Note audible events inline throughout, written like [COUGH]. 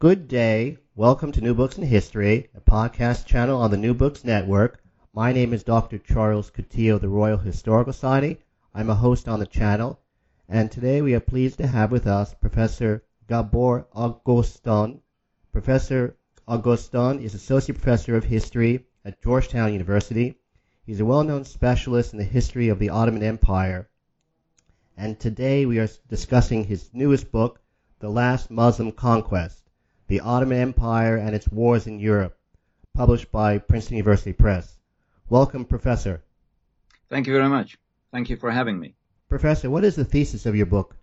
Good day. Welcome to New Books in History, a podcast channel on the New Books Network. My name is Dr. Charles Coutinho of the Royal Historical Society. I'm a host on the channel, and today we are pleased to have with us Professor Gabor Ágoston. Professor Ágoston is Associate Professor of History at Georgetown University. He's a well-known specialist in the history of the Ottoman Empire. And today we are discussing his newest book, The Last Muslim Conquest the Ottoman Empire and its Wars in Europe, published by Princeton University Press. Welcome, Professor. Thank you very much. Thank you for having me. Professor, what is the thesis of your book?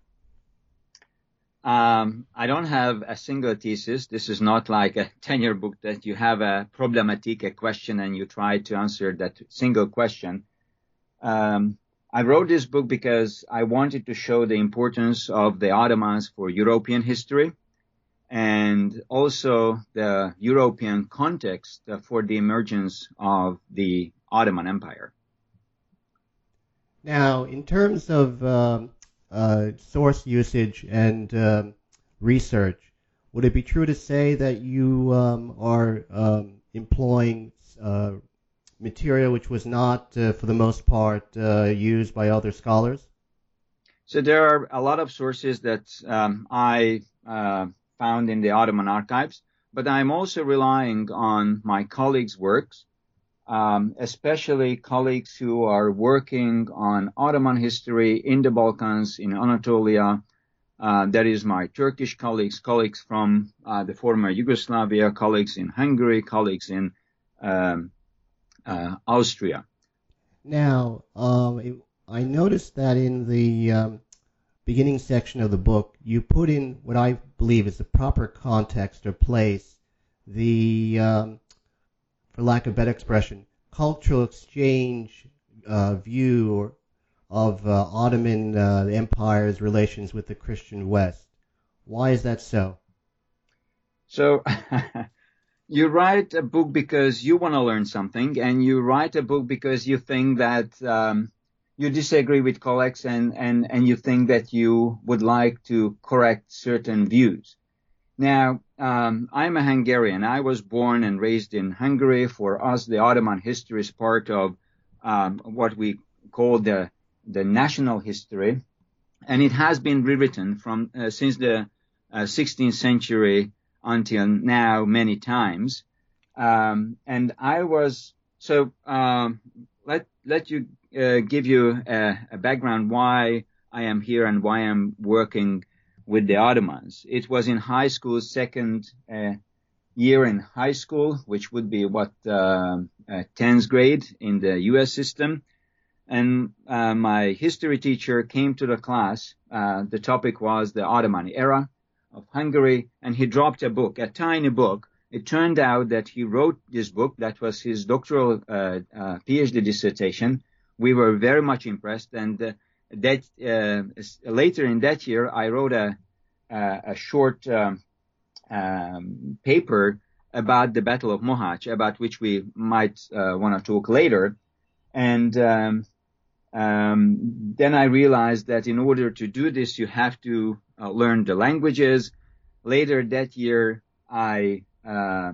Um, I don't have a single thesis. This is not like a tenure book that you have a problematic, a question, and you try to answer that single question. Um, I wrote this book because I wanted to show the importance of the Ottomans for European history and also the European context for the emergence of the Ottoman Empire. Now, in terms of um, uh, source usage and um, research, would it be true to say that you um, are um, employing uh, material which was not, uh, for the most part, uh, used by other scholars? So there are a lot of sources that um, I uh, found in the Ottoman archives, but I'm also relying on my colleagues' works, um, especially colleagues who are working on Ottoman history in the Balkans, in Anatolia. Uh, that is my Turkish colleagues, colleagues from uh, the former Yugoslavia, colleagues in Hungary, colleagues in um, uh, Austria. Now, um, I noticed that in the um, beginning section of the book, you put in what I believe is the proper context or place, the, um, for lack of better expression, cultural exchange uh, view of uh, Ottoman uh, Empire's relations with the Christian West. Why is that so? So, [LAUGHS] you write a book because you want to learn something, and you write a book because you think that um, you disagree with colleagues and, and, and you think that you would like to correct certain views. Now, um, I'm a Hungarian. I was born and raised in Hungary. For us, the Ottoman history is part of um, what we call the the national history, and it has been rewritten from uh, since the uh, 16th century until now many times. Um, and I was so um, let let you uh, give you a, a, background why I am here and why I'm working with the Ottomans. It was in high school, second uh, year in high school, which would be what uh, 10th grade in the U.S. system. And uh, my history teacher came to the class. Uh, the topic was the Ottoman era of Hungary, and he dropped a book, a tiny book. It turned out that he wrote this book. That was his doctoral uh, PhD dissertation we were very much impressed. And uh, that uh, later in that year, I wrote a a short um, um, paper about the Battle of Mohács, about which we might uh, want to talk later. And um, um, then I realized that in order to do this, you have to uh, learn the languages. Later that year, I uh,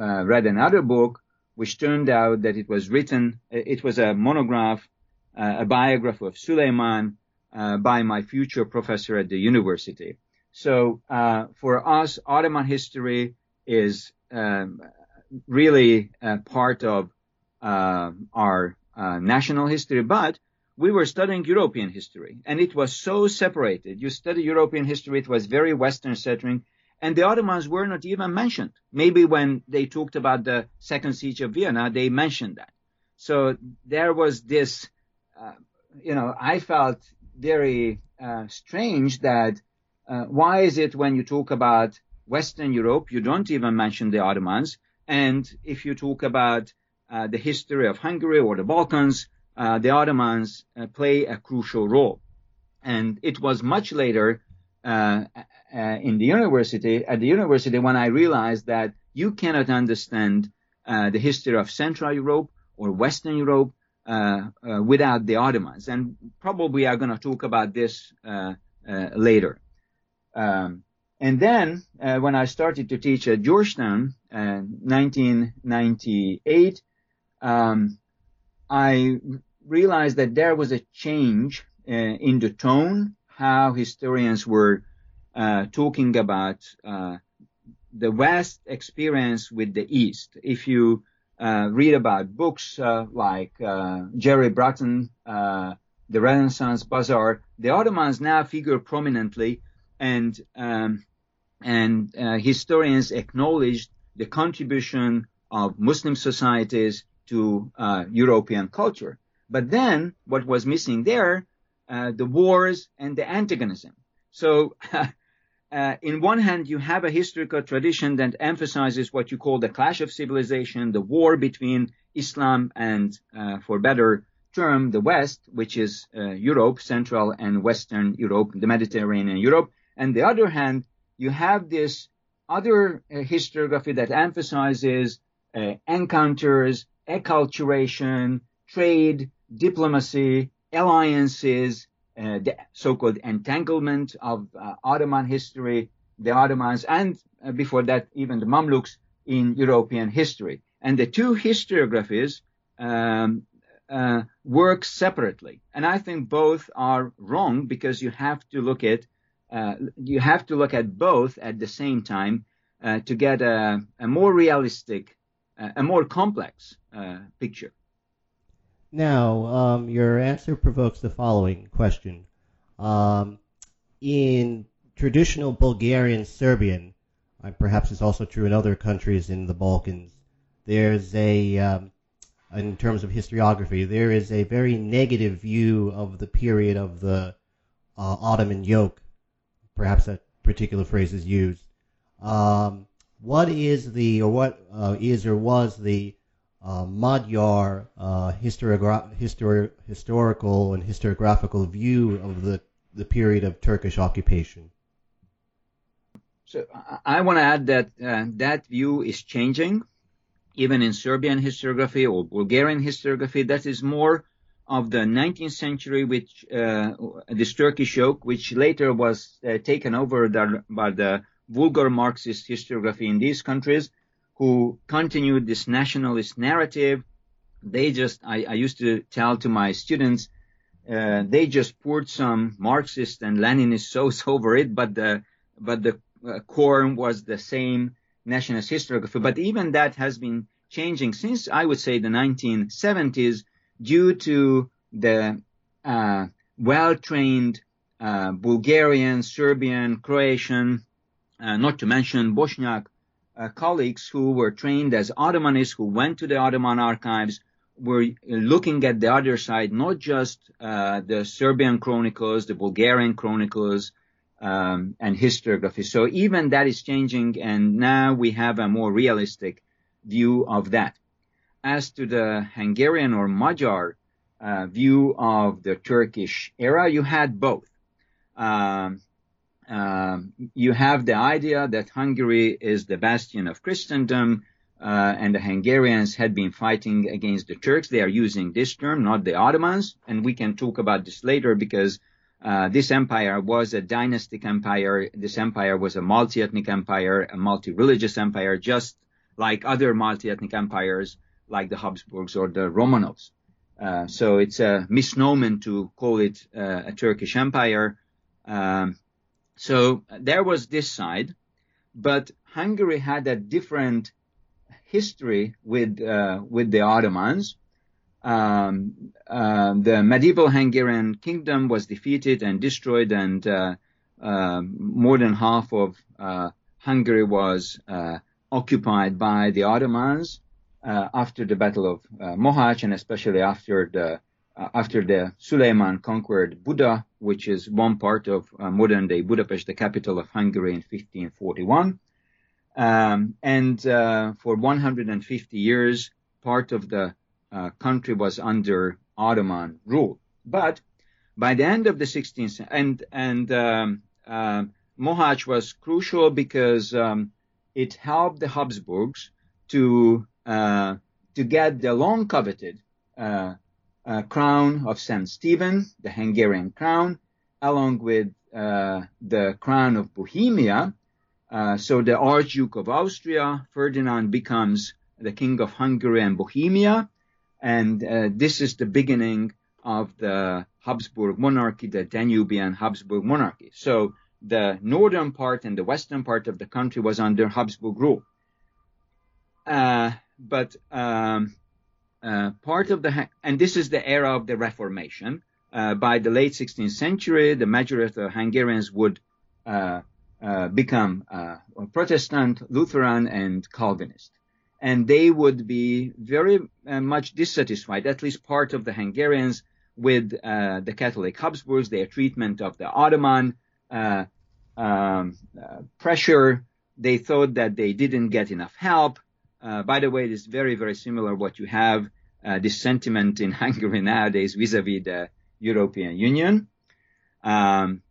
uh, read another book which turned out that it was written, it was a monograph, uh, a biography of Suleiman uh, by my future professor at the university. So uh, for us, Ottoman history is um, really part of our national history, but we were studying European history, and it was so separated. You study European history, it was very Western centering, and the Ottomans were not even mentioned. Maybe when they talked about the second siege of Vienna, they mentioned that. So there was this, uh, you know, I felt very uh, strange that uh, why is it when you talk about Western Europe, you don't even mention the Ottomans? And if you talk about uh, the history of Hungary or the Balkans, uh, the Ottomans uh, play a crucial role. And it was much later uh, uh, in the university, at the university, when I realized that you cannot understand the history of Central Europe or Western Europe without the Ottomans. And probably are going to talk about this later. Um, and then uh, when I started to teach at Georgetown, uh, 1998, um, I realized that there was a change uh, in the tone, how historians were uh, talking about uh, the West experience with the East. If you uh, read about books like Jerry Brotton, The Renaissance Bazaar, the Ottomans now figure prominently and um, and uh, historians acknowledged the contribution of Muslim societies to uh, European culture. But then what was missing there, uh, the wars and the antagonism. So [LAUGHS] uh, in one hand, you have a historical tradition that emphasizes what you call the clash of civilization, the war between Islam and, uh, for better term, the West, which is uh, Europe, Central and Western Europe, the Mediterranean Europe, and the other hand, you have this other uh, historiography that emphasizes encounters, acculturation, trade, diplomacy, alliances, uh, the so-called entanglement of uh, Ottoman history, the Ottomans, and uh, before that, even the Mamluks in European history. And the two historiographies um, uh, work separately. And I think both are wrong because you have to look at uh, you have to look at both at the same time uh, to get a, a more realistic, a more complex picture. Now, um, your answer provokes the following question. Um, in traditional Bulgarian Serbian, uh, perhaps it's also true in other countries in the Balkans, there's a, um, in terms of historiography, there is a very negative view of the period of the Ottoman yoke perhaps that particular phrase is used. Um, what is the, or what uh, is or was the uh, Magyar uh, histori- historical and historiographical view of the, the period of Turkish occupation? So I want to add that uh, that view is changing, even in Serbian historiography or Bulgarian historiography. That is more of the 19th century, which uh, this Turkish yoke, which later was uh, taken over the, by the vulgar Marxist historiography in these countries, who continued this nationalist narrative. They just, I, I used to tell to my students, uh, they just poured some Marxist and Leninist sauce [LAUGHS] over it, but the but the uh, core was the same nationalist historiography. But even that has been changing since I would say the 1970s due to the uh, well-trained uh, Bulgarian, Serbian, Croatian, uh, not to mention Bosniak uh, colleagues who were trained as Ottomanists, who went to the Ottoman archives, were looking at the other side, not just uh, the Serbian chronicles, the Bulgarian chronicles, um, and historiography. So even that is changing, and now we have a more realistic view of that as to the Hungarian or Magyar uh, view of the Turkish era, you had both. Um, you have the idea that Hungary is the bastion of Christendom, uh, and the Hungarians had been fighting against the Turks. They are using this term, not the Ottomans, and we can talk about this later because uh, this empire was a dynastic empire. This empire was a multi-ethnic empire, a multi-religious empire, just like other multi-ethnic empires like the Habsburgs or the Romanovs. Uh, so it's a misnomer to call it uh, a Turkish empire. Um, so there was this side, but Hungary had a different history with uh, with the Ottomans. Um, uh, the medieval Hungarian kingdom was defeated and destroyed, and uh, uh, more than half of Hungary was occupied by the Ottomans uh, after the Battle of uh, Mohács and especially after the uh, after the Suleiman conquered Buda, which is one part of uh, modern day Budapest, the capital of Hungary in 1541. Um, and uh, for 150 years, part of the uh, country was under Ottoman rule. But by the end of the 16th, and and um, uh, Mohács was crucial because um, it helped the Habsburgs to uh, to get the long coveted uh, uh, crown of St. Stephen, the Hungarian crown, along with uh, the crown of Bohemia. Uh, so the Archduke of Austria, Ferdinand, becomes the King of Hungary and Bohemia, and uh, this is the beginning of the Habsburg monarchy, the Danubian Habsburg monarchy. So the northern part and the western part of the country was under Habsburg rule. Uh, but um, uh, part of the and this is the era of the Reformation. Uh, by the late 16th century, the majority of Hungarians would uh, uh, become uh, Protestant, Lutheran, and Calvinist, and they would be very much dissatisfied, at least part of the Hungarians, with the Catholic Habsburgs, their treatment of the Ottoman um, pressure. They thought that they didn't get enough help uh, by the way, it is very, very similar what you have, uh, this sentiment in [LAUGHS] Hungary nowadays vis-a-vis the European Union. Um,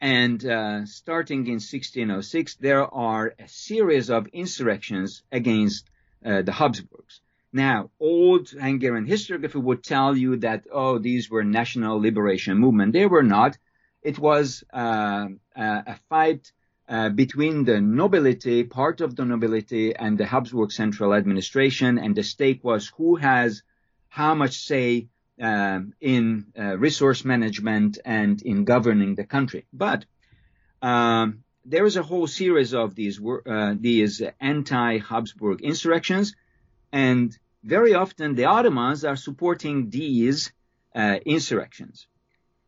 and uh, starting in 1606, there are a series of insurrections against uh, the Habsburgs. Now, old Hungarian historiography would tell you that, oh, these were national liberation movement. They were not. It was uh, a fight uh, between the nobility, part of the nobility, and the Habsburg central administration, and the stake was who has how much say um, in uh, resource management and in governing the country. But um, there is a whole series of these uh, these anti-Habsburg insurrections, and very often the Ottomans are supporting these uh, insurrections.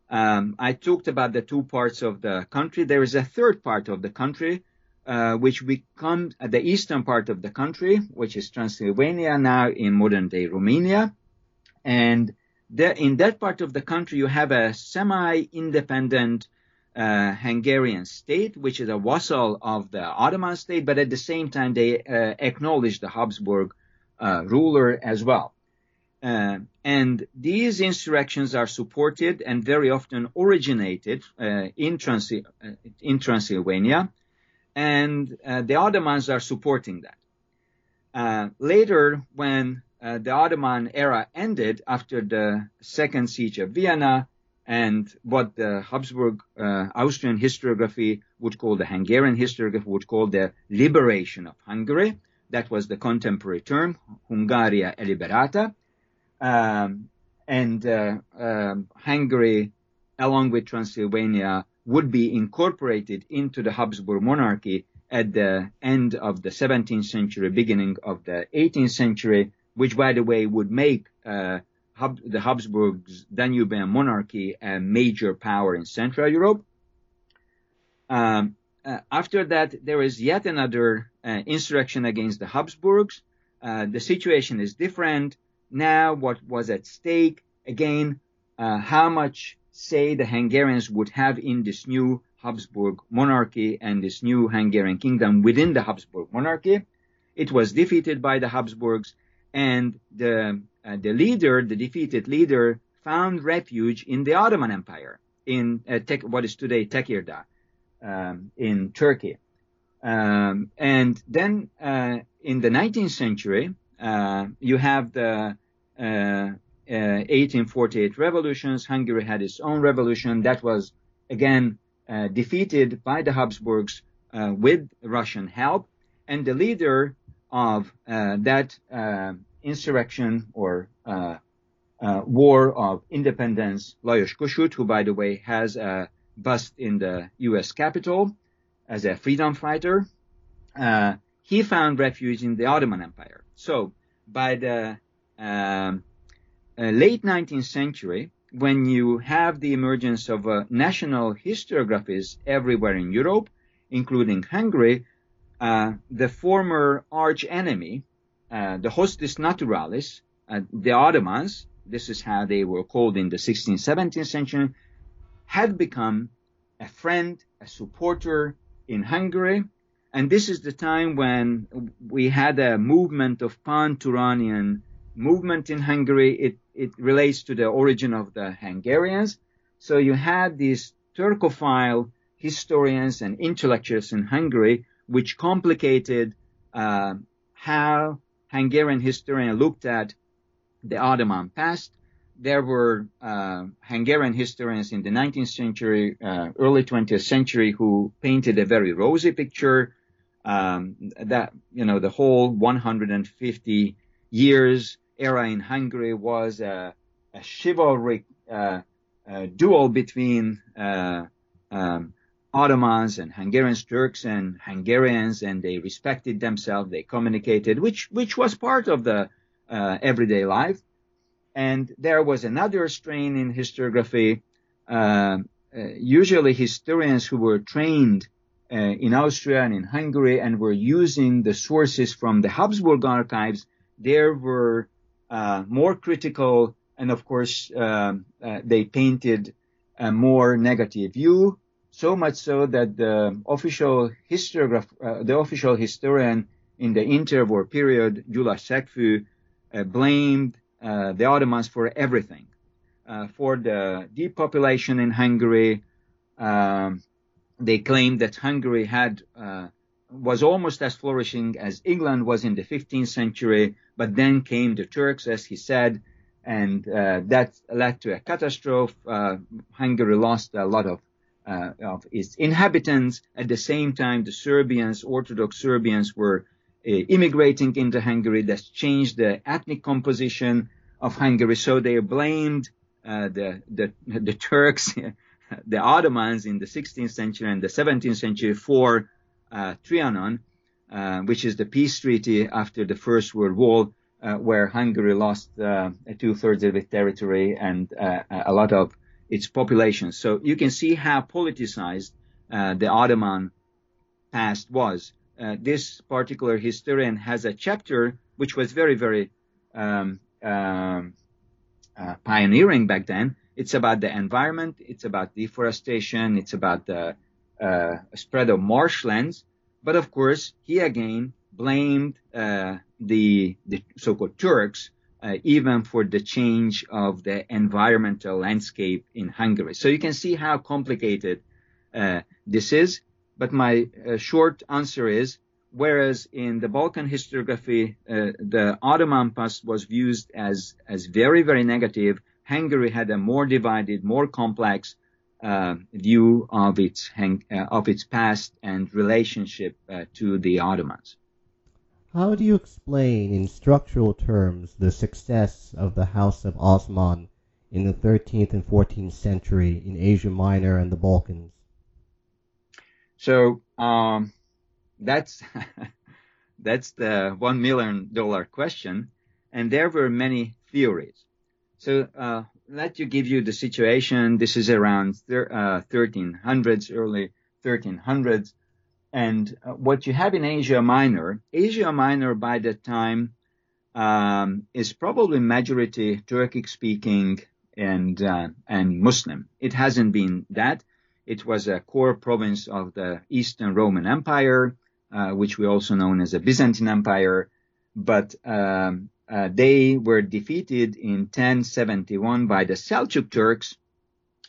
Um, I talked about the two parts of the country. There is a third part of the country, uh, which becomes uh, the eastern part of the country, which is Transylvania now in modern day Romania. And there, in that part of the country, you have a semi-independent uh, Hungarian state, which is a vassal of the Ottoman state, but at the same time, they uh, acknowledge the Habsburg uh, ruler as well. Uh, and these insurrections are supported and very often originated uh, in, uh, in, Transylvania, and uh, the Ottomans are supporting that. Uh, later, when uh, the Ottoman era ended after the second siege of Vienna, and what the Habsburg Austrian historiography would call the Hungarian historiography would call the liberation of Hungary, that was the contemporary term, Hungaria eliberata um, and uh, um, Hungary, along with Transylvania, would be incorporated into the Habsburg monarchy at the end of the 17th century, beginning of the 18th century, which, by the way, would make uh, Hab- the Habsburgs Danubian monarchy a major power in Central Europe. Um, uh, after that, there is yet another uh, insurrection against the Habsburgs. Uh, the situation is different now what was at stake, again, uh, how much say the Hungarians would have in this new Habsburg monarchy and this new Hungarian kingdom within the Habsburg monarchy. It was defeated by the Habsburgs and the, uh, the leader, the defeated leader, found refuge in the Ottoman Empire in uh, Tek- what is today Tekirdağ um, in Turkey. Um, and then uh, in the 19th century, you have the 1848 uh, uh, revolutions. Hungary had its own revolution that was again defeated by the Habsburgs with Russian help, and the leader of that insurrection or uh, war of independence, Lajos Kossuth, who, by the way, has a bust in the U.S. Capitol as a freedom fighter, uh, he found refuge in the Ottoman Empire. So by the um, uh, late 19th century, when you have the emergence of uh, national historiographies everywhere in Europe, including Hungary, uh, the former arch enemy, uh, the hostis naturalis, uh, the Ottomans, this is how they were called in the 16th, 17th century, had become a friend, a supporter in Hungary. And this is the time when we had a movement of pan-Turanian movement in Hungary. It, it relates to the origin of the Hungarians. So you had these Turkophile historians and intellectuals in Hungary, which complicated uh, how Hungarian historians looked at the Ottoman past. There were uh, Hungarian historians in the 19th century, uh, early 20th century, who painted a very rosy picture. Um, that you know the whole 150 years era in Hungary was a, a chivalric uh, duel between uh, um, Ottomans and Hungarians, Turks and Hungarians, and they respected themselves. They communicated, which which was part of the uh, everyday life. And there was another strain in historiography. Uh, uh, usually, historians who were trained uh, in Austria and in Hungary and were using the sources from the Habsburg archives, there were uh, more critical, and of course, um, uh, they painted a more negative view so much so that the official historiograph, uh, the official historian in the interwar period, Gyula Szekfű, uh, blamed uh, the Ottomans for everything, uh, for the depopulation in Hungary. Um, they claimed that Hungary had uh, was almost as flourishing as England was in the 15th century, but then came the Turks, as he said, and uh, that led to a catastrophe. Hungary lost a lot of uh, of its inhabitants. At the same time, the Serbians, Orthodox Serbians, were uh, immigrating into Hungary. That changed the ethnic composition of Hungary. So they blamed uh, the, the the Turks, [LAUGHS] the Ottomans in the 16th century and the 17th century for uh, Trianon, uh, which is the peace treaty after the First World War. Uh, where Hungary lost two thirds of its territory and a lot of its population. So you can see how politicized uh, the Ottoman past was. Uh, this particular historian has a chapter which was very, very um, um, uh, pioneering back then. It's about the environment, it's about deforestation, it's about the uh, spread of marshlands. But of course, he again blamed uh, the, the so-called Turks uh, even for the change of the environmental landscape in Hungary. So you can see how complicated uh, this is. But my uh, short answer is, whereas in the Balkan historiography, uh, the Ottoman past was viewed as, as very, very negative, Hungary had a more divided, more complex uh, view of its, uh, of its past and relationship to the Ottomans. How do you explain in structural terms the success of the House of Osman in the 13th and 14th century in Asia Minor and the Balkans? So um, that's [LAUGHS] that's the one million dollar question, and there were many theories. So uh, let you give you the situation. This is around thir- uh, 1300s, early 1300s. And uh, what you have in Asia Minor, Asia Minor by that time um, is probably majority Turkic speaking and uh, and Muslim. It hasn't been that. It was a core province of the Eastern Roman Empire, uh, which we also know as the Byzantine Empire. But um, uh, they were defeated in 1071 by the Seljuk Turks,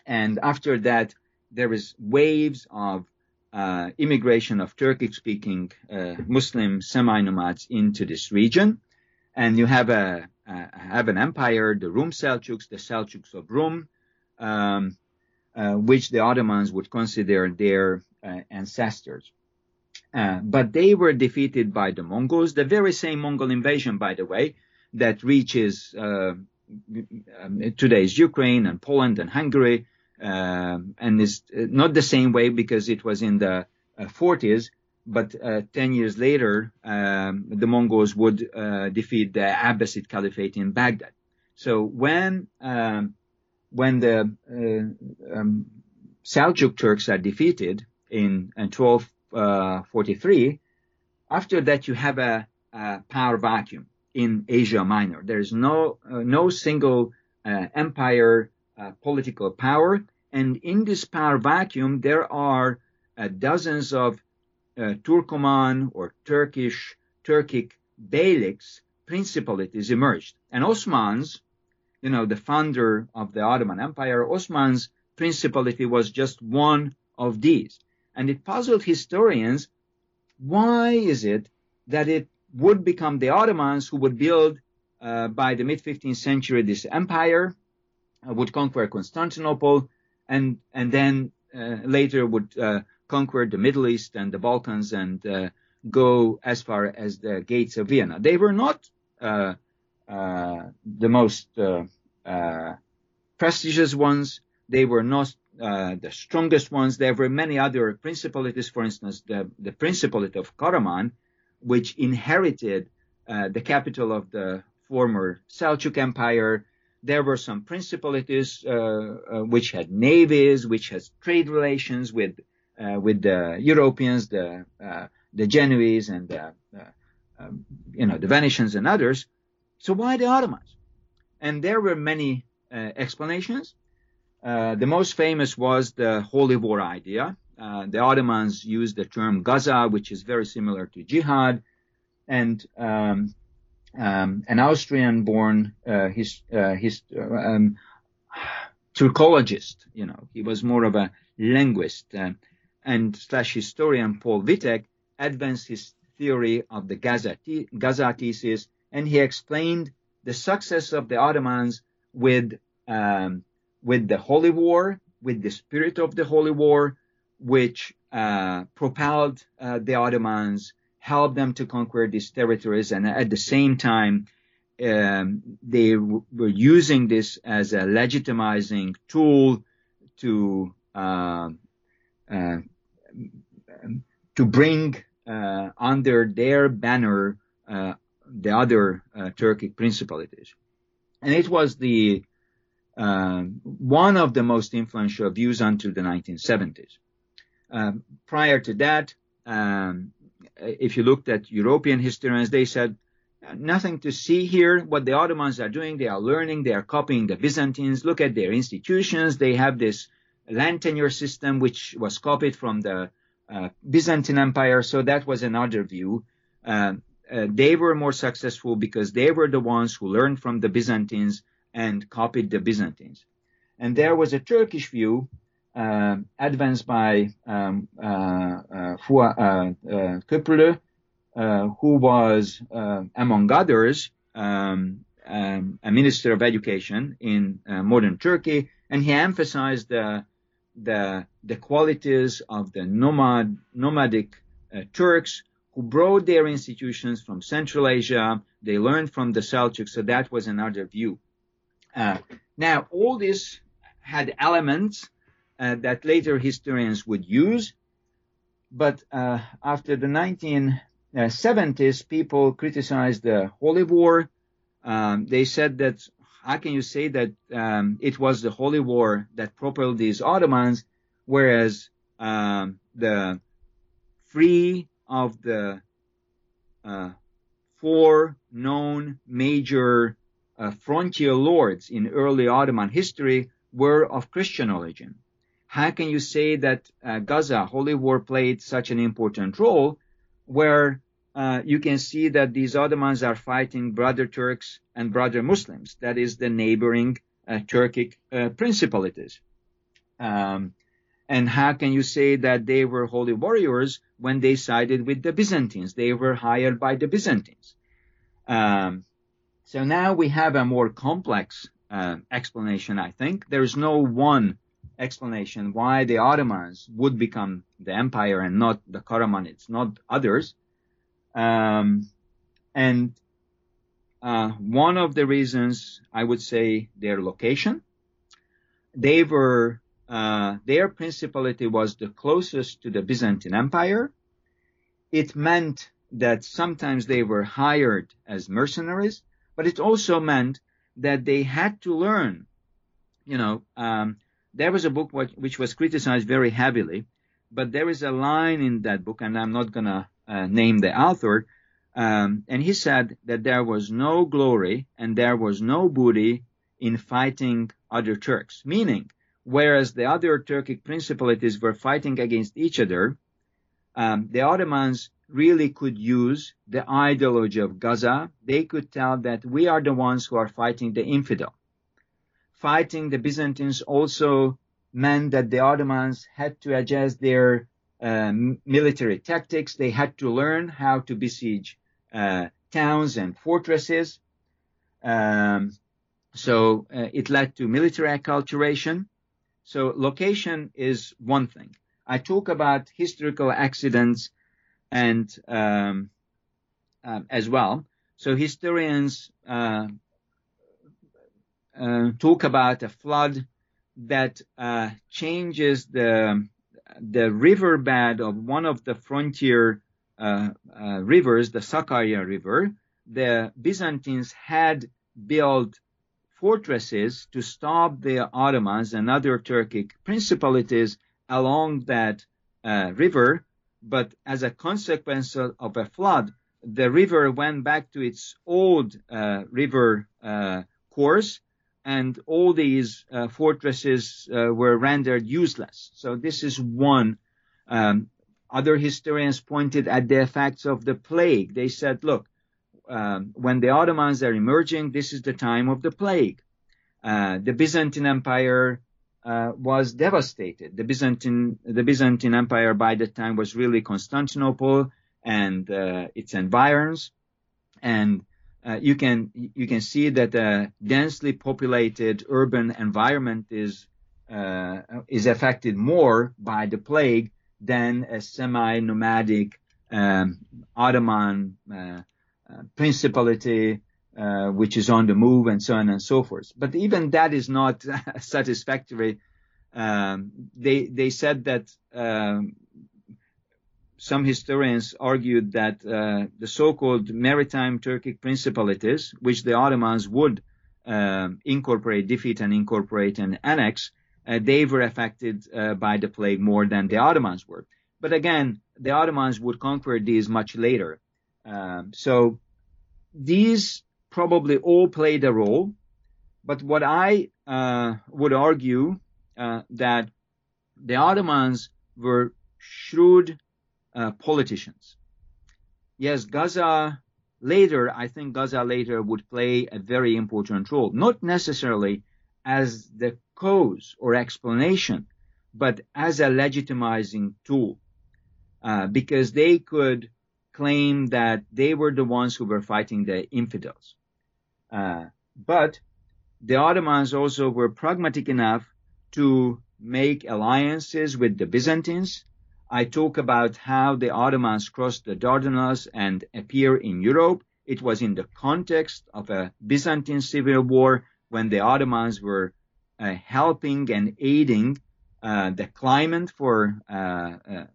and after that there was waves of uh, immigration of Turkic-speaking uh, Muslim semi-nomads into this region, and you have a have an empire, the Rum Seljuks, the Seljuks of Rum, um, uh, which the Ottomans would consider their uh, ancestors. Uh, but they were defeated by the Mongols, the very same Mongol invasion, by the way, that reaches uh, um, today's Ukraine and Poland and Hungary um, and is uh, not the same way because it was in the 40s, uh, but uh, 10 years later, um, the Mongols would uh, defeat the Abbasid Caliphate in Baghdad. So when um, when the uh, um, Seljuk Turks are defeated in, in 1243, after that you have a, a, power vacuum in Asia Minor. There is no no single uh, empire uh, political power. And in this power vacuum, there are uh, dozens of uh, Turkoman or Turkish, Turkic beyliks, principalities emerged. And Osmans, you know, the founder of the Ottoman Empire, Osman's principality was just one of these. And it puzzled historians, why is it that it would become the Ottomans who would build uh, by the mid 15th century this empire, uh, would conquer Constantinople, and and then uh, later would uh, conquer the Middle East and the Balkans and uh, go as far as the gates of Vienna. They were not the most prestigious ones. They were not uh, the strongest ones. There were many other principalities, for instance, the, the Principality of Karaman, which inherited uh, the capital of the former Seljuk Empire. There were some principalities uh, uh which had navies, which had trade relations with uh, with the Europeans, the the Genoese, and the, um, you know the Venetians and others. So why the Ottomans? And there were many explanations. Uh, the most famous was the holy war idea. Uh, the Ottomans used the term Gaza, which is very similar to jihad, and um, um, an Austrian-born uh, his, uh, his, um, Turkologist, you know, he was more of a linguist uh, and slash historian Paul Wittek advanced his theory of the Gaza, Gaza thesis, and he explained the success of the Ottomans with um, with the Holy War, with the spirit of the Holy War, which uh, propelled uh, the Ottomans, helped them to conquer these territories, and at the same time, um, they w- were using this as a legitimizing tool to uh, uh to bring uh, under their banner uh, the other Turkic principalities. And it was the um, one of the most influential views until the 1970s. Um, prior to that, um, if you looked at European historians, they said nothing to see here. What the Ottomans are doing, they are learning, they are copying the Byzantines. Look at their institutions. They have this land tenure system, which was copied from the uh, Byzantine Empire. So that was another view. Uh, uh, they were more successful because they were the ones who learned from the Byzantines and copied the Byzantines. And there was a Turkish view advanced by um, uh, uh, uh, uh, who was, among others, um, um, a minister of education in modern Turkey, and he emphasized the the, the qualities of the nomad nomadic Turks who brought their institutions from Central Asia. They learned from the Seljuks, so that was another view. Uh, now, all this had elements uh, that later historians would use, but uh, after the 1970s, people criticized the Holy War. Um, they said that how can you say that um, it was the Holy War that propelled these Ottomans, whereas um, the three of the uh, four known major uh, frontier lords in early Ottoman history were of Christian origin. How can you say that uh, Gaza, Holy War, played such an important role where uh, you can see that these Ottomans are fighting brother Turks and brother Muslims, that is the neighboring uh, Turkic uh, principalities. Um, and how can you say that they were holy warriors when they sided with the Byzantines? They were hired by the Byzantines. Um, so now we have a more complex uh, explanation, I think. There's no one explanation why the Ottomans would become the empire and not the Karamanids, not others. Um, and uh, one of the reasons I would say their location. They were uh, their principality was the closest to the Byzantine Empire. It meant that sometimes they were hired as mercenaries but it also meant that they had to learn. You know, um, there was a book which was criticized very heavily, but there is a line in that book, and I'm not gonna uh, name the author. Um, and he said that there was no glory and there was no booty in fighting other Turks. Meaning, whereas the other Turkic principalities were fighting against each other, um, the Ottomans really could use the ideology of Gaza. They could tell that we are the ones who are fighting the infidel. Fighting the Byzantines also meant that the Ottomans had to adjust their uh, military tactics. They had to learn how to besiege uh, towns and fortresses. Um, so uh, it led to military acculturation. So location is one thing. I talk about historical accidents and um, uh, as well. So historians uh, uh, talk about a flood that uh, changes the the riverbed of one of the frontier uh, uh, rivers, the Sakarya River. The Byzantines had built fortresses to stop the Ottomans and other Turkic principalities along that river but as a consequence of a flood, the river went back to its old uh, river uh, course, and all these uh, fortresses uh, were rendered useless. So this is one. Um, other historians pointed at the effects of the plague. They said, look, um, when the Ottomans are emerging, this is the time of the plague. Uh, the Byzantine Empire uh, was devastated. The Byzantine, the Byzantine Empire by that time was really Constantinople and uh, its environs, and uh, you can you can see that a densely populated urban environment is uh, is affected more by the plague than a semi-nomadic um, Ottoman uh, uh, principality uh, which is on the move and so on and so forth. But even that is not [LAUGHS] satisfactory. Um, they they said that um, some historians argued that uh, the so-called maritime Turkic principalities, which the Ottomans would uh, incorporate, defeat, and incorporate and annex, uh, they were affected uh, by the plague more than the Ottomans were. But again, the Ottomans would conquer these much later. Um, so these probably all played a role. But what I uh, would argue uh, that the Ottomans were shrewd uh, politicians. Yes, Gaza later, I think Gaza later would play a very important role, not necessarily as the cause or explanation, but as a legitimizing tool, uh, because they could claim that they were the ones who were fighting the infidels. Uh, but the Ottomans also were pragmatic enough to make alliances with the Byzantines. I talk about how the Ottomans crossed the Dardanelles and appear in Europe. It was in the context of a Byzantine civil war when the Ottomans were uh, helping and aiding uh, the claimant for uh, uh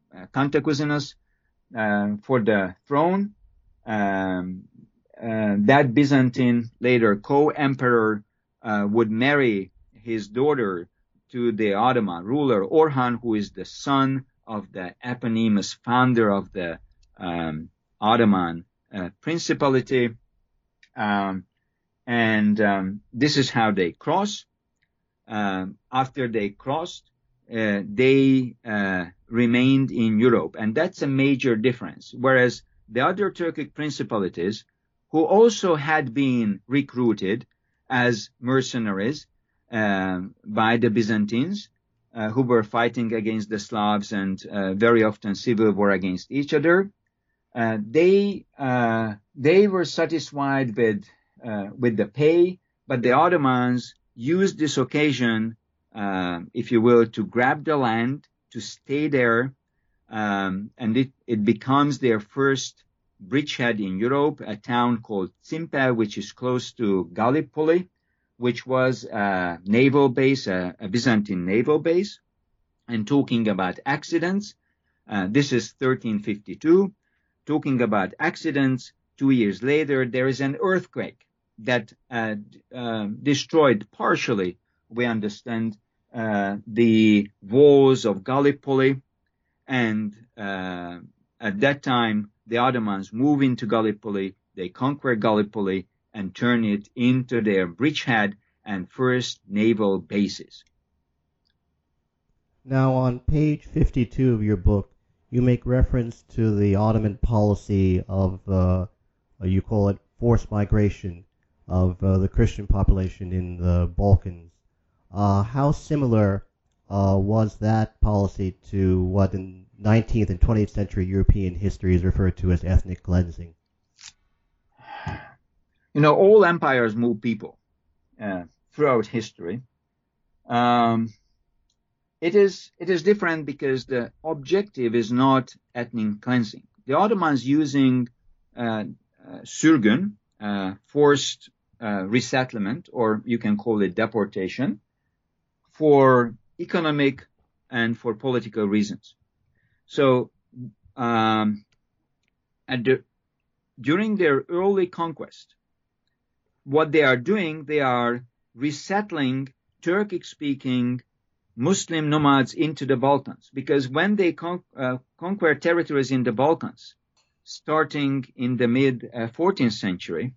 uh, for the throne. Um, uh, that Byzantine later co-emperor uh, would marry his daughter to the Ottoman ruler Orhan, who is the son of the eponymous founder of the um, Ottoman uh, principality. Um, and um, this is how they cross. Um, after they crossed, uh, they uh, remained in Europe, and that's a major difference. Whereas the other Turkic principalities who also had been recruited as mercenaries um, by the Byzantines, uh, who were fighting against the Slavs and uh, very often civil war against each other. Uh, they uh, they were satisfied with uh, with the pay, but the Ottomans used this occasion, if you will, to grab the land, to stay there, um, and it, it becomes their first bridgehead in Europe, a town called Tsimpe, which is close to Gallipoli, which was a naval base, a, a Byzantine naval base. And talking about accidents, uh, this is 1352. Talking about accidents, two years later, there is an earthquake that uh, uh, destroyed partially, we understand, uh, the walls of Gallipoli. And uh, at that time, the Ottomans move into Gallipoli, they conquer Gallipoli and turn it into their bridgehead and first naval bases. Now, on page 52 of your book, you make reference to the Ottoman policy of, uh, you call it forced migration of uh, the Christian population in the Balkans. Uh, how similar uh, was that policy to what in 19th and 20th century European history is referred to as ethnic cleansing? You know, all empires move people uh, throughout history. Um, it is it is different because the objective is not ethnic cleansing. The Ottomans using uh, uh, sürgün, uh, forced uh, resettlement, or you can call it deportation, for economic and for political reasons. So, um, the, during their early conquest, what they are doing, they are resettling Turkic-speaking Muslim nomads into the Balkans. Because when they con- uh, conquer territories in the Balkans, starting in the mid uh, 14th century,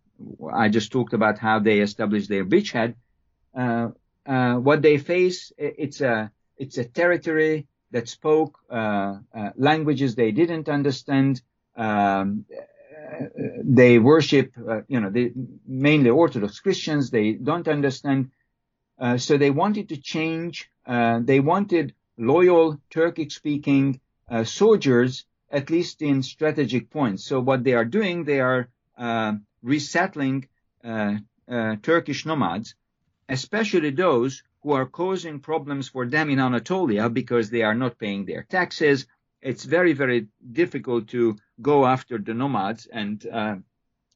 I just talked about how they established their beachhead. Uh, uh, what they face, it's a it's a territory that spoke uh, uh, languages they didn't understand. Um, they worship, uh, you know, mainly Orthodox Christians. They don't understand. Uh, so they wanted to change. Uh, they wanted loyal Turkic-speaking uh, soldiers, at least in strategic points. So what they are doing, they are resettling Turkish nomads, especially those who are causing problems for them in Anatolia because they are not paying their taxes. It's very, very difficult to go after the nomads and uh,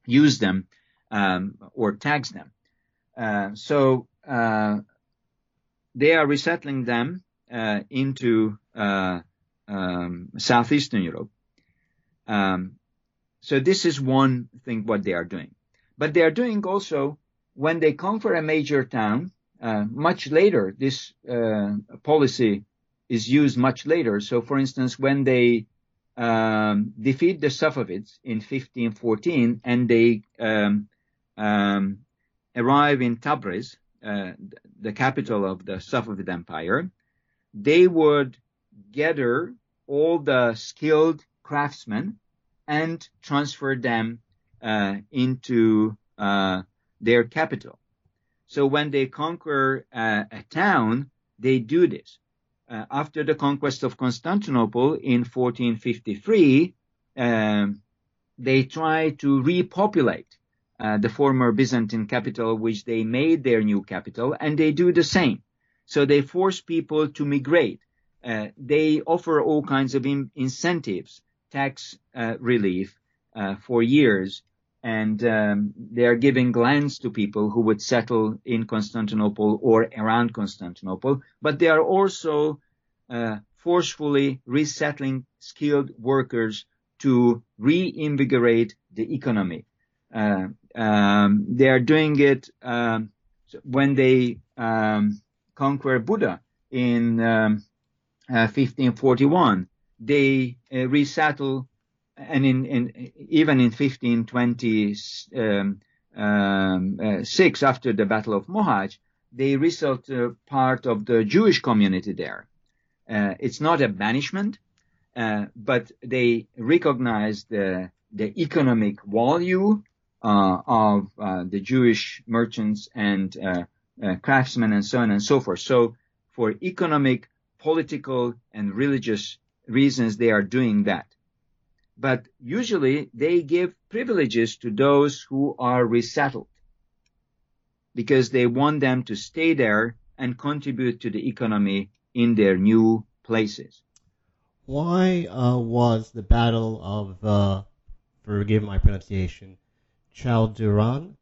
use them um, or tax them. Uh, so uh, they are resettling them uh, into uh, um, southeastern Europe. Um, so this is one thing what they are doing, but they are doing also when they conquer a major town much later, this policy is used much later. So, for instance, when they um, defeat the Safavids in 1514 and they um, um, arrive in Tabriz, uh, the capital of the Safavid Empire, they would gather all the skilled craftsmen and transfer them uh, into uh, their capital. So when they conquer uh, a town, they do this. Uh, after the conquest of Constantinople in 1453, um, they try to repopulate uh, the former Byzantine capital, which they made their new capital, and they do the same. So they force people to migrate. Uh, they offer all kinds of in- incentives, tax uh, relief uh, for years, and um, they are giving lands to people who would settle in Constantinople or around Constantinople, but they are also uh, forcefully resettling skilled workers to reinvigorate the economy. Uh, um, they are doing it um, when they um, conquer Buda in 1541. Um, uh, they uh, resettle and in, in, even in 1526, um, um, uh, after the Battle of Mohács, they resettled uh, part of the Jewish community there. Uh, it's not a banishment, uh, but they recognize the the economic value uh, of uh, the Jewish merchants and craftsmen and so on and so forth. So, for economic, political, and religious reasons, they are doing that but usually they give privileges to those who are resettled because they want them to stay there and contribute to the economy in their new places. Why uh, was the Battle of, uh, forgive my pronunciation, Chaldiran,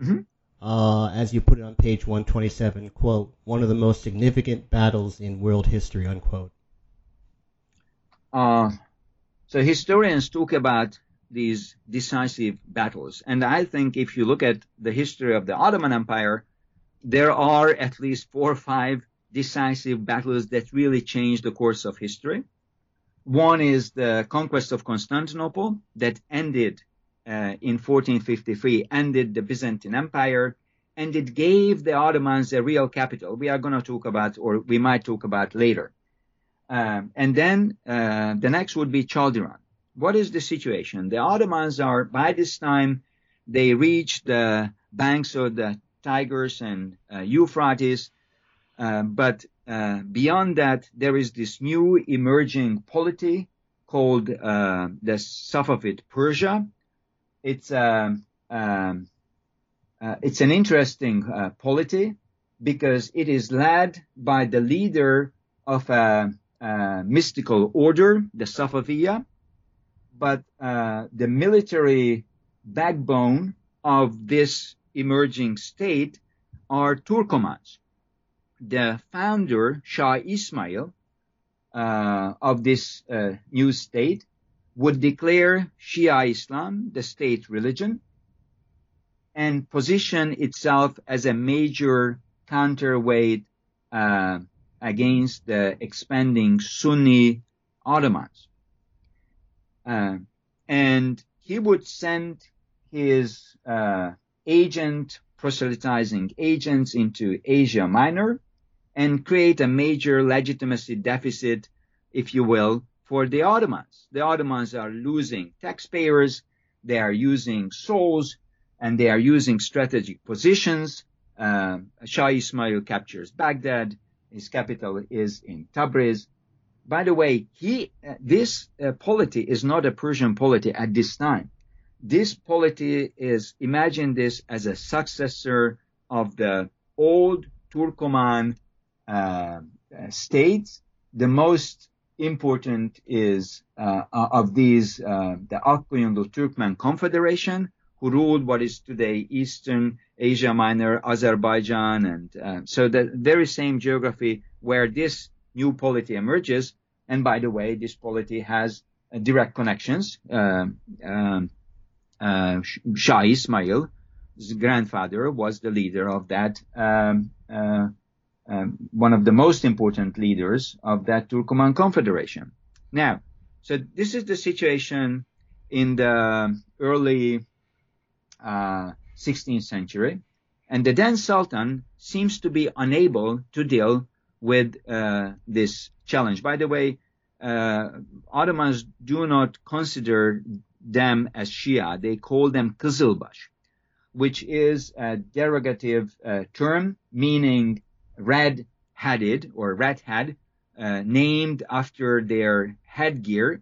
mm-hmm. uh, as you put it on page 127, quote, one of the most significant battles in world history, unquote? Uh, so historians talk about these decisive battles. And I think if you look at the history of the Ottoman Empire, there are at least four or five decisive battles that really changed the course of history. One is the conquest of Constantinople that ended uh, in 1453, ended the Byzantine Empire, and it gave the Ottomans a real capital. We are going to talk about, or we might talk about later. Um, and then uh, the next would be Chaldiran. What is the situation? The Ottomans are, by this time, they reach the banks of the Tigris and uh, Euphrates. Uh, but uh, beyond that, there is this new emerging polity called uh, the Safavid Persia. It's um, um, uh, it's an interesting uh, polity because it is led by the leader of a, a mystical order, the Safaviya, but uh, the military backbone of this emerging state are Turkomans. The founder, Shah Ismail, uh, of this uh, new state would declare Shia Islam the state religion and position itself as a major counterweight uh, against the expanding Sunni Ottomans. Uh, and he would send his uh, agent, proselytizing agents into Asia Minor and create a major legitimacy deficit, if you will, for the Ottomans. The Ottomans are losing taxpayers, they are using souls, and they are using strategic positions. Uh, Shah Ismail captures Baghdad. His capital is in Tabriz. By the way, he uh, this uh, polity is not a Persian polity at this time. This polity is imagine this as a successor of the old Turkoman uh, states. The most important is uh, of these uh, the Akkoyunlu Turkmen Confederation, who ruled what is today Eastern Asia Minor, Azerbaijan, and uh, so the very same geography where this new polity emerges. And by the way, this polity has uh, direct connections. Uh, um, uh, Shah Ismail, his grandfather, was the leader of that, um, uh, um, one of the most important leaders of that Turkoman Confederation. Now, so this is the situation in the early uh, 16th century, and the then Sultan seems to be unable to deal with uh, this challenge. By the way, uh, Ottomans do not consider them as Shia; they call them Kızılbaş, which is a derogative uh, term meaning red-headed or red-head, uh, named after their headgear.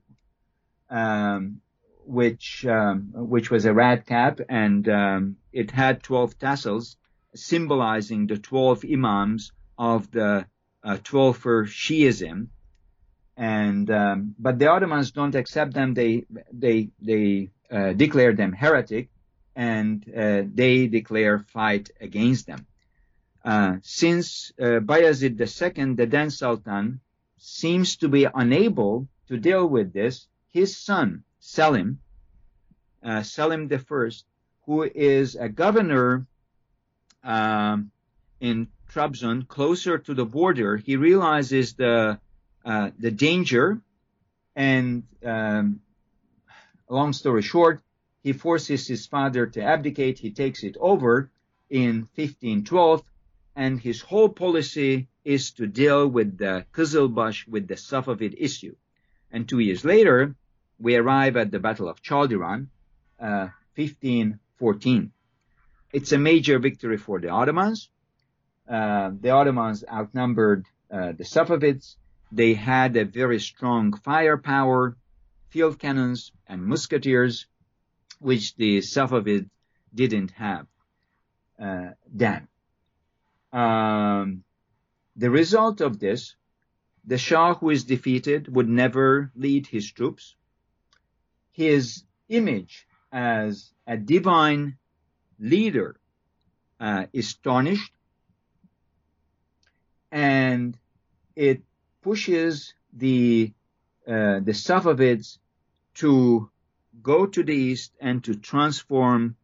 Um, which um, which was a red cap, and um, it had 12 tassels symbolizing the 12 imams of the uh, 12 Shiism. And um, but the Ottomans don't accept them. They they they uh, declare them heretic, and uh, they declare fight against them. Uh, since uh, Bayezid II, the then Sultan, seems to be unable to deal with this, his son Selim, uh, Selim I, who is a governor um, in Trabzon, closer to the border, he realizes the uh, the danger, and um, long story short, he forces his father to abdicate. He takes it over in 1512, and his whole policy is to deal with the Kızılbaş, with the Safavid issue. And two years later, we arrive at the Battle of Chaldiran, uh, 1514. It's a major victory for the Ottomans. Uh, the Ottomans outnumbered uh, the Safavids. They had a very strong firepower, field cannons and musketeers, which the Safavids didn't have uh, then. Um, the result of this, the Shah who is defeated would never lead his troops. His image as a divine leader uh, is tarnished and it pushes the uh, the Safavids to go to the east and to transform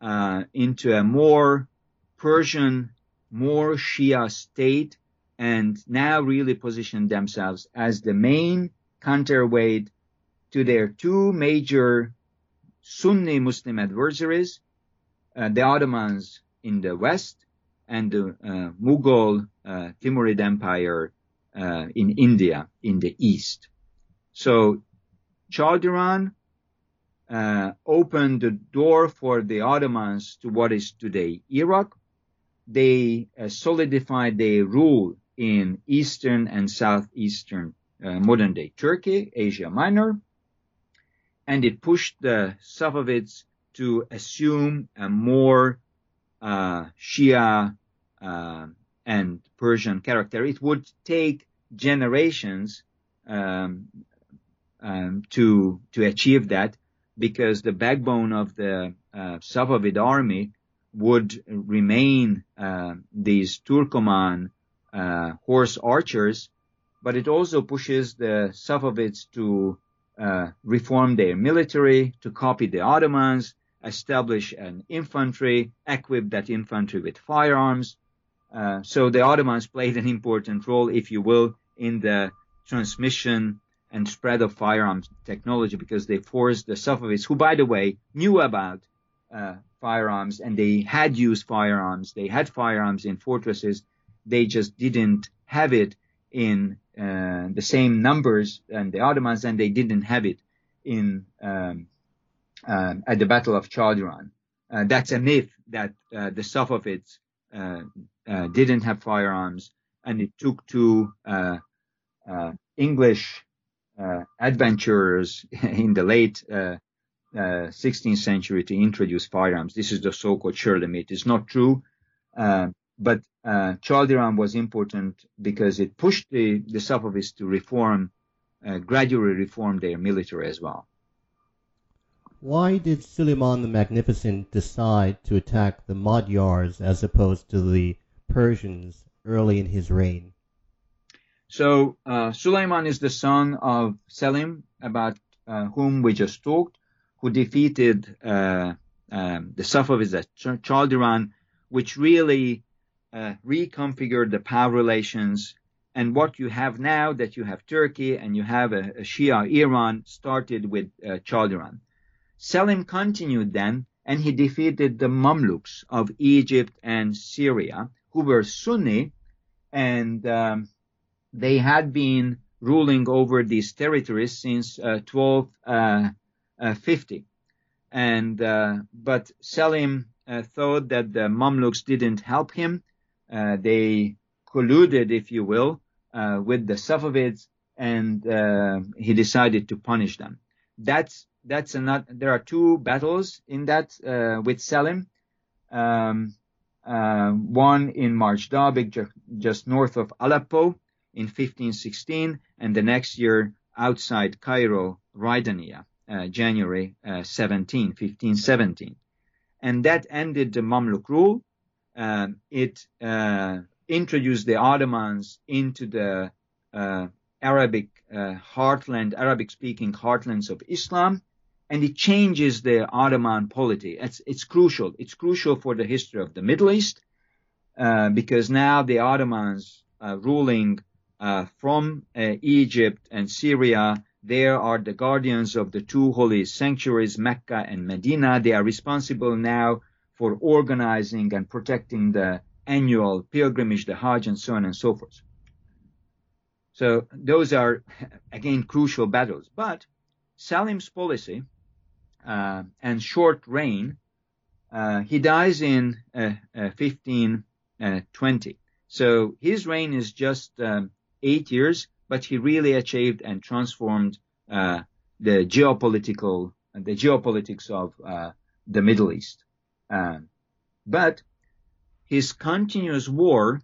uh, into a more Persian, more Shia state, and now really position themselves as the main counterweight to their two major Sunni Muslim adversaries, uh, the Ottomans in the west and the uh, Mughal uh, Timurid Empire uh, in India in the east. So Chaldiran uh, opened the door for the Ottomans to what is today Iraq. They solidified their rule in eastern and southeastern modern day Turkey, Asia Minor, and it pushed the Safavids to assume a more uh, Shia uh, and Persian character. It would take generations um, um, to to achieve that because the backbone of the uh, Safavid army would remain uh, these Turkoman uh, horse archers, but it also pushes the Safavids to uh, reform their military, to copy the Ottomans, establish an infantry, equip that infantry with firearms. Uh, so the Ottomans played an important role, if you will, in the transmission and spread of firearms technology because they forced the Safavids, who, by the way, knew about uh, firearms and they had used firearms. They had firearms in fortresses. They just didn't have it in uh, the same numbers and the Ottomans, and they didn't have it in um, um, at the Battle of Chaldiran. Uh, that's a myth that uh, the Safavids uh, uh, didn't have firearms, and it took two uh, English adventurers [LAUGHS] in the late 16th century to introduce firearms. This is the so-called Shirley myth. It's not true, but uh, Chaldiran was important because it pushed the, the Safavids to reform, uh, gradually reform their military as well. Why did Suleiman the Magnificent decide to attack the Magyars as opposed to the Persians early in his reign? So uh, Suleiman is the son of Selim, about uh, whom we just talked, who defeated uh, um, the Safavids at Chaldiran, which really uh, reconfigure the power relations. And what you have now that you have Turkey and you have a, a Shia Iran started with uh, Chaldiran. Selim continued then and he defeated the Mamluks of Egypt and Syria who were Sunni and um, they had been ruling over these territories since uh, 1250. Uh, uh, and uh, but Selim uh, thought that the Mamluks didn't help him they colluded, if you will, uh, with the Safavids, and uh, he decided to punish them. That's that's not. There are two battles in that with Selim. Um, uh, one in Marj Dabiq, ju- just north of Aleppo in 1516, and the next year outside Cairo, Ridaniya, uh, January uh, 17, 1517. And that ended the Mamluk rule. Um, it uh, introduced the Ottomans into the uh, Arabic uh, heartland, Arabic-speaking heartlands of Islam, and it changes the Ottoman polity. It's, it's crucial. It's crucial for the history of the Middle East because now the Ottomans ruling uh, from uh, Egypt and Syria. They are the guardians of the two holy sanctuaries, Mecca and Medina. They are responsible now for organizing and protecting the annual pilgrimage, the Hajj, and so on and so forth. So those are, again, crucial battles. But Selim's policy uh, and short reign, uh, he dies in uh, 1520. Uh, so his reign is just um, eight years, but he really achieved and transformed uh, the geopolitical, the geopolitics of uh, the Middle East. Uh, but his continuous war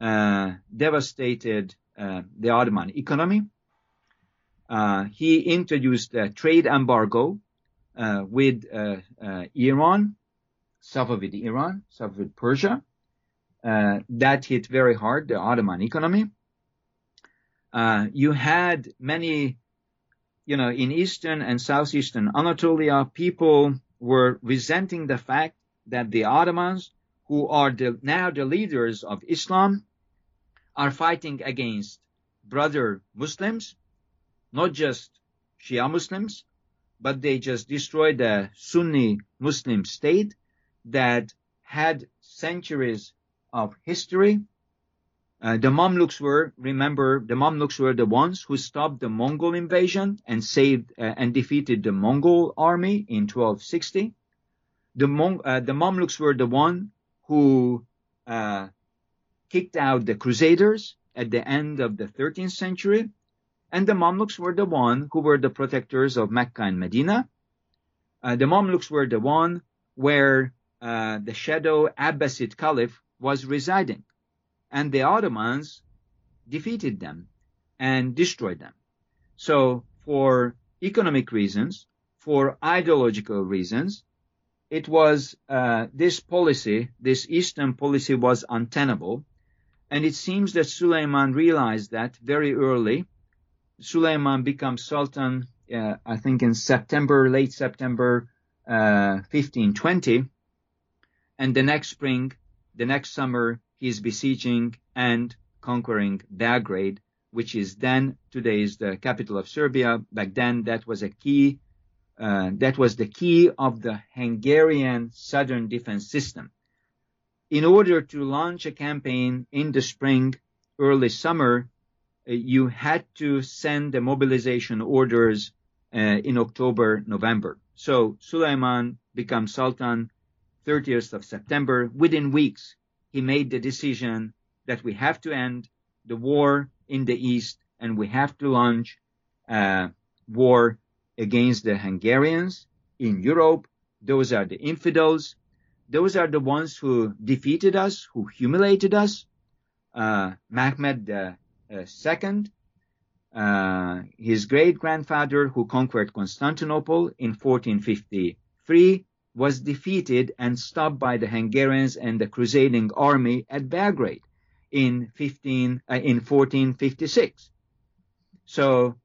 uh, devastated uh, the Ottoman economy. Uh, he introduced a trade embargo uh, with uh, Iran, Safavid Iran, Safavid Persia. that hit very hard the Ottoman economy. you had many, you know, in eastern and southeastern Anatolia, people were resenting the fact that the Ottomans, who are the, now the leaders of Islam, are fighting against brother Muslims, not just Shia Muslims, but they just destroyed the Sunni Muslim state that had centuries of history. Uh, the Mamluks were, remember, the Mamluks were the ones who stopped the Mongol invasion and saved uh, and defeated the Mongol army in 1260. The, uh, the Mamluks were the one who uh, kicked out the Crusaders at the end of the 13th century, and the Mamluks were the one who were the protectors of Mecca and Medina. Uh, the Mamluks were the one where the shadow Abbasid Caliph was residing and the Ottomans defeated them and destroyed them. So for economic reasons, for ideological reasons, it was uh, this policy, this Eastern policy was untenable. And it seems that Suleiman realized that very early. Suleiman becomes Sultan, uh, I think in September, late September, uh, 1520. And the next spring, the next summer, he is besieging and conquering Belgrade, which is then today is the capital of Serbia. Back then, that was a key. Uh, that was the key of the Hungarian southern defense system. In order to launch a campaign in the spring, early summer, uh, you had to send the mobilization orders uh, in October, November. So Suleiman becomes Sultan 30th of September. Within weeks, he made the decision that we have to end the war in the East and we have to launch a war against the Hungarians in Europe. Those are the infidels. Those are the ones who defeated us, who humiliated us. Uh, II, uh, his great grandfather who conquered Constantinople in 1453 was defeated and stopped by the Hungarians and the crusading army at Belgrade in 15 uh, in 1456. So,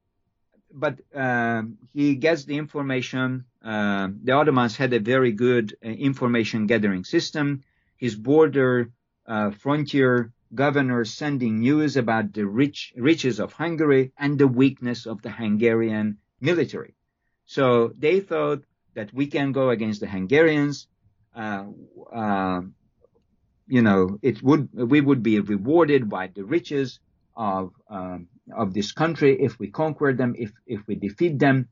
but um, he gets the information. Uh, the Ottomans had a very good uh, information gathering system. His border uh, frontier governors sending news about the rich riches of Hungary and the weakness of the Hungarian military. So they thought that we can go against the Hungarians. Uh, uh, you know, it would we would be rewarded by the riches of um, of this country if we conquer them, if if we defeat them,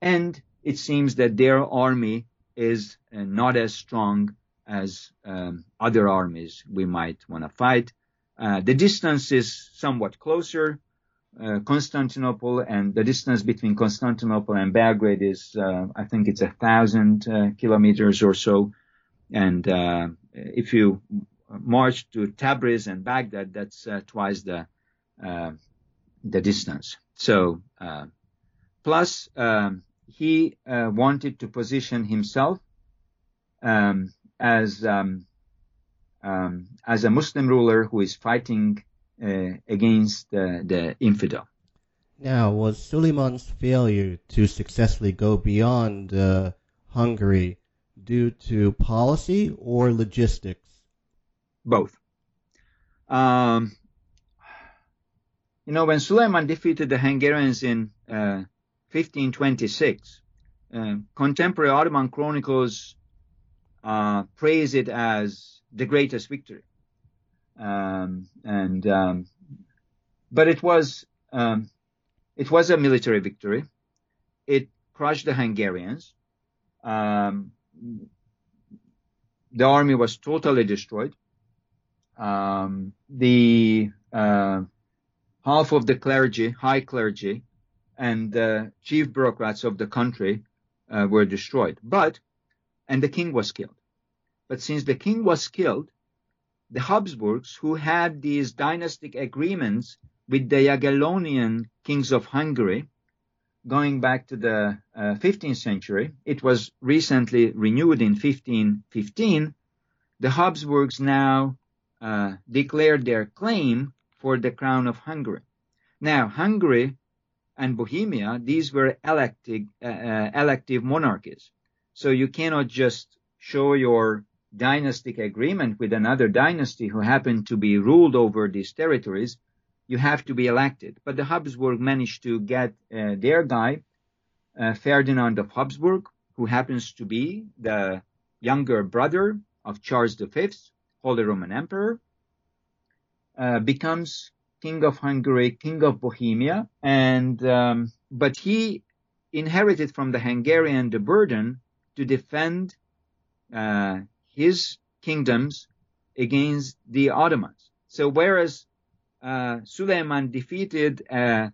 and it seems that their army is uh, not as strong as um, other armies we might want to fight. Uh, the distance is somewhat closer. Uh, Constantinople and the distance between Constantinople and Belgrade is, uh, I think it's a thousand uh, kilometers or so. And uh, if you march to Tabriz and Baghdad, that's uh, twice the the distance. So plus um, he wanted to position himself um, as um, um, as a Muslim ruler who is fighting against the, the infidel. Now, was Suleiman's failure to successfully go beyond uh, Hungary due to policy or logistics? Both. Um, you know, when Suleiman defeated the Hungarians in uh, 1526, uh, contemporary Ottoman chronicles uh, praise it as the greatest victory. Um, and um, but it was um, it was a military victory. It crushed the Hungarians. Um, the army was totally destroyed. Um, the uh, half of the clergy, high clergy, and the chief bureaucrats of the country uh, were destroyed. But and the king was killed. But since the king was killed, the Habsburgs, who had these dynastic agreements with the Jagiellonian kings of Hungary, going back to the uh, 15th century, it was recently renewed in 1515. The Habsburgs now uh, declared their claim for the crown of Hungary. Now, Hungary and Bohemia, these were elective, uh, uh elective monarchies. So you cannot just show your dynastic agreement with another dynasty who happened to be ruled over these territories, you have to be elected. But the Habsburg managed to get uh, their guy, uh, Ferdinand of Habsburg, who happens to be the younger brother of Charles V, Holy Roman Emperor, uh, becomes king of Hungary, king of Bohemia, and um, but he inherited from the Hungarian the burden to defend uh, his kingdoms against the Ottomans. So whereas uh, Suleiman defeated a,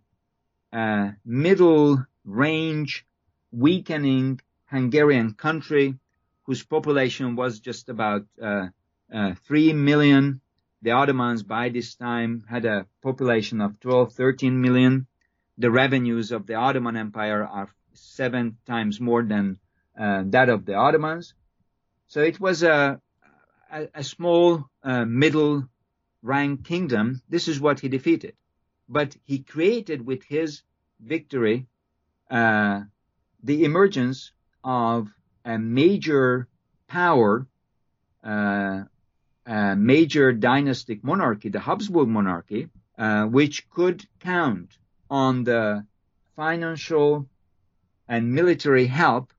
a middle range weakening Hungarian country whose population was just about uh, uh, 3 million. The Ottomans by this time had a population of 12, 13 million. The revenues of the Ottoman Empire are seven times more than uh, that of the Ottomans. So it was a, a, a small uh, middle rank kingdom. This is what he defeated. But he created with his victory uh, the emergence of a major power, uh, a major dynastic monarchy, the Habsburg monarchy, uh, which could count on the financial and military help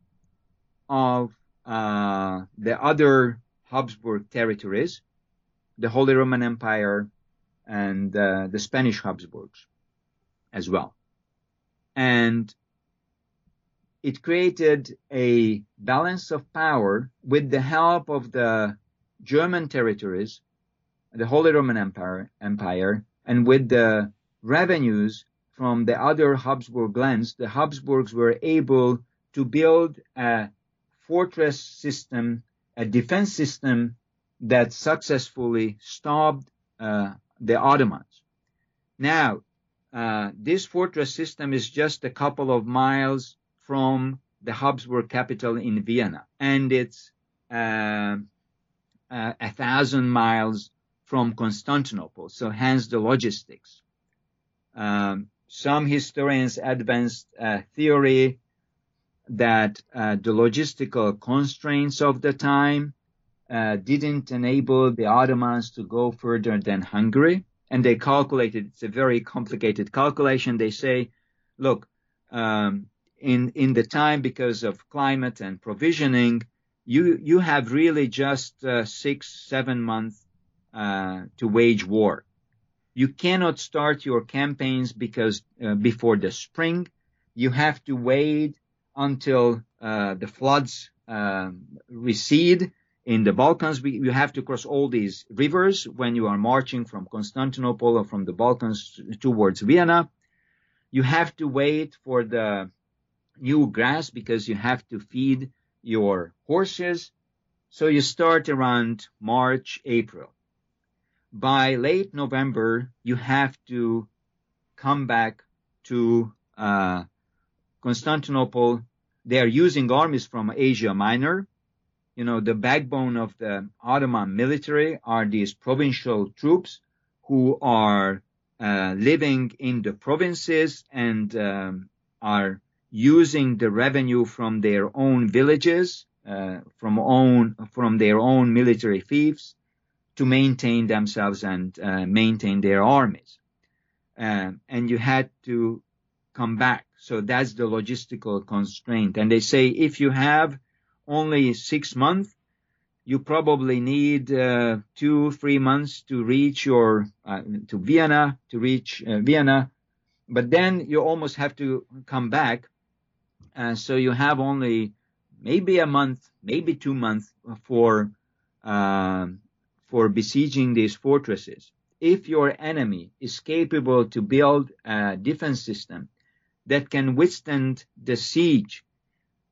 of the other Habsburg territories, the Holy Roman Empire and uh, the Spanish Habsburgs as well. And it created a balance of power with the help of the German territories, the Holy Roman Empire, Empire and with the revenues from the other Habsburg lands, the Habsburgs were able to build a fortress system, a defense system that successfully stopped uh, the Ottomans. Now, uh, this fortress system is just a couple of miles from the Habsburg capital in Vienna, and it's uh, uh, a thousand miles from Constantinople. So hence the logistics. Um, some historians advanced a theory that uh, the logistical constraints of the time uh, didn't enable the Ottomans to go further than Hungary. And they calculated, it's a very complicated calculation. They say, look, um, in in the time because of climate and provisioning, you you have really just uh, six seven months uh, to wage war. You cannot start your campaigns because uh, before the spring. You have to wait until uh, the floods um, recede in the Balkans. We, you have to cross all these rivers when you are marching from Constantinople or from the Balkans towards Vienna. You have to wait for the new grass because you have to feed your horses. So you start around March, April. By late November, you have to come back to uh, Constantinople. They are using armies from Asia Minor. You know, the backbone of the Ottoman military are these provincial troops who are uh, living in the provinces and um, are using the revenue from their own villages, uh, from own from their own military fiefs, to maintain themselves and uh, maintain their armies. Uh, and you had to come back. So that's the logistical constraint. And they say if you have only six months, you probably need uh, two, three months to reach your uh, to Vienna, to reach uh, Vienna. But then you almost have to come back and so you have only maybe a month, maybe two months for uh, for besieging these fortresses. If your enemy is capable to build a defense system that can withstand the siege,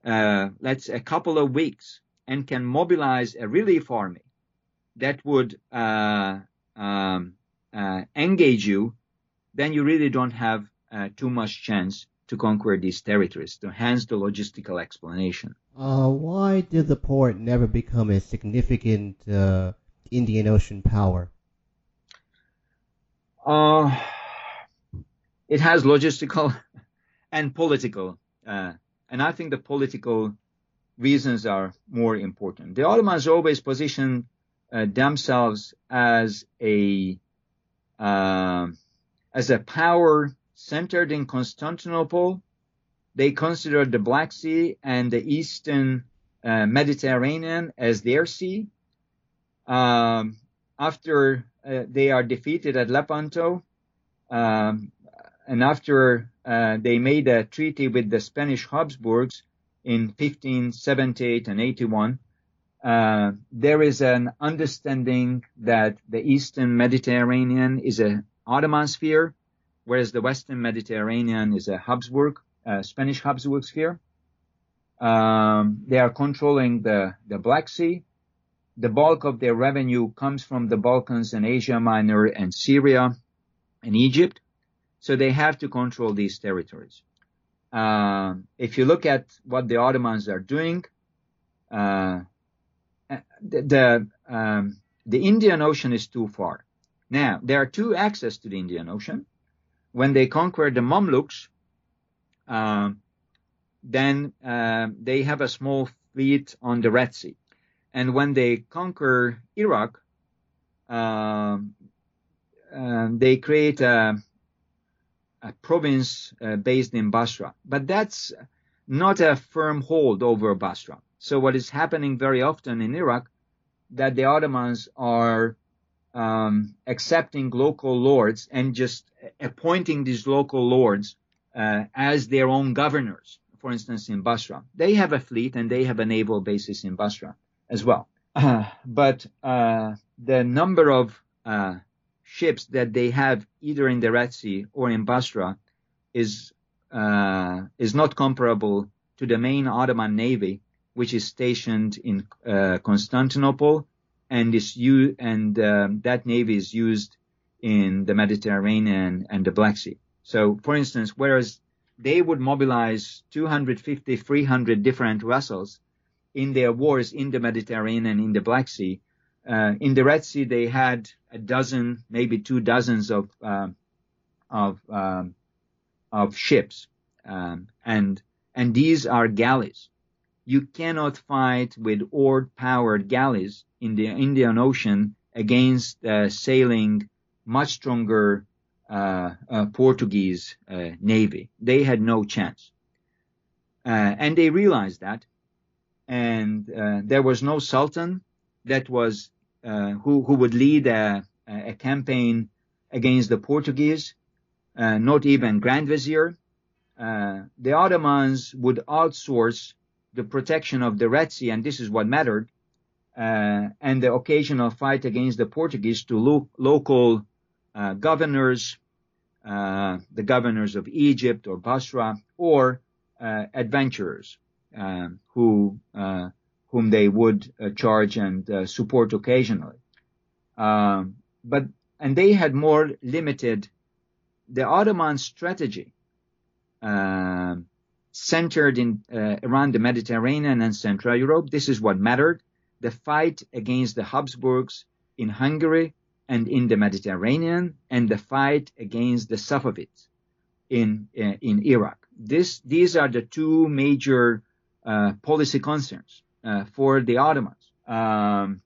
uh, let's a couple of weeks, and can mobilize a relief army that would uh, um, uh, engage you, then you really don't have uh, too much chance to conquer these territories, to hence the logistical explanation. Uh, why did the Porte never become a significant uh, Indian Ocean power? Uh, it has logistical and political, uh, and I think the political reasons are more important. The Ottomans always position uh, themselves as a uh, as a power centered in Constantinople. They considered the Black Sea and the Eastern uh, Mediterranean as their sea. Um, after uh, they are defeated at Lepanto, um, and after uh, they made a treaty with the Spanish Habsburgs in 1578 and 81, uh, there is an understanding that the Eastern Mediterranean is an Ottoman sphere, whereas the Western Mediterranean is a Habsburg, uh, Spanish Habsburg sphere. Um, they are controlling the, the Black Sea. The bulk of their revenue comes from the Balkans and Asia Minor and Syria and Egypt. So they have to control these territories. Uh, if you look at what the Ottomans are doing, uh, the the, um, the Indian Ocean is too far. Now there are two access to the Indian Ocean. When they conquered the Mamluks, uh, then uh, they have a small fleet on the Red Sea, and when they conquer Iraq, um, they create a a province uh, based in Basra. But that's not a firm hold over Basra. So what is happening very often in Iraq that the Ottomans are um, accepting local lords and just appointing these local lords uh, as their own governors. For instance, in Basra, they have a fleet and they have a naval basis in Basra as well. [CLEARS THROAT] Uh, but the number of uh, ships that they have either in the Red Sea or in Basra is uh, is not comparable to the main Ottoman navy, which is stationed in uh, Constantinople, and is u- and um, that navy is used in the Mediterranean and the Black Sea. So, for instance, whereas they would mobilize 250, 300 different vessels in their wars in the Mediterranean and in the Black Sea, uh, in the Red Sea, they had a dozen, maybe two dozens of uh, of um, of ships, um, and and these are galleys. You cannot fight with oar-powered galleys in the Indian Ocean against uh, sailing much stronger uh, uh, Portuguese uh, navy. They had no chance, and they realized that. And there was no sultan that was who who would lead a, a campaign against the Portuguese, uh, not even Grand Vizier. Uh, the Ottomans would outsource the protection of the Red Sea, and this is what mattered, uh, and the occasional fight against the Portuguese to lo- local uh, governors, uh, the governors of Egypt or Basra, or adventurers who whom they would uh, charge and uh, support occasionally. Um, but and they had more limited. The Ottoman strategy uh, centered in uh, around the Mediterranean and Central Europe. This is what mattered. The fight against the Habsburgs in Hungary and in the Mediterranean, and the fight against the Safavids in uh, in Iraq. This these are the two major uh, policy concerns uh, for the Ottomans. Um,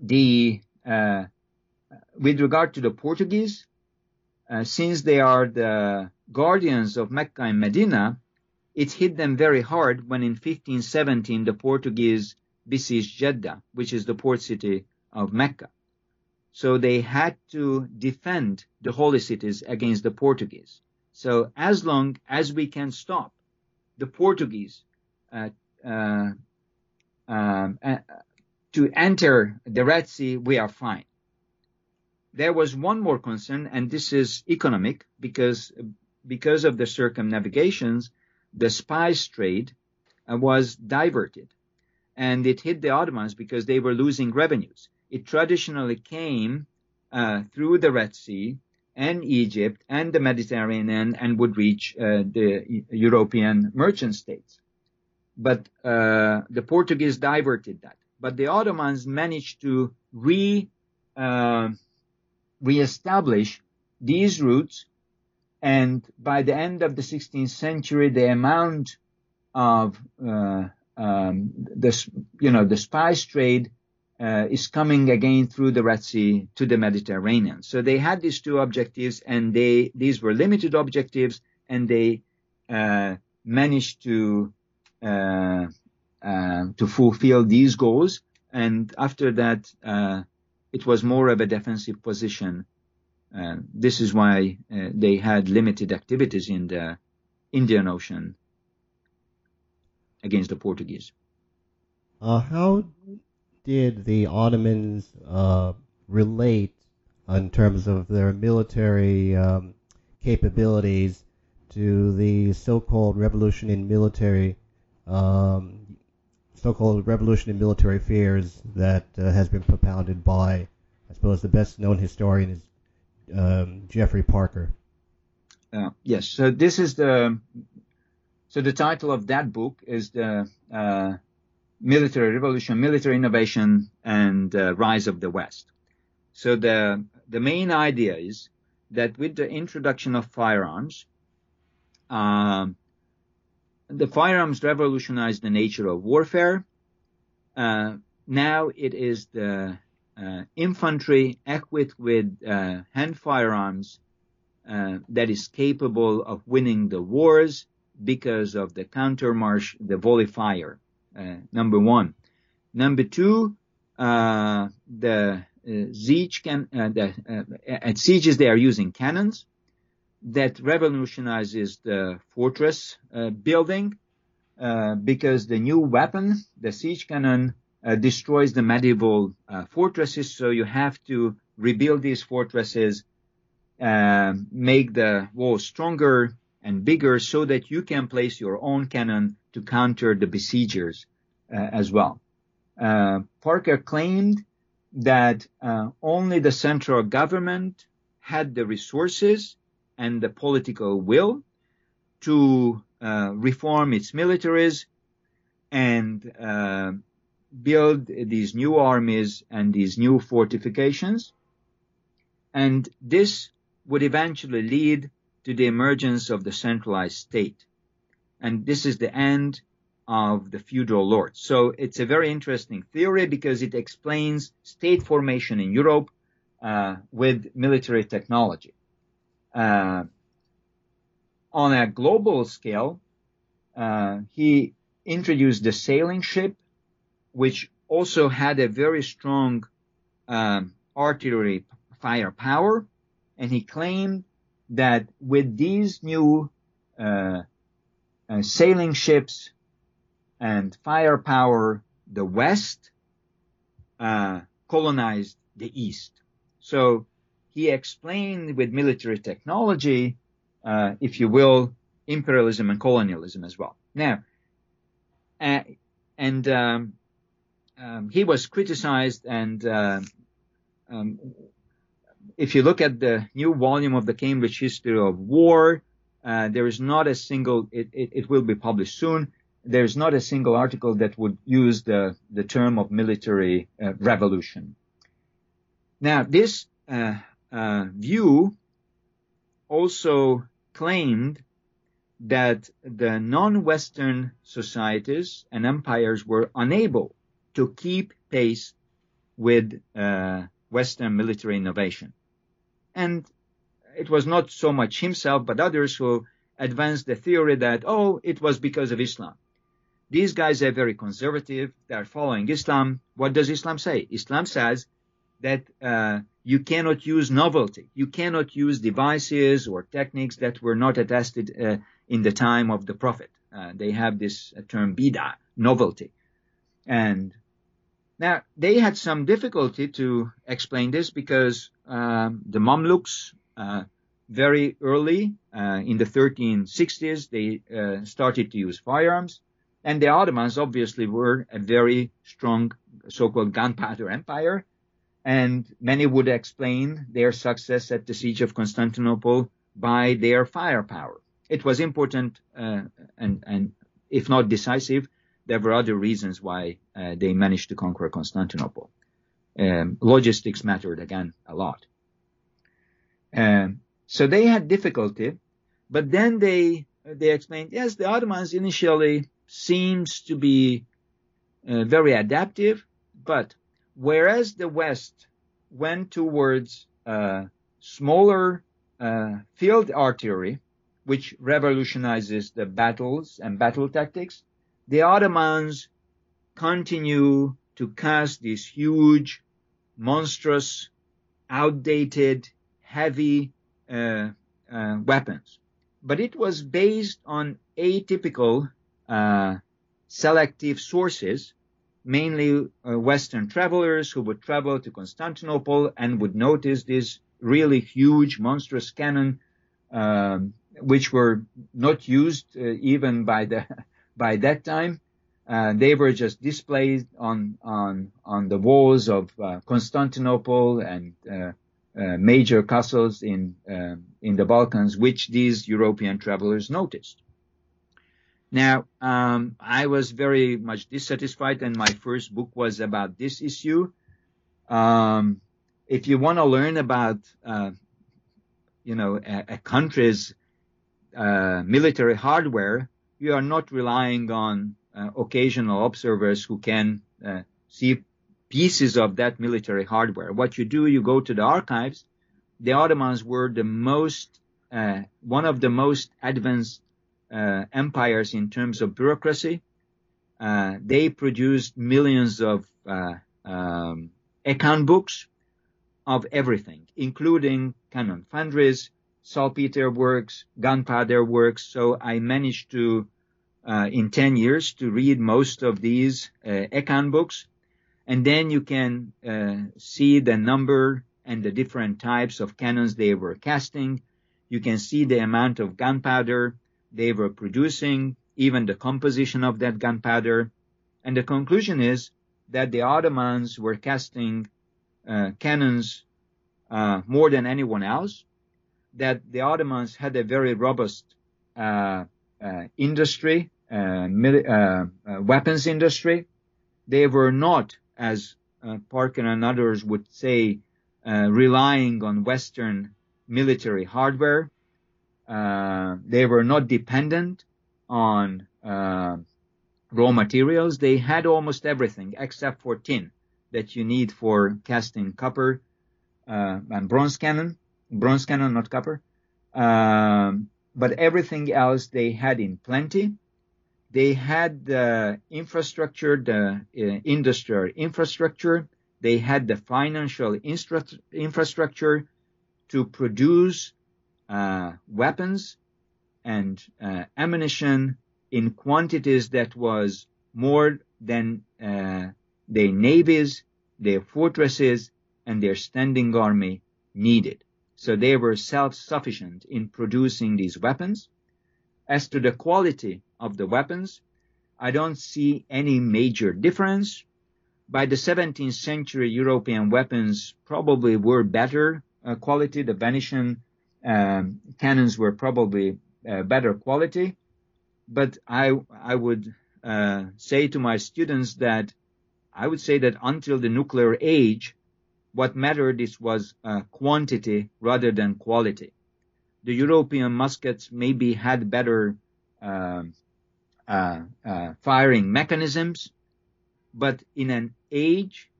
the uh, with regard to the Portuguese, uh, since they are the guardians of Mecca and Medina, it hit them very hard when in 1517 the Portuguese besieged Jeddah, which is the port city of Mecca. So they had to defend the holy cities against the Portuguese. So as long as we can stop the Portuguese uh, uh, um, to enter the Red Sea, we are fine. There was one more concern, and this is economic, because because of the circumnavigations, the spice trade uh, was diverted, and it hit the Ottomans because they were losing revenues. It traditionally came uh, through the Red Sea and Egypt and the Mediterranean and would reach uh, the European merchant states but uh, the Portuguese diverted that. But the Ottomans managed to re uh, reestablish these routes, and by the end of the 16th century, the amount of uh, um, this, you know, the spice trade uh, is coming again through the Red Sea to the Mediterranean. So they had these two objectives, and they these were limited objectives, and they uh, managed to to fulfill these goals. And after that, uh, it was more of a defensive position. Uh, this is why uh, they had limited activities in the Indian Ocean against the Portuguese. Uh, how did the Ottomans uh, relate in terms of their military um, capabilities to the so-called revolution in military, um, so-called revolution in military affairs that uh, has been propounded by, I suppose, the best-known historian is um, Geoffrey Parker. Uh, yes. So this is the so the title of that book is the uh, military revolution, military innovation, and uh, rise of the West. So the the main idea is that with the introduction of firearms, um, the firearms revolutionized the nature of warfare. Uh, now it is the uh, infantry equipped with uh, hand firearms uh, that is capable of winning the wars because of the countermarch, the volley fire. Uh, number one. Number two, uh, the siege can the, at sieges they are using cannons that revolutionizes the fortress uh, building uh, because the new weapon, the siege cannon, uh, destroys the medieval uh, fortresses. So you have to rebuild these fortresses, uh, make the walls stronger and bigger so that you can place your own cannon to counter the besiegers uh, as well. Parker claimed that only the central government had the resources and the political will to uh, reform its militaries and uh, build these new armies and these new fortifications. And this would eventually lead to the emergence of the centralized state. And this is the end of the feudal lords. So it's a very interesting theory because it explains state formation in Europe uh, with military technology. Uh, on a global scale, uh, he introduced the sailing ship, which also had a very strong um, artillery firepower, and he claimed that with these new uh, uh, sailing ships and firepower, the West uh, colonized the East. So he explained with military technology, uh, if you will, imperialism and colonialism as well. Now, uh, and um, um, he was criticized, and uh, um, if you look at the new volume of the Cambridge History of War, uh, there is not a single. It, it, it will be published soon there's not a single article that would use the, the term of military uh, revolution. Now, this uh, uh, view also claimed that the non-Western societies and empires were unable to keep pace with uh, Western military innovation. And it was not so much himself, but others who advanced the theory that, oh, it was because of Islam. These guys are very conservative. They are following Islam. What does Islam say? Islam says that uh, you cannot use novelty. You cannot use devices or techniques that were not attested uh, in the time of the Prophet. Uh, they have this uh, term bida, novelty. And now they had some difficulty to explain this because um, the Mamluks, uh, very early uh, in the 1360s, they uh, started to use firearms. And the Ottomans obviously were a very strong so-called gunpowder empire and many would explain their success at the siege of Constantinople by their firepower. It was important uh, and, and if not decisive, there were other reasons why uh, they managed to conquer Constantinople. Um, logistics mattered again a lot. Um, so they had difficulty, but then they they explained yes, the Ottomans initially seems to be uh, very adaptive, but whereas the West went towards uh, smaller uh, field artillery, which revolutionizes the battles and battle tactics, the Ottomans continue to cast these huge monstrous, outdated, heavy uh, uh, weapons. But it was based on atypical uh, selective sources, mainly uh, Western travelers who would travel to Constantinople and would notice this really huge, monstrous cannon, um, which were not used uh, even by the [LAUGHS] by that time. Uh, they were just displayed on on on the walls of uh, Constantinople and uh, uh major castles in uh, in the Balkans, which these European travelers noticed. Now, um, I was very much dissatisfied, and my first book was about this issue. Um, if you want to learn about, uh, you know, a, a country's military hardware, you are not relying on uh, occasional observers who can uh, see pieces of that military hardware. What you do, you go to the archives. The Ottomans were the most, uh, one of the most advanced uh, empires in terms of bureaucracy. Uh, they produced millions of uh, um, account books of everything, including cannon foundries, saltpeter works, gunpowder works. So I managed to uh, in 10 years to read most of these uh, account books. And then you can uh, see the number and the different types of cannons they were casting. You can see the amount of gunpowder they were producing, even the composition of that gunpowder. And the conclusion is that the Ottomans were casting uh, cannons uh, more than anyone else, that the Ottomans had a very robust uh, uh industry uh, uh, weapons industry. They were not, as Parker and others would say, relying on Western military hardware. They were not dependent on raw materials. They had almost everything except for tin that you need for casting copper uh, and bronze cannon, bronze cannon, not copper. Um, but everything else they had in plenty they had the infrastructure, the uh, industrial infrastructure. They had the financial infrastructure to produce uh, weapons and uh, ammunition in quantities that was more than uh, their navies, their fortresses, and their standing army needed. So they were self-sufficient in producing these weapons. As to the quality of the weapons, I don't see any major difference. By the 17th century, European weapons probably were better uh, quality. The Venetian um, cannons were probably uh, better quality. But I, I would uh, say to my students that I would say that until the nuclear age, what mattered is was uh, quantity rather than quality. The European muskets maybe had better um, uh, uh, firing mechanisms, but in an age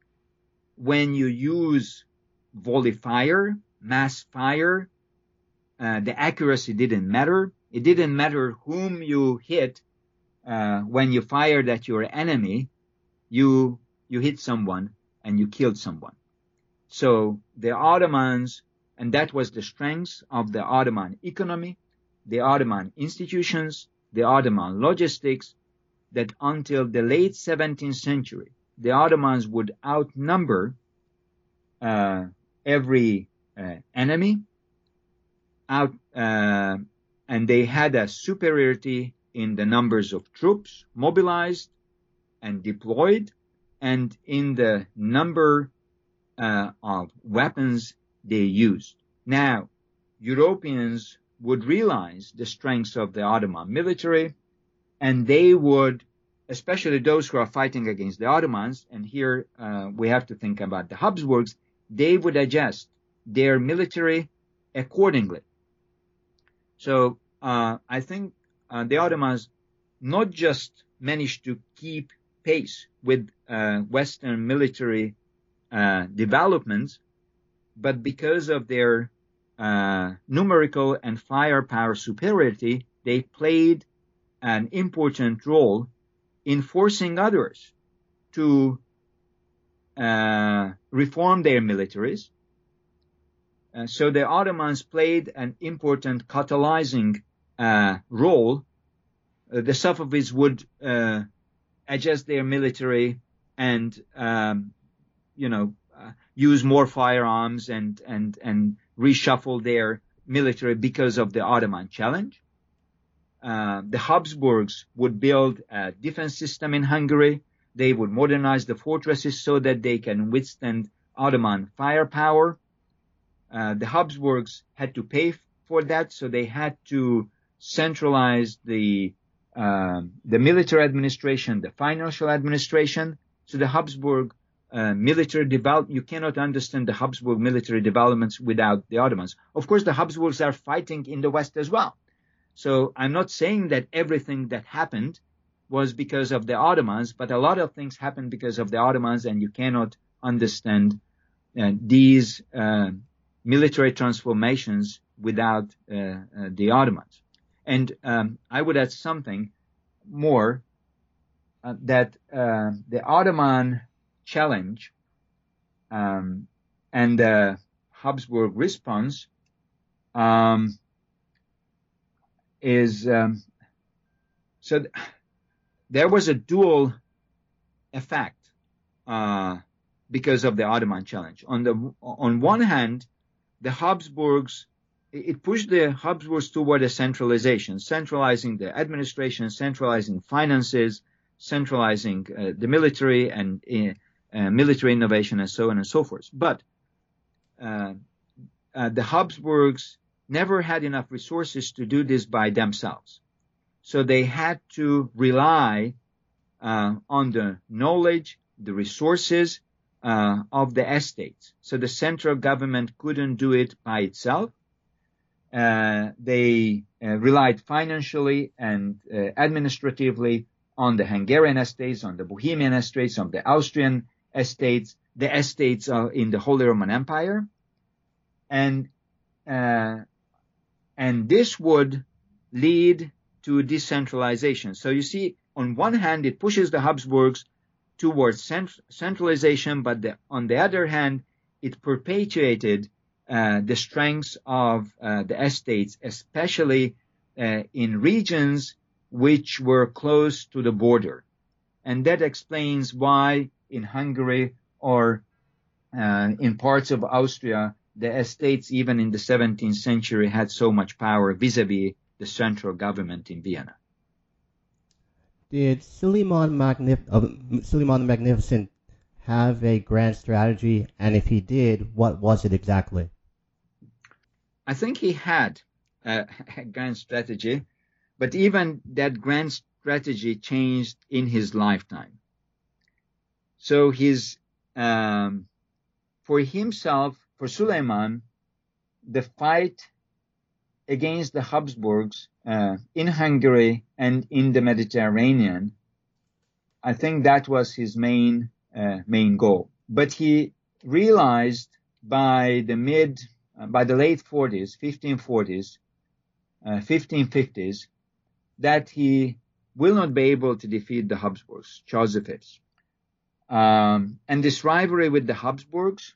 when you use volley fire, mass fire, uh, the accuracy didn't matter. It didn't matter whom you hit uh, when you fired at your enemy. You you hit someone and you killed someone. So the Ottomans, and that was the strength of the Ottoman economy, the Ottoman institutions, the Ottoman logistics that until the late 17th century, the Ottomans would outnumber uh, every uh, enemy, out, uh, and they had a superiority in the numbers of troops mobilized and deployed, and in the number uh, of weapons they used. Now, Europeans would realize the strengths of the Ottoman military, and they would, especially those who are fighting against the Ottomans, and here uh, we have to think about the Habsburgs, they would adjust their military accordingly. So uh, I think uh, the Ottomans not just managed to keep pace with uh, Western military uh, developments, but because of their uh, numerical and firepower superiority, they played an important role in forcing others to uh, reform their militaries. Uh, so the Ottomans played an important catalyzing uh, role. Uh, the Safavids would uh, adjust their military and, um, you know, uh, use more firearms and and and reshuffle their military because of the Ottoman challenge. The Habsburgs would build a defense system in Hungary. They would modernize the fortresses so that they can withstand Ottoman firepower. Uh, the Habsburgs had to pay for that, so they had to centralize the uh, the military administration, the financial administration. So the Habsburg uh, military develop, you cannot understand the Habsburg military developments without the Ottomans. Of course, the Habsburgs are fighting in the West as well. So I'm not saying that everything that happened was because of the Ottomans, but a lot of things happened because of the Ottomans, and you cannot understand uh, these uh, military transformations without uh, uh the Ottomans. And um, I would add something more uh, that the Ottoman challenge um, and the Habsburg response um, is um, so th- there was a dual effect uh, because of the Ottoman challenge. On the on one hand, the Habsburgs it pushed the Habsburgs toward a centralization, centralizing the administration, centralizing finances, centralizing uh, the military and uh, uh, military innovation and so on and so forth. But uh, uh, the Habsburgs never had enough resources to do this by themselves. So they had to rely uh, on the knowledge, the resources uh, of the estates. So the central government couldn't do it by itself. Uh, they relied financially and administratively on the Hungarian estates, on the Bohemian estates, on the Austrian estates, the estates in the Holy Roman Empire, and uh, and this would lead to decentralization. So you see, on one hand, it pushes the Habsburgs towards cent- centralization, but the, on the other hand, it perpetuated uh, the strengths of uh, the estates, especially uh, in regions which were close to the border. And that explains why in Hungary or uh, in parts of Austria, the estates, even in the 17th century, had so much power vis-a-vis the central government in Vienna. Did Suleiman, Magnif- uh, Suleiman the Magnificent have a grand strategy? And if he did, what was it exactly? I think he had a grand strategy, but even that grand strategy changed in his lifetime. So his, um, for himself, for Suleiman, the fight against the Habsburgs uh, in Hungary and in the Mediterranean, I think that was his main uh, main goal. But he realized by the mid, uh, by the late 40s, 1540s, 1550s, uh, that he will not be able to defeat the Habsburgs, Charles V. Um, and this rivalry with the Habsburgs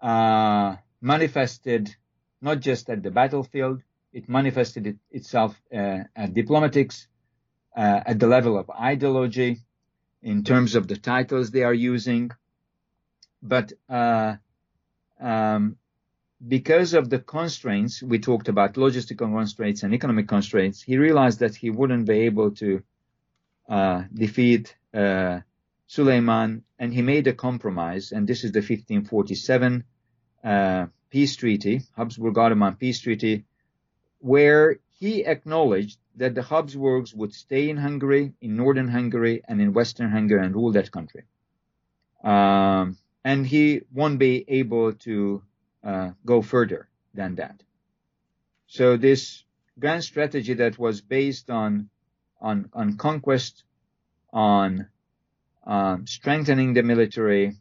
uh, manifested not just at the battlefield, it manifested it, itself uh, at diplomatics, uh, at the level of ideology, in terms of the titles they are using. But uh, um, because of the constraints, we talked about logistical constraints and economic constraints, he realized that he wouldn't be able to uh, defeat uh, Suleiman, and he made a compromise, and this is the 1547 uh, peace treaty, Habsburg-Ottoman peace treaty, where he acknowledged that the Habsburgs would stay in Hungary, in northern Hungary, and in western Hungary and rule that country. Um, and he won't be able to uh, go further than that. So this grand strategy that was based on on on conquest, on um, strengthening the military,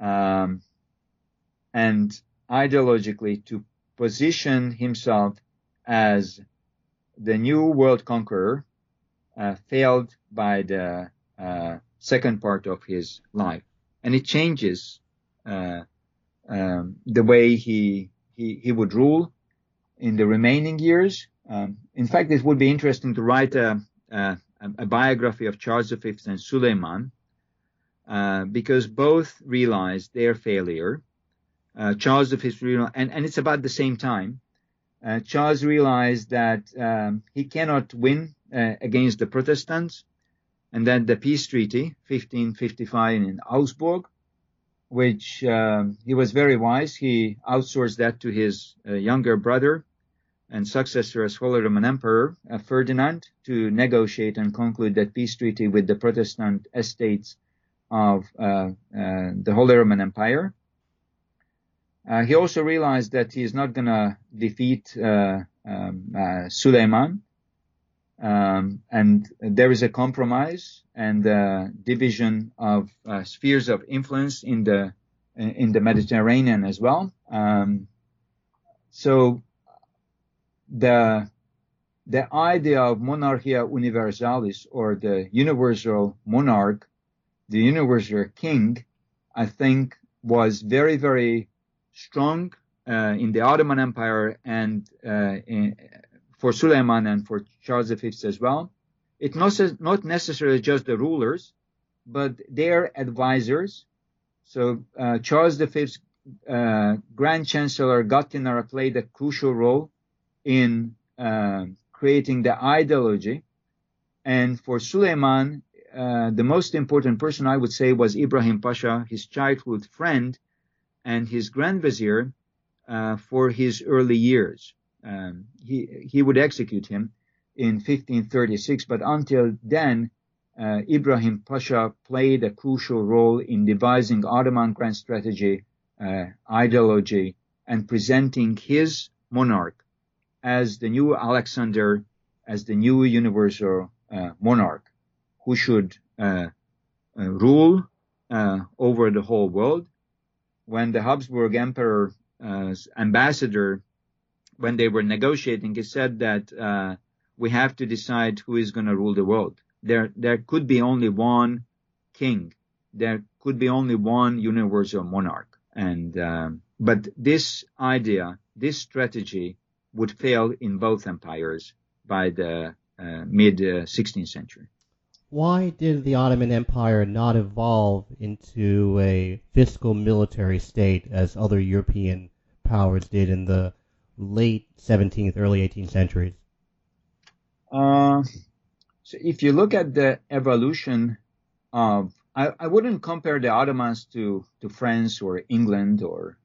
um, and ideologically to position himself as the new world conqueror uh, failed by the uh, second part of his life. and it changes uh, um, the way he, he he would rule in the remaining years. Um, in fact, it would be interesting to write a, a, a biography of Charles V and Suleiman uh, because both realized their failure. Uh, Charles V and, and it's about the same time. Uh, Charles realized that um, he cannot win uh, against the Protestants, and then the peace treaty, 1555 in Augsburg, which um, he was very wise. He outsourced that to his uh, younger brother and successor as Holy Roman Emperor, uh, Ferdinand, to negotiate and conclude that peace treaty with the Protestant estates of uh, the Holy Roman Empire. Uh, he also realized that he is not going to defeat uh, um, uh, Suleiman, um, and there is a compromise and division of spheres of influence in the in the Mediterranean as well. Um, so the the idea of monarchia universalis or the universal monarch, the universal king, I think was very, very strong uh, in the Ottoman Empire and uh, in, for Suleiman and for Charles V as well. It's not, not necessarily just the rulers, but their advisors. So uh, Charles V's uh, Grand Chancellor Gattinara played a crucial role in uh, creating the ideology. And for Suleiman, uh, the most important person I would say was Ibrahim Pasha, his childhood friend and his grand vizier uh, for his early years. Um, he he would execute him in 1536, but until then, uh, Ibrahim Pasha played a crucial role in devising Ottoman grand strategy, uh, ideology, and presenting his monarch as the new Alexander, as the new universal uh, monarch who should uh, uh, rule uh, over the whole world. When the Habsburg Emperor's ambassador, when they were negotiating, he said that uh, we have to decide who is going to rule the world. There, there could be only one king. There could be only one universal monarch. And, um, but this idea, this strategy would fail in both empires by the uh, mid 16th uh, century. Why did the Ottoman Empire not evolve into a fiscal military state as other European powers did in the late 17th, early 18th centuries? Uh, so if you look at the evolution of, I, I, wouldn't compare the Ottomans to, to France or England or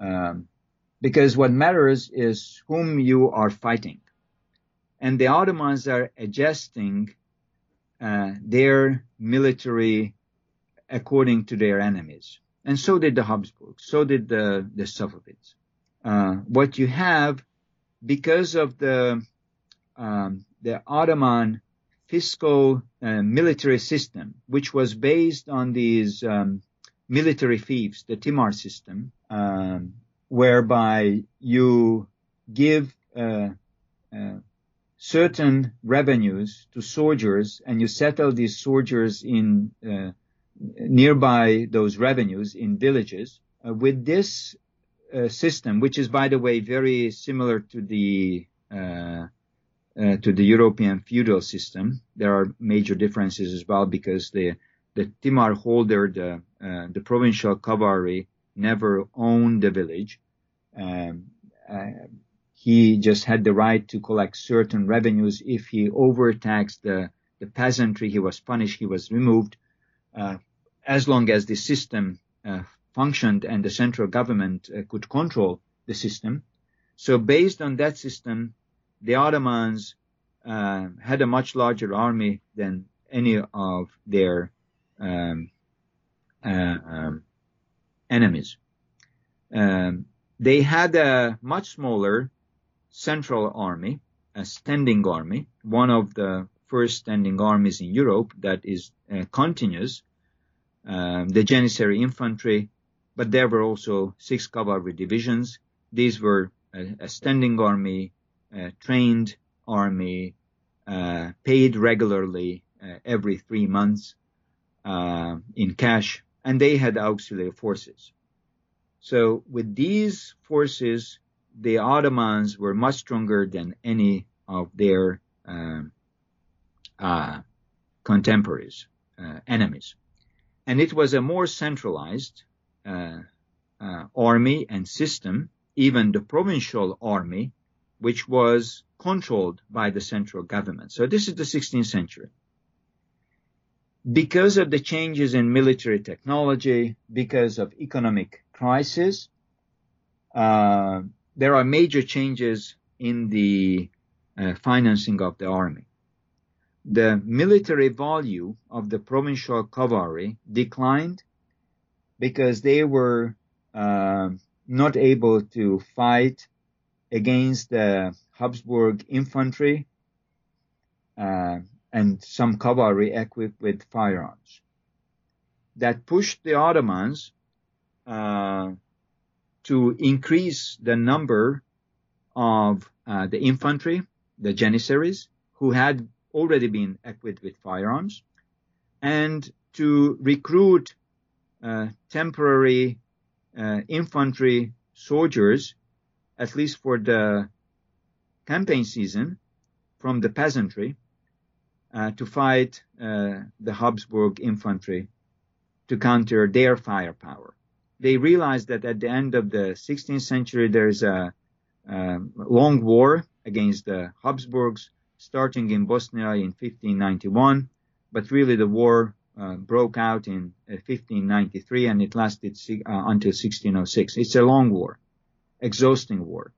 um, because what matters is whom you are fighting. And the Ottomans are adjusting uh, their military according to their enemies. And so did the Habsburgs, so did the, the Safavids. Uh, what you have, because of the, um, the Ottoman fiscal uh, military system, which was based on these um, military fiefs, the Timar system, um, whereby you give uh, uh, certain revenues to soldiers and you settle these soldiers in uh, nearby those revenues in villages. Uh, with this uh, system, which is by the way very similar to the uh, to the European feudal system, there are major differences as well because the the Timar holder, the the provincial cavalry, never owned the village. Um, uh, he just had the right to collect certain revenues. If he overtaxed the, the peasantry, he was punished, he was removed. Uh, as long as the system uh, functioned and the central government uh, could control the system. So based on that system, the Ottomans uh, had a much larger army than any of their um, uh, um, enemies. Um, they had a much smaller central army, a standing army, one of the first standing armies in Europe that is uh, continuous, um, the Janissary infantry, but there were also six cavalry divisions. These were a, a standing army, a trained army, uh, paid regularly uh, every three months uh, in cash and they had auxiliary forces. So with these forces, the Ottomans were much stronger than any of their uh, uh, contemporaries, uh, enemies. And it was a more centralized uh, army and system, even the provincial army, which was controlled by the central government. So this is the 16th century. Because of the changes in military technology, because of economic crisis, uh, there are major changes in the uh, financing of the army. The military value of the provincial cavalry declined because they were uh, not able to fight against the Habsburg infantry uh, and some cavalry equipped with firearms. That pushed the Ottomans uh, to increase the number of uh, the infantry, the Janissaries, who had already been equipped with firearms, and to recruit uh, temporary uh, infantry soldiers, at least for the campaign season, from the peasantry, uh, to fight uh, the Habsburg infantry to counter their firepower they realized that at the end of the 16th century, there's a, a long war against the Habsburgs, starting in Bosnia in 1591, but really the war uh, broke out in 1593 uh, and it lasted uh, until 1606. It's a long war, exhausting war.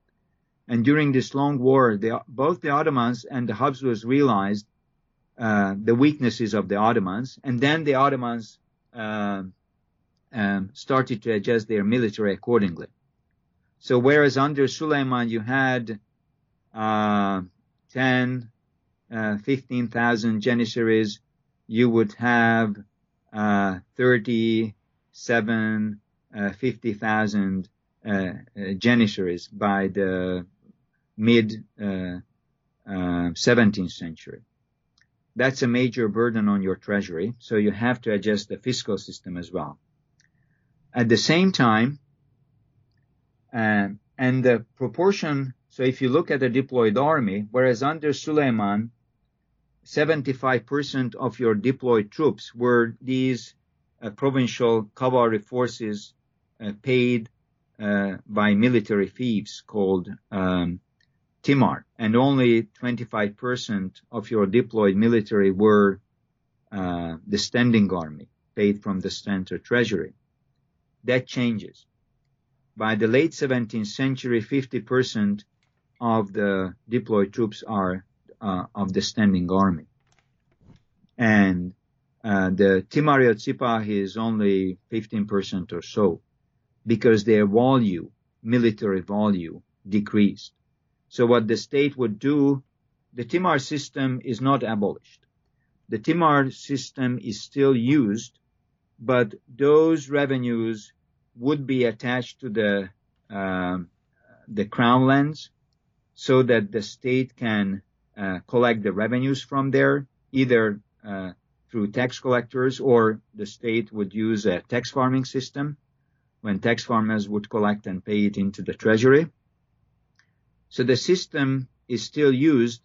And during this long war, the, both the Ottomans and the Habsburgs realized uh, the weaknesses of the Ottomans, and then the Ottomans uh, um, started to adjust their military accordingly. So whereas under Suleiman you had uh, 10, uh, 15,000 Janissaries, you would have uh, 37, uh, 50,000 uh, uh, Janissaries by the mid 17th century. That's a major burden on your treasury, so you have to adjust the fiscal system as well. At the same time, um, and the proportion, so if you look at the deployed army, whereas under Suleiman, 75% of your deployed troops were these uh, provincial cavalry forces uh, paid uh, by military fiefs called um, Timar, and only 25% of your deployed military were uh, the standing army paid from the center treasury that changes. By the late 17th century, 50% of the deployed troops are uh, of the standing army. And uh, the Timariot Sipah is only 15% or so because their value, military value, decreased. So what the state would do, the Timar system is not abolished. The Timar system is still used, but those revenues would be attached to the um, the crown lands so that the state can uh, collect the revenues from there, either uh, through tax collectors or the state would use a tax farming system when tax farmers would collect and pay it into the treasury. So the system is still used.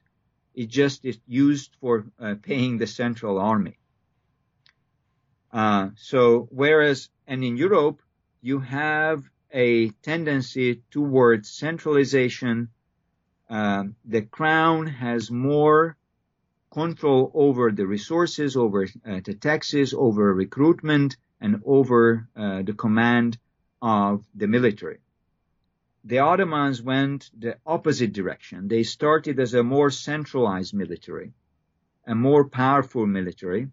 It just is used for uh, paying the central army. Uh, so whereas, and in Europe, you have a tendency towards centralization. Um, the crown has more control over the resources, over uh, the taxes, over recruitment, and over uh, the command of the military. The Ottomans went the opposite direction. They started as a more centralized military, a more powerful military,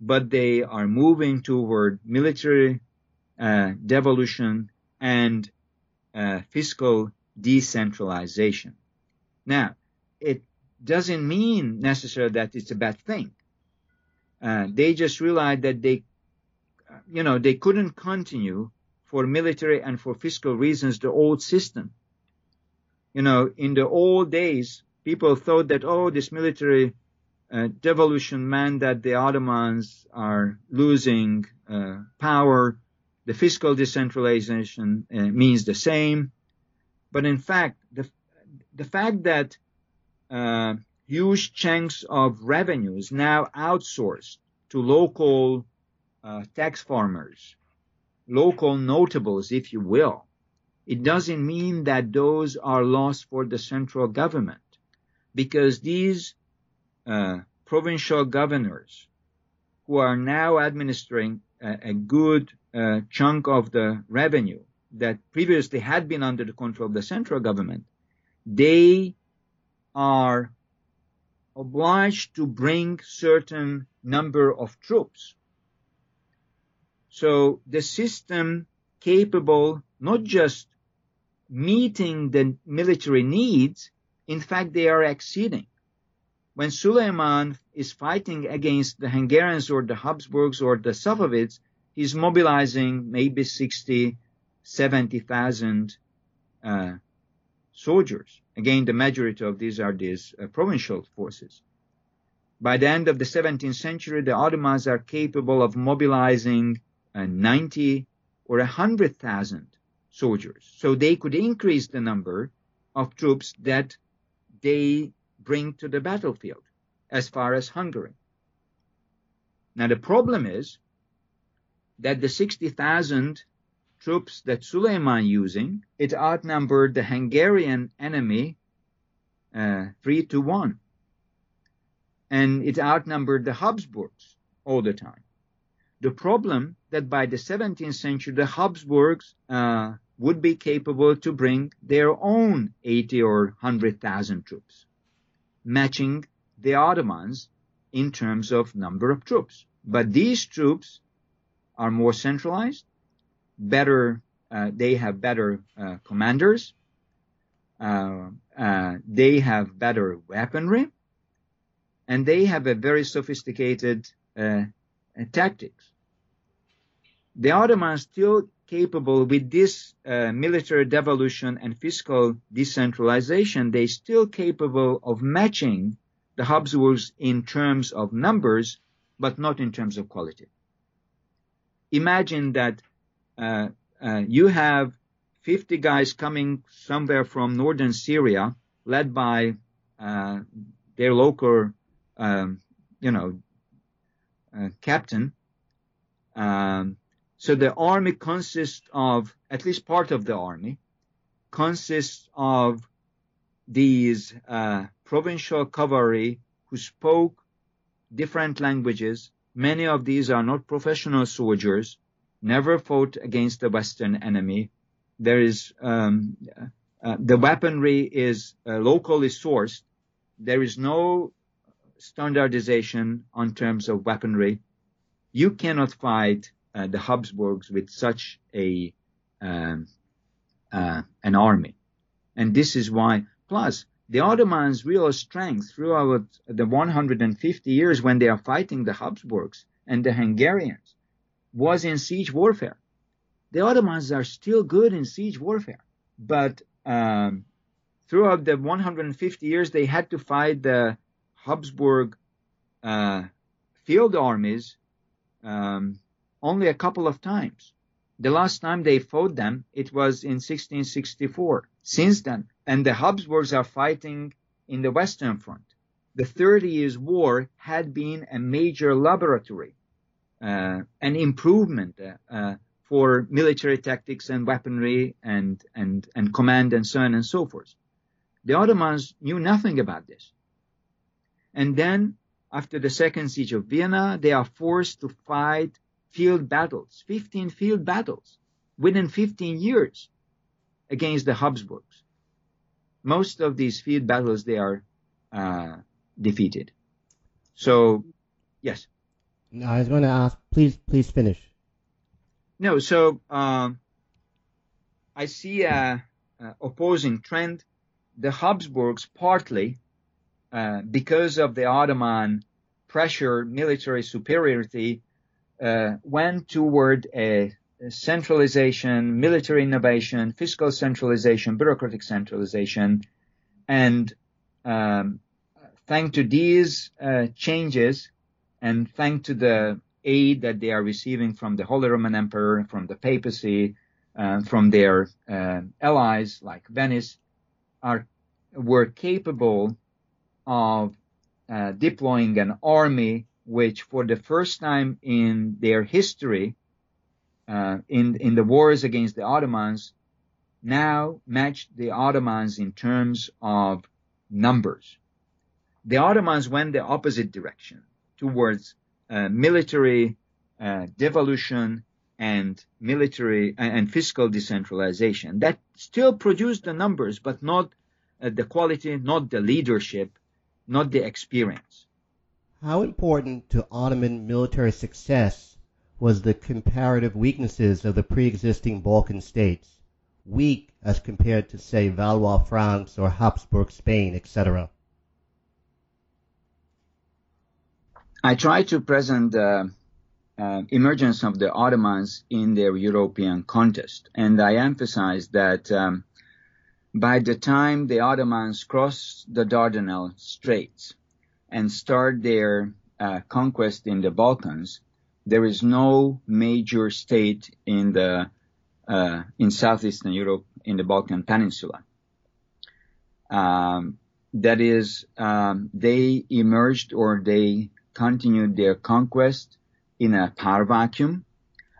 but they are moving toward military uh, devolution and uh, fiscal decentralization. Now, it doesn't mean necessarily that it's a bad thing. Uh, they just realized that they, you know, they couldn't continue for military and for fiscal reasons the old system. You know, in the old days, people thought that, oh, this military uh, devolution meant that the Ottomans are losing uh, power. The fiscal decentralization uh, means the same. But in fact, the, the fact that uh, huge chunks of revenues now outsourced to local uh, tax farmers, local notables, if you will, it doesn't mean that those are lost for the central government because these uh, provincial governors who are now administering a, a good chunk of the revenue that previously had been under the control of the central government, they are obliged to bring certain number of troops. So the system capable not just meeting the military needs, in fact, they are exceeding. When Suleiman is fighting against the Hungarians or the Habsburgs or the Safavids, he's mobilizing maybe 60, 70,000 uh, soldiers. Again, the majority of these are these uh, provincial forces. By the end of the 17th century, the Ottomans are capable of mobilizing uh, 90 or 100,000 soldiers. So they could increase the number of troops that they bring to the battlefield as far as Hungary. Now the problem is that the 60,000 troops that Suleiman using, it outnumbered the Hungarian enemy uh, three to one. And it outnumbered the Habsburgs all the time. The problem that by the 17th century, the Habsburgs uh, would be capable to bring their own 80 or 100,000 troops, matching the Ottomans in terms of number of troops. But these troops are more centralized, better, uh, they have better uh, commanders, uh, uh, they have better weaponry, and they have a very sophisticated uh, tactics. The Ottomans still capable with this uh, military devolution and fiscal decentralization, they still capable of matching the Habsburgs in terms of numbers, but not in terms of quality. Imagine that uh, uh, you have 50 guys coming somewhere from northern Syria, led by uh, their local, um, you know, uh, captain. Um, so the army consists of, at least part of the army, consists of these uh, provincial cavalry who spoke different languages. Many of these are not professional soldiers never fought against the Western enemy. There is um, uh, the weaponry is uh, locally sourced. There is no standardization on terms of weaponry. You cannot fight uh, the Habsburgs with such a um, uh, an army, and this is why. Plus, the Ottomans' real strength throughout the 150 years when they are fighting the Habsburgs and the Hungarians was in siege warfare. The Ottomans are still good in siege warfare, but um, throughout the 150 years they had to fight the Habsburg uh, field armies um, only a couple of times. The last time they fought them, it was in 1664. Since then, and the Habsburgs are fighting in the Western Front. The Thirty Years' War had been a major laboratory uh, an improvement uh, uh, for military tactics and weaponry and, and, and command and so on and so forth. The Ottomans knew nothing about this. And then after the second siege of Vienna, they are forced to fight field battles, 15 field battles within 15 years against the Habsburgs. Most of these field battles, they are uh, defeated. So, yes. No, I was going to ask. Please, please finish. No, so um, I see a, a, opposing trend. The Habsburgs partly uh, because of the Ottoman pressure, military superiority, uh, went toward a, a centralization, military innovation, fiscal centralization, bureaucratic centralization, and um, thanks to these uh, changes and thanks to the aid that they are receiving from the Holy Roman Emperor, from the papacy, uh, from their uh, allies like Venice, are were capable of uh, deploying an army which, for the first time in their history, uh, in in the wars against the Ottomans, now matched the Ottomans in terms of numbers. The Ottomans went the opposite direction towards uh, military uh, devolution and military uh, and fiscal decentralization. That still produced the numbers, but not uh, the quality, not the leadership, not the experience. How important to Ottoman military success was the comparative weaknesses of the pre-existing Balkan states? Weak as compared to, say, Valois France or Habsburg Spain, etc. I try to present the uh, emergence of the Ottomans in their European context, and I emphasize that um, by the time the Ottomans cross the Dardanelles Straits and start their uh, conquest in the Balkans, there is no major state in the uh, in southeastern Europe in the Balkan Peninsula. Um, that is, um, they emerged or they continued their conquest in a power vacuum.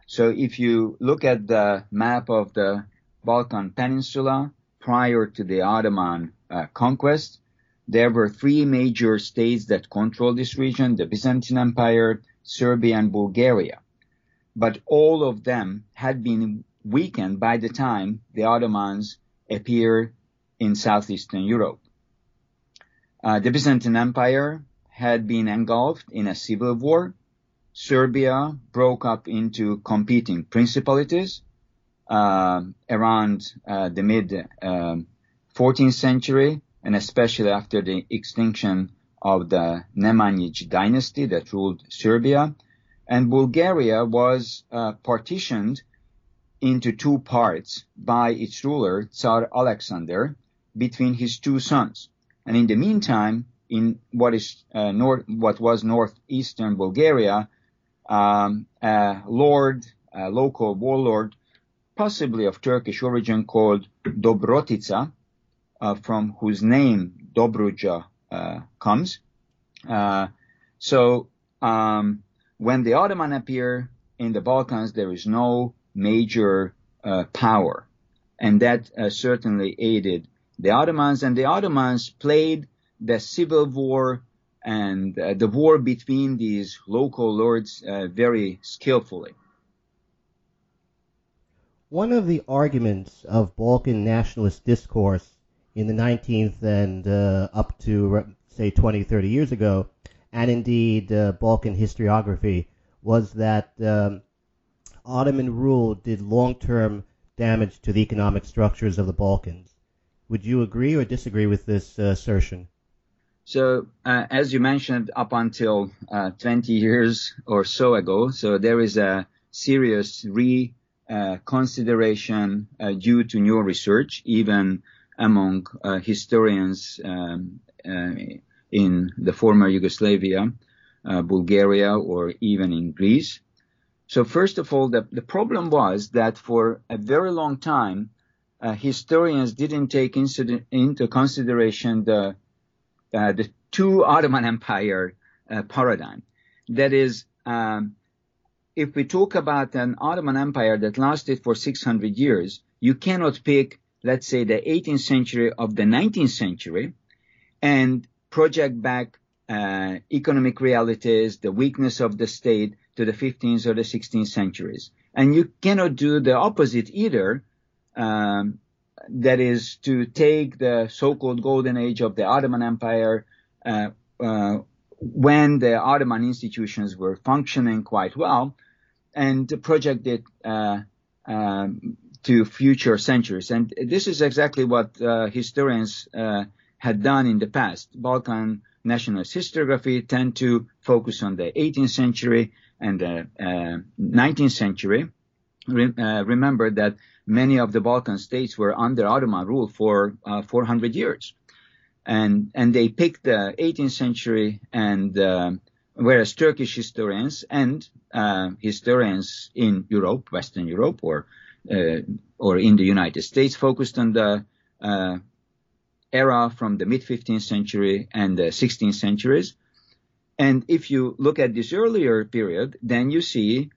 So if you look at the map of the Balkan Peninsula prior to the Ottoman uh, conquest, there were three major states that controlled this region, the Byzantine Empire, Serbia, and Bulgaria. But all of them had been weakened by the time the Ottomans appeared in southeastern Europe. Uh, the Byzantine Empire had been engulfed in a civil war. Serbia broke up into competing principalities uh, around uh, the mid 14th um, century, and especially after the extinction of the Nemanjic dynasty that ruled Serbia. And Bulgaria was uh, partitioned into two parts by its ruler, Tsar Alexander, between his two sons. And in the meantime, in what is uh, north, what was northeastern Bulgaria, um, a lord, a local warlord, possibly of Turkish origin, called Dobrotica, uh, from whose name Dobruja comes. Uh, so um, when the Ottoman appear in the Balkans, there is no major uh, power, and that uh, certainly aided the Ottomans. And the Ottomans played the civil war and uh, the war between these local lords uh, very skillfully. One of the arguments of Balkan nationalist discourse in the 19th and uh, up to, say, 20, 30 years ago, and indeed uh, Balkan historiography, was that um, Ottoman rule did long term damage to the economic structures of the Balkans. Would you agree or disagree with this uh, assertion? So, uh, as you mentioned, up until uh, 20 years or so ago, so there is a serious reconsideration uh, uh, due to new research, even among uh, historians um, uh, in the former Yugoslavia, Bulgaria, or even in Greece. So, first of all, the, the problem was that for a very long time, historians didn't take into consideration the uh, the two Ottoman Empire uh, paradigm. That is, um, if we talk about an Ottoman Empire that lasted for 600 years, you cannot pick, let's say, the 18th century of the 19th century and project back uh, economic realities, the weakness of the state to the 15th or the 16th centuries. And you cannot do the opposite either. Um, that is to take the so-called golden age of the Ottoman Empire, uh, uh, when the Ottoman institutions were functioning quite well, and project it uh, um, to future centuries. And this is exactly what uh, historians uh, had done in the past. Balkan nationalist historiography tend to focus on the 18th century and the 19th uh, century. Re- remember that many of the Balkan states were under Ottoman rule for uh, 400 years. and and they picked the 18th century and uh, whereas Turkish historians and uh, historians in Europe, Western Europe, or uh, or in the United States focused on the uh, era from the mid 15th century and the 16th centuries. And if you look at this earlier period, then you see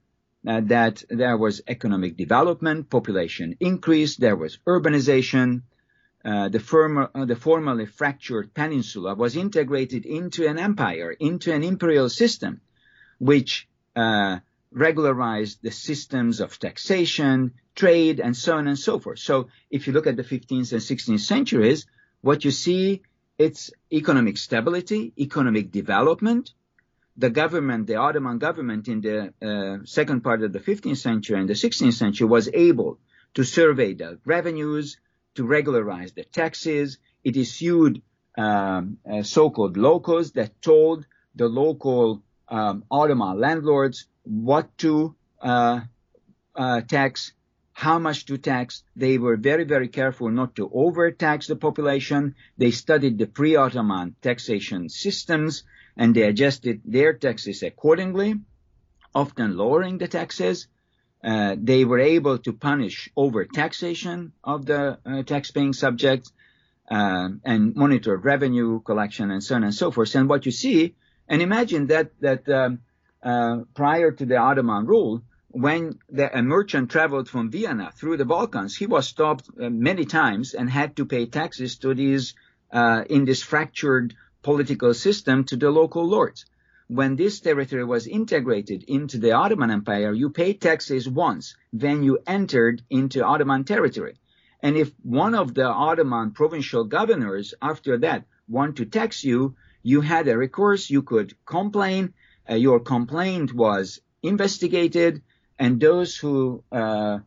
uh, that there was economic development, population increase, there was urbanization, uh, the, firm, uh, the, formerly fractured peninsula was integrated into an empire, into an imperial system, which uh, regularized the systems of taxation, trade, and so on and so forth. So if you look at the 15th and 16th centuries, what you see, it's economic stability, economic development. The government, the Ottoman government in the uh, second part of the 15th century and the 16th century was able to survey the revenues, to regularize the taxes. It issued um, uh, so-called locos that told the local um, Ottoman landlords what to uh, uh, tax, how much to tax. They were very, very careful not to overtax the population. They studied the pre-Ottoman taxation systems and they adjusted their taxes accordingly, often lowering the taxes. Uh, they were able to punish overtaxation of the uh, tax-paying subjects uh, and monitor revenue collection and so on and so forth. And what you see, and imagine that that um, uh, prior to the Ottoman rule, when the, a merchant traveled from Vienna through the Balkans, he was stopped uh, many times and had to pay taxes to these uh, in this fractured political system to the local lords. When this territory was integrated into the Ottoman Empire, you paid taxes once when you entered into Ottoman territory. And if one of the Ottoman provincial governors after that want to tax you, you had a recourse, you could complain, uh, your complaint was investigated, and those who, uh,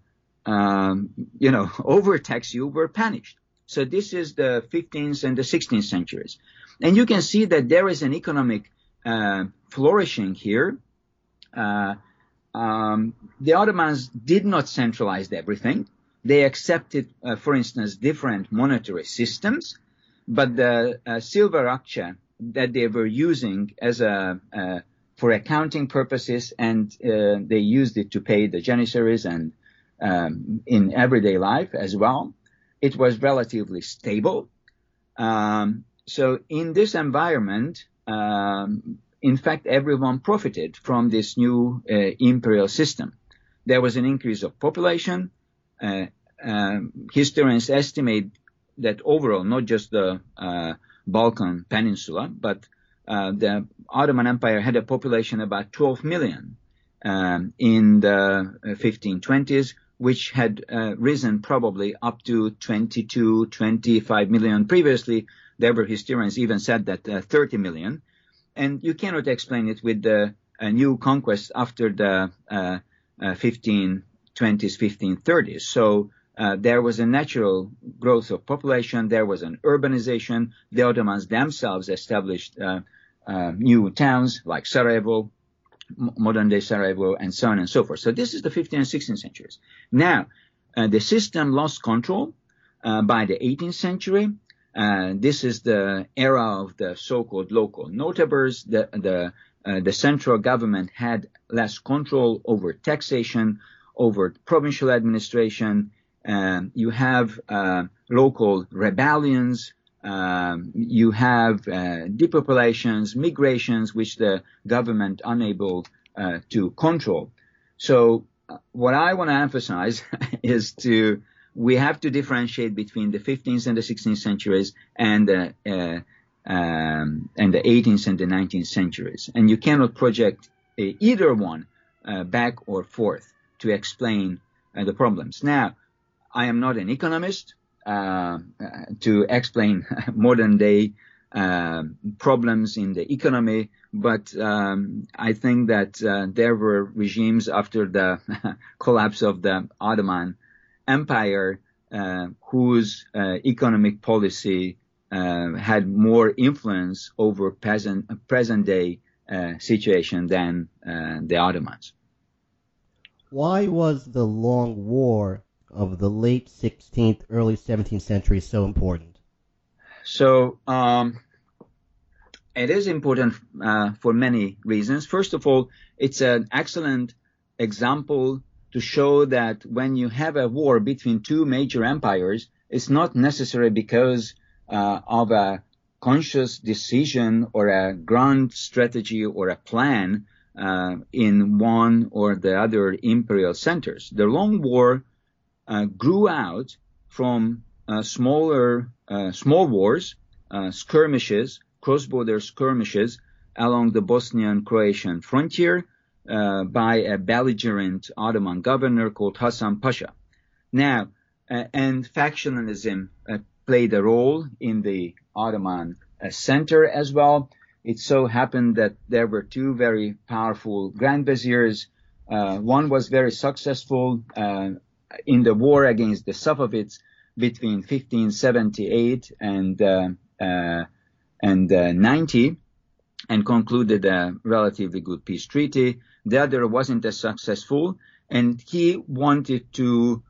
um, you know, [LAUGHS] overtax you were punished. So this is the 15th and the 16th centuries. And you can see that there is an economic uh, flourishing here. Uh, um, the Ottomans did not centralize everything. They accepted, uh, for instance, different monetary systems, but the uh, silver akçe that they were using as a uh, for accounting purposes, and uh, they used it to pay the janissaries and um, in everyday life as well. It was relatively stable. Um, so in this environment, um, in fact, everyone profited from this new uh, imperial system. There was an increase of population. Uh, um, historians estimate that overall, not just the uh, Balkan Peninsula, but uh, the Ottoman Empire had a population about 12 million um, in the 1520s, which had uh, risen probably up to 22, 25 million previously. There were historians even said that uh, 30 million and you cannot explain it with the uh, new conquest after the uh, 1520s, uh, 1530s. So uh, there was a natural growth of population. There was an urbanization. The Ottomans themselves established uh, new towns like Sarajevo, modern day Sarajevo, and so on and so forth. So this is the 15th and 16th centuries. Now, the system lost control by the 18th century. Uh, this is the era of the so-called local notables. The, the, uh, the central government had less control over taxation, over provincial administration. Um, you have uh, local rebellions. Um, you have uh, depopulations, migrations, which the government unable uh, to control. So, uh, what I want to emphasize [LAUGHS] is to we have to differentiate between the 15th and the 16th centuries and the uh, um, and the 18th and the 19th centuries, and you cannot project uh, either one uh, back or forth to explain the problems. Now, I am not an economist to explain [LAUGHS] modern day problems in the economy, but um, I think that there were regimes after the [LAUGHS] collapse of the Ottoman empire uh, whose uh, economic policy uh, had more influence over present present day uh, situation than uh, the Ottomans. Why was the long war of the late 16th, early 17th century is so important? So um, it is important uh, for many reasons. First of all, it's an excellent example to show that when you have a war between two major empires, it's not necessary because uh, of a conscious decision or a grand strategy or a plan uh, in one or the other imperial centers. The long war grew out from uh, smaller, uh, small wars, uh, skirmishes, cross-border skirmishes along the Bosnian-Croatian frontier by a belligerent Ottoman governor called Hassan Pasha. Now, and factionalism played a role in the Ottoman center as well. It so happened that there were two very powerful grand viziers. Uh, one was very successful uh, in the war against the Safavids between 1578 and uh, uh and uh, 90, and concluded a relatively good peace treaty. The other wasn't as successful, and he wanted to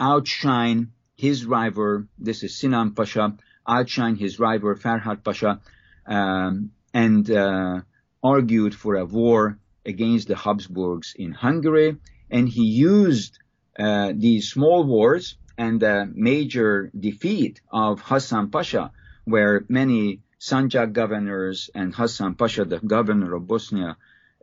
outshine his rival. This is Sinan Pasha, outshine his rival Ferhat Pasha, um, and uh, argued for a war against the Habsburgs in Hungary. And he used uh, these small wars and the major defeat of Hassan Pasha, where many Sanjak governors and Hassan Pasha, the governor of Bosnia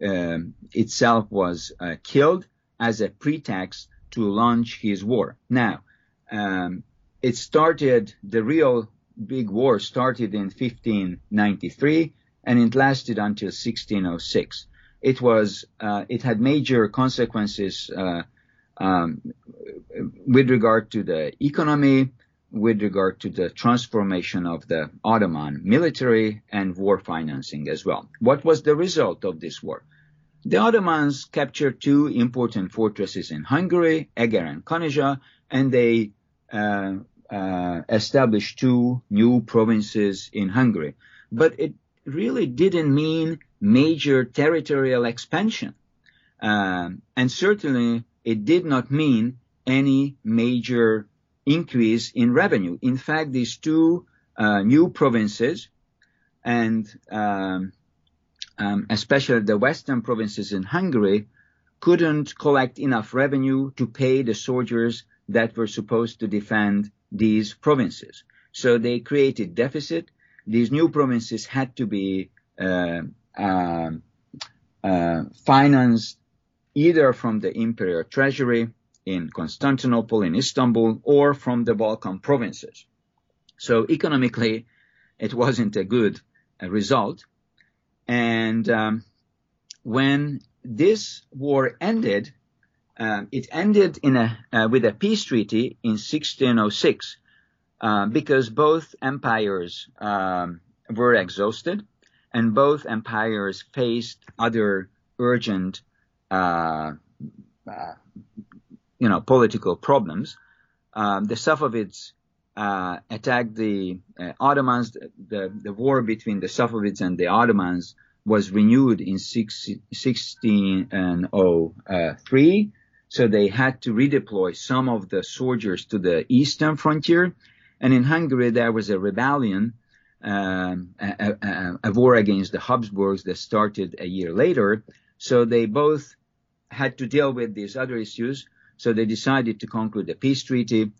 uh, itself, was uh, killed as a pretext to launch his war. Now, um, it started, the real big war started in 1593 and it lasted until 1606. It was, uh, it had major consequences, uh, um, with regard to the economy, with regard to the transformation of the Ottoman military and war financing as well. What was the result of this war? The Ottomans captured two important fortresses in Hungary, Eger and Kanizsa, and they uh, uh, established two new provinces in Hungary. But it really didn't mean major territorial expansion. Um, and certainly it did not mean any major increase in revenue. In fact, these two uh, new provinces and um, um, especially the western provinces in Hungary couldn't collect enough revenue to pay the soldiers that were supposed to defend these provinces. So they created deficit. These new provinces had to be uh, uh, uh, financed either from the imperial treasury in Constantinople, in Istanbul, or from the Balkan provinces. So economically, it wasn't a good uh, result. And um, when this war ended, uh, it ended in a, uh, with a peace treaty in 1606 uh, because both empires um, were exhausted and both empires faced other urgent you know, political problems. Um, the Safavids uh, attacked the uh, Ottomans. The, the war between the Safavids and the Ottomans was renewed in 1603. So they had to redeploy some of the soldiers to the eastern frontier. And in Hungary, there was a rebellion, um, a, a, a, war against the Habsburgs that started a year later. So they both had to deal with these other issues. So they decided to conclude a peace treaty.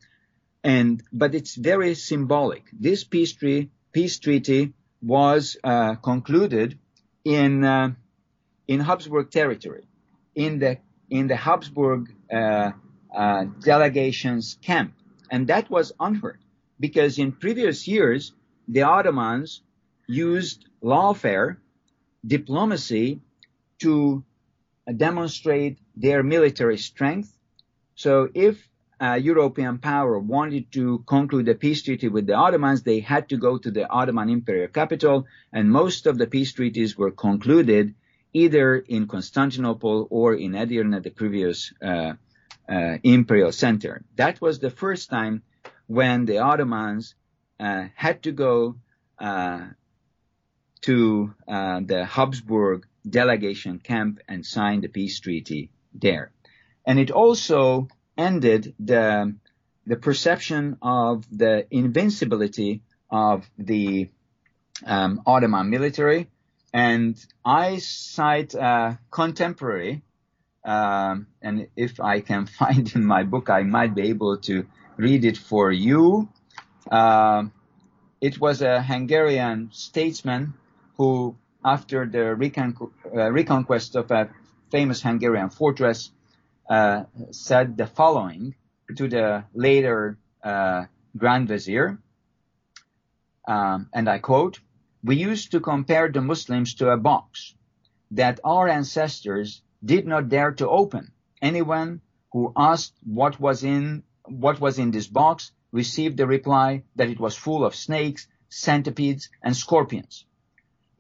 And, but it's very symbolic. This peace, treaty, peace treaty was uh, concluded in, uh, in Habsburg territory, in the, in the Habsburg uh, uh delegation's camp. And that was unheard because in previous years, the Ottomans used lawfare, diplomacy to demonstrate their military strength so if a European power wanted to conclude a peace treaty with the Ottomans, they had to go to the Ottoman imperial capital, and most of the peace treaties were concluded either in Constantinople or in Edirne, the previous uh, uh, imperial center. That was the first time when the Ottomans uh, had to go uh, to uh, the Habsburg delegation camp and signed the peace treaty there and it also ended the the perception of the invincibility of the um, Ottoman military, and I cite uh, contemporary, um, and if I can [LAUGHS] find in my book, I might be able to read it for you. Uh, it was a Hungarian statesman who, after the recon- uh, reconquest of a famous Hungarian fortress, uh, said the following to the later uh, Grand Vizier, um, and I quote, we used to compare the Muslims to a box that our ancestors did not dare to open. Anyone who asked what was in what was in this box received the reply that it was full of snakes, centipedes, and scorpions.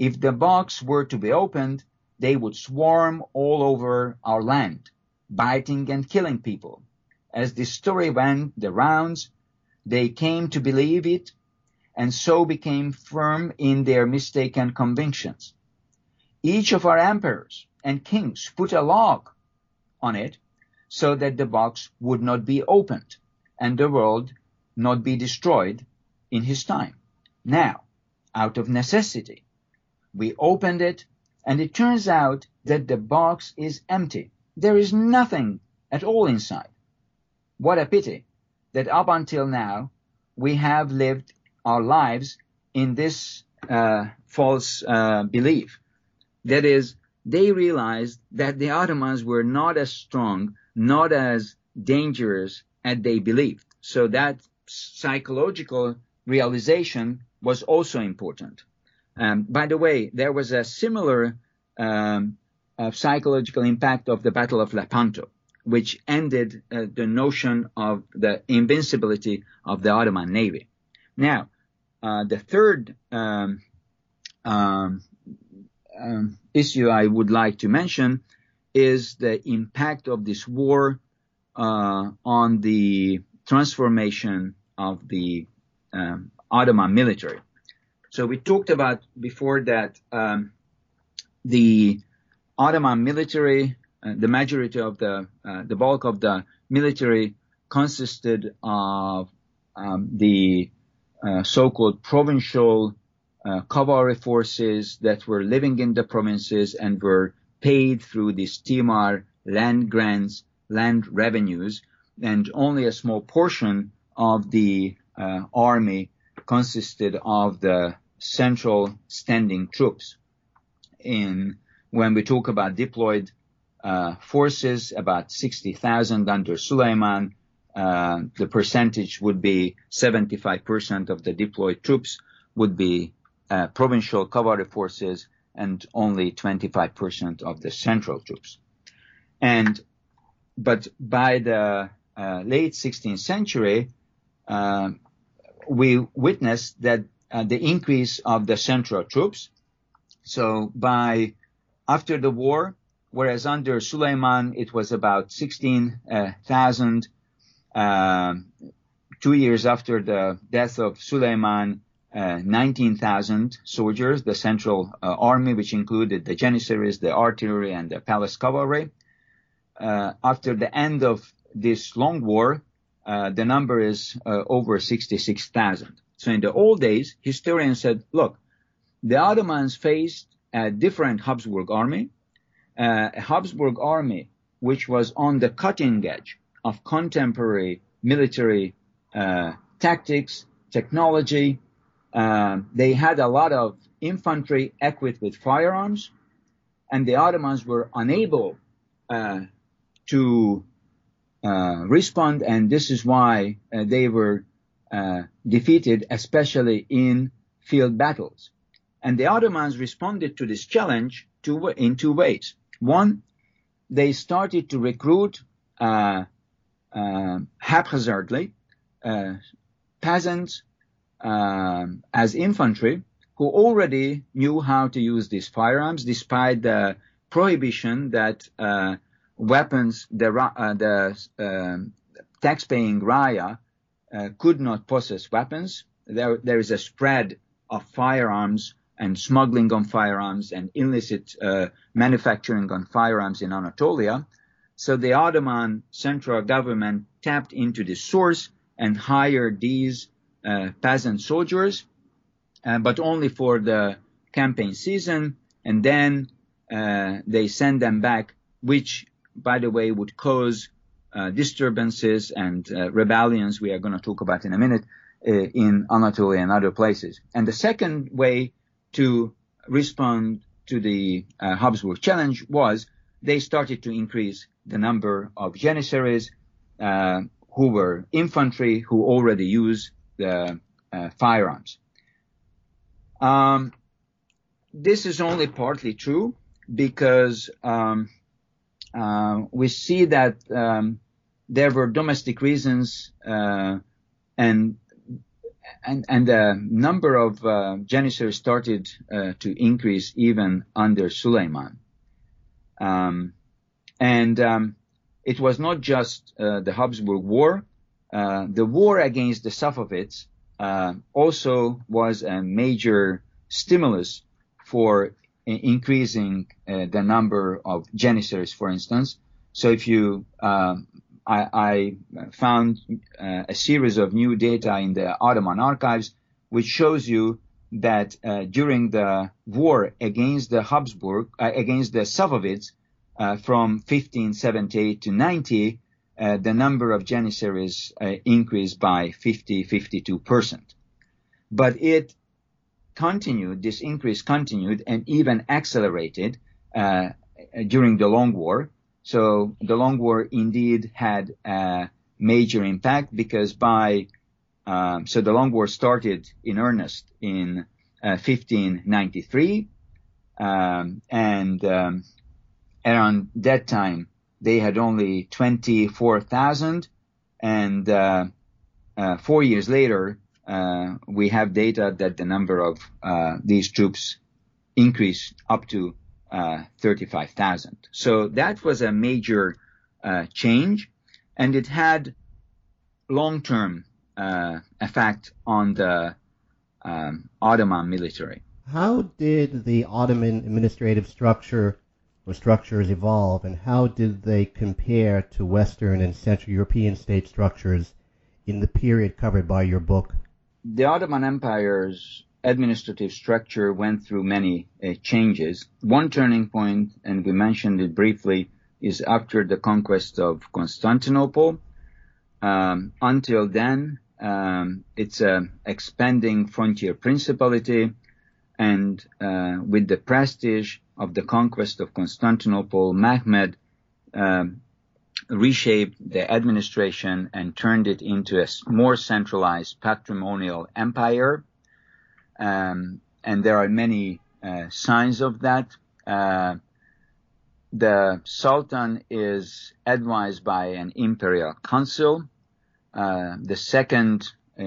If the box were to be opened, they would swarm all over our land, biting and killing people. As the story went the rounds, they came to believe it and so became firm in their mistaken convictions. Each of our emperors and kings put a lock on it so that the box would not be opened and the world not be destroyed in his time. Now, out of necessity, we opened it and it turns out that the box is empty. There is nothing at all inside. What a pity that up until now we have lived our lives in this uh, false uh, belief. That is, they realized that the Ottomans were not as strong, not as dangerous as they believed. So that psychological realization was also important. Um, by the way, there was a similar um, uh, psychological impact of the Battle of Lepanto, which ended uh, the notion of the invincibility of the Ottoman Navy. Now, uh, the third um, um, um, issue I would like to mention is the impact of this war uh, on the transformation of the um, Ottoman military. So we talked about before that um, the Ottoman military, uh, the majority of the uh, the bulk of the military consisted of um, the uh, so-called provincial uh, cavalry forces that were living in the provinces and were paid through the timar land grants, land revenues, and only a small portion of the uh, army consisted of the central standing troops. In when we talk about deployed uh, forces, about 60,000 under Suleiman, uh, the percentage would be 75% of the deployed troops would be uh, provincial cavalry forces and only 25% of the central troops. And, but by the uh, late 16th century, uh, we witnessed that uh, the increase of the central troops. So by after the war, whereas under Suleiman it was about 16,000 um, two years after the death of Suleiman, uh, 19,000 soldiers, the central uh, army, which included the Janissaries, the artillery, and the palace cavalry. Uh, after the end of this long war, uh, the number is uh, over 66,000. So in the old days, historians said, look, the Ottomans faced a different Habsburg army, uh, a Habsburg army which was on the cutting edge of contemporary military uh, tactics, technology. Uh, they had a lot of infantry equipped with firearms, and the Ottomans were unable to respond, and this is why uh, they were uh, defeated, especially in field battles. And the Ottomans responded to this challenge two, in two ways. One, they started to recruit uh, uh, haphazardly uh, peasants as infantry who already knew how to use these firearms despite the prohibition that uh, weapons, the, uh, the um, tax-paying raya uh, could not possess weapons. There, there is a spread of firearms and smuggling on firearms and illicit uh, manufacturing on firearms in Anatolia. So the Ottoman central government tapped into the source and hired these uh, peasant soldiers uh, but only for the campaign season, and then uh, they send them back, which, by the way, would cause uh, disturbances and uh, rebellions we are going to talk about in a minute uh, in Anatolia and other places. And the second way to respond to the uh, Habsburg challenge was they started to increase the number of janissaries uh, who were infantry who already use the uh, firearms. Um, this is only partly true because um, uh, we see that um, there were domestic reasons uh, and and and the number of uh, janissaries started uh, to increase even under Suleiman. Um, and um, it was not just uh, the Habsburg War. Uh, the war against the Safavids uh, also was a major stimulus for increasing uh, the number of janissaries, for instance. So if you, um, I, I, found uh, a series of new data in the Ottoman archives, which shows you that uh, during the war against the Habsburg, against the Safavids, uh, from 1578 to 90, uh, the number of janissaries uh, increased by 50, 52 percent. But it continued, this increase continued and even accelerated uh, during the Long War. So the Long War indeed had a major impact because by um, so the Long War started in earnest in 1593, uh, um, and um, around that time they had only 24,000 and uh, uh, four years later we have data that the number of uh, these troops increased up to uh, 35,000. So that was a major uh, change and it had long-term effect on the um, Ottoman military. How did the Ottoman administrative structure or structures evolve, and how did they compare to Western and Central European state structures in the period covered by your book? The Ottoman Empire's administrative structure went through many uh, changes. One turning point, and we mentioned it briefly, is after the conquest of Constantinople. Um, until then, um, it's an expanding frontier principality, and uh, with the prestige of the conquest of Constantinople, Mehmed um, reshaped the administration and turned it into a more centralized patrimonial empire. Um, and there are many uh, signs of that. Uh, the Sultan is advised by an imperial council. Uh, the second uh,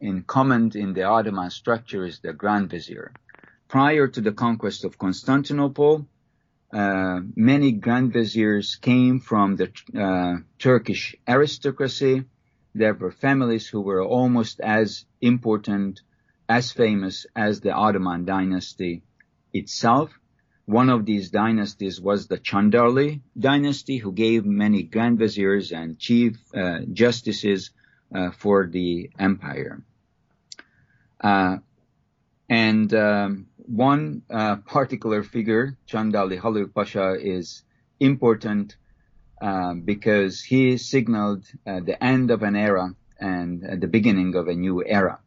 in command in the Ottoman structure is the Grand Vizier prior to the conquest of Constantinople, uh, many grand viziers came from the uh, Turkish aristocracy. There were families who were almost as important, as famous as the Ottoman dynasty itself. One of these dynasties was the Chandarli dynasty, who gave many grand viziers and chief uh, justices uh, for the empire. Uh, and um, one uh, particular figure, Chandarli Halil Pasha, is important uh, because he signaled uh, the end of an era and uh, the beginning of a new era.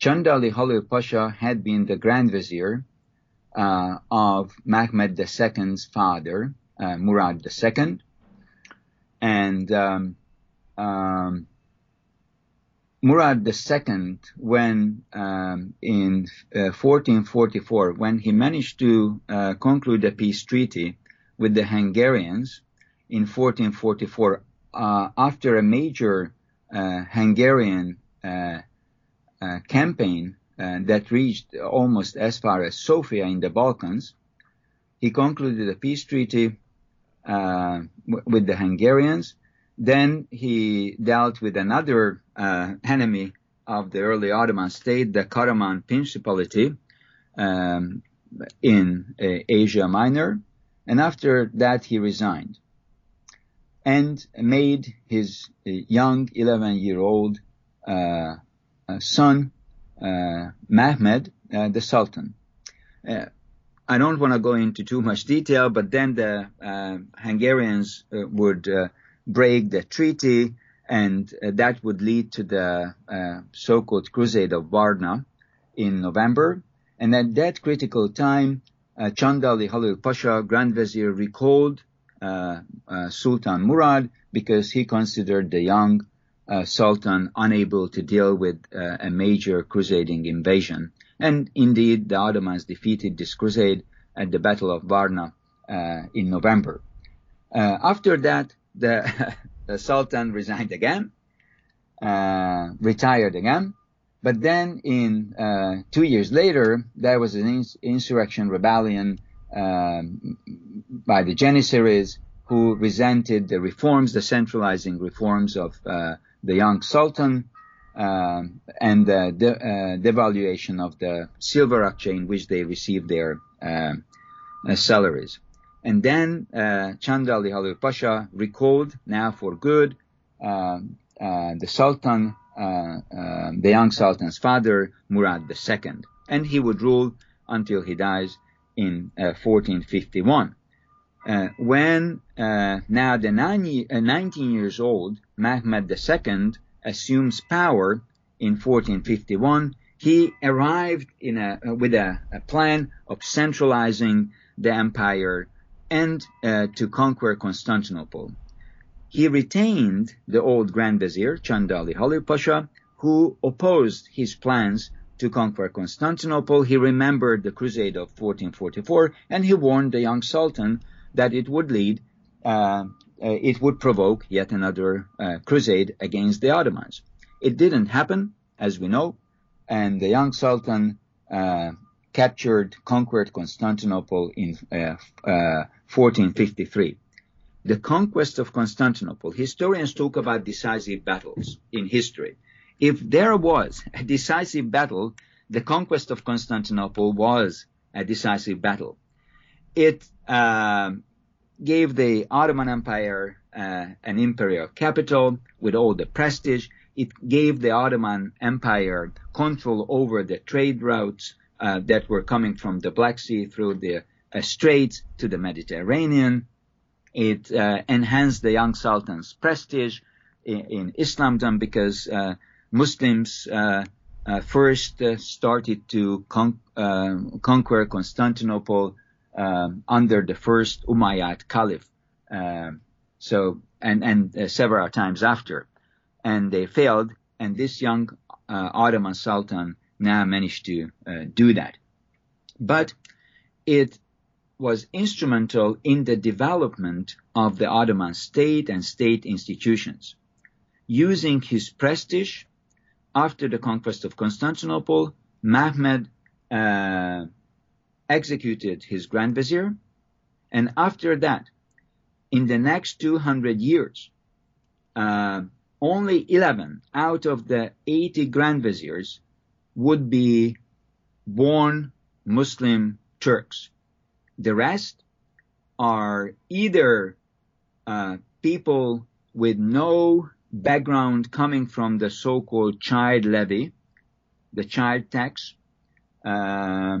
Chandarli Halil Pasha had been the Grand Vizier uh, of Mehmed II's father, uh, Murad II, and um, um, Murad II, when um, in uh, 1444, when he managed to uh, conclude a peace treaty with the Hungarians in 1444, uh, after a major uh, Hungarian uh, uh, campaign that reached almost as far as Sofia in the Balkans, he concluded a peace treaty with the Hungarians then he dealt with another uh, enemy of the early Ottoman state, the Karaman Principality um, in uh, Asia Minor. And after that, he resigned and made his uh, young 11 year old uh, uh, son, uh, Mehmed, the Sultan. I don't want to go into too much detail, but then the Hungarians would break the treaty, and that would lead to the so-called Crusade of Varna in November. And at that critical time, uh, Chandarli Halil Pasha, Grand Vizier, recalled uh, uh, Sultan Murad because he considered the young uh, Sultan unable to deal with uh, a major crusading invasion. And indeed, the Ottomans defeated this crusade at the Battle of Varna uh, in November. after that, the, [LAUGHS] the, Sultan resigned again, retired again, but then, in uh, two years later, there was an ins- insurrection rebellion um, by the Janissaries, who resented the reforms, the centralizing reforms of uh, the young sultan, uh, and the de- uh, devaluation of the silver akçe in which they received their um, uh, salaries. And then uh, Chandarli Halil Pasha recalled, now for good, um, the sultan uh, uh, the young sultan's father, Murad II, and he would rule until he dies in 1451. Uh, when now the 19 years old Mehmed II assumes power in 1451, he arrived a, with a, a, plan of centralizing the empire and uh, to conquer Constantinople. He retained the old Grand Vizier, Chandarli Halil Pasha, who opposed his plans to conquer Constantinople. He remembered the crusade of 1444 and he warned the young sultan that it would lead, uh, uh, it would provoke yet another uh, crusade against the Ottomans. It didn't happen, as we know, and the young sultan uh, captured, conquered Constantinople in 1453. Uh, the conquest of Constantinople, historians talk about decisive battles in history. If there was a decisive battle, the conquest of Constantinople was a decisive battle. It uh, gave the Ottoman Empire uh, an imperial capital with all the prestige. It gave the Ottoman Empire control over the trade routes uh, that were coming from the Black Sea through the uh, Straits to the Mediterranean. It uh, enhanced the young sultan's prestige in, in Islamdom because uh, Muslims first started to con- conquer Constantinople um, under the first Umayyad Caliph. Um, so and and several times after, and they failed. And this young Ottoman Sultan now managed to do that. But it was instrumental in the development of the Ottoman state and state institutions. Using his prestige after the conquest of Constantinople, Mehmed uh, executed his grand vizier, and after that, in the next 200 years, uh, only 11 out of the 80 grand viziers would be born Muslim Turks. The rest are either uh, people with no background coming from the so-called child levy, the child tax, uh,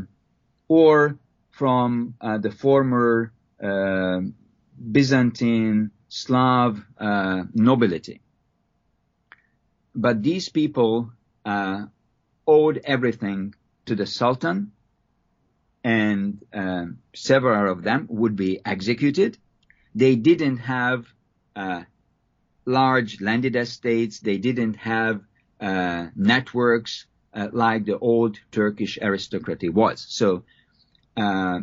or from uh, the former uh, Byzantine Slav uh, nobility. But these people uh, owed everything to the Sultan and uh, several of them would be executed. They didn't have uh, large landed estates. They didn't have uh, networks uh, like the old Turkish aristocracy was. So uh,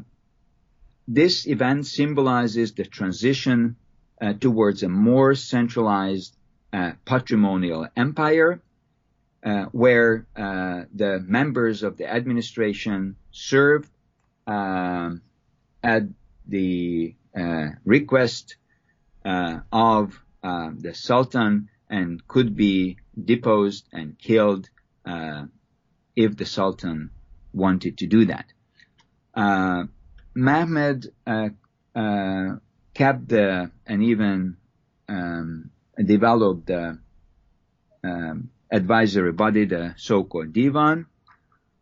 this event symbolizes the transition uh, towards a more centralized patrimonial empire where the members of the administration served um, at the uh, request uh, of uh, the Sultan and could be deposed and killed uh, if the Sultan wanted to do that. Uh, Mehmed uh, kept the, and even um, developed the um, advisory body, the so-called Divan,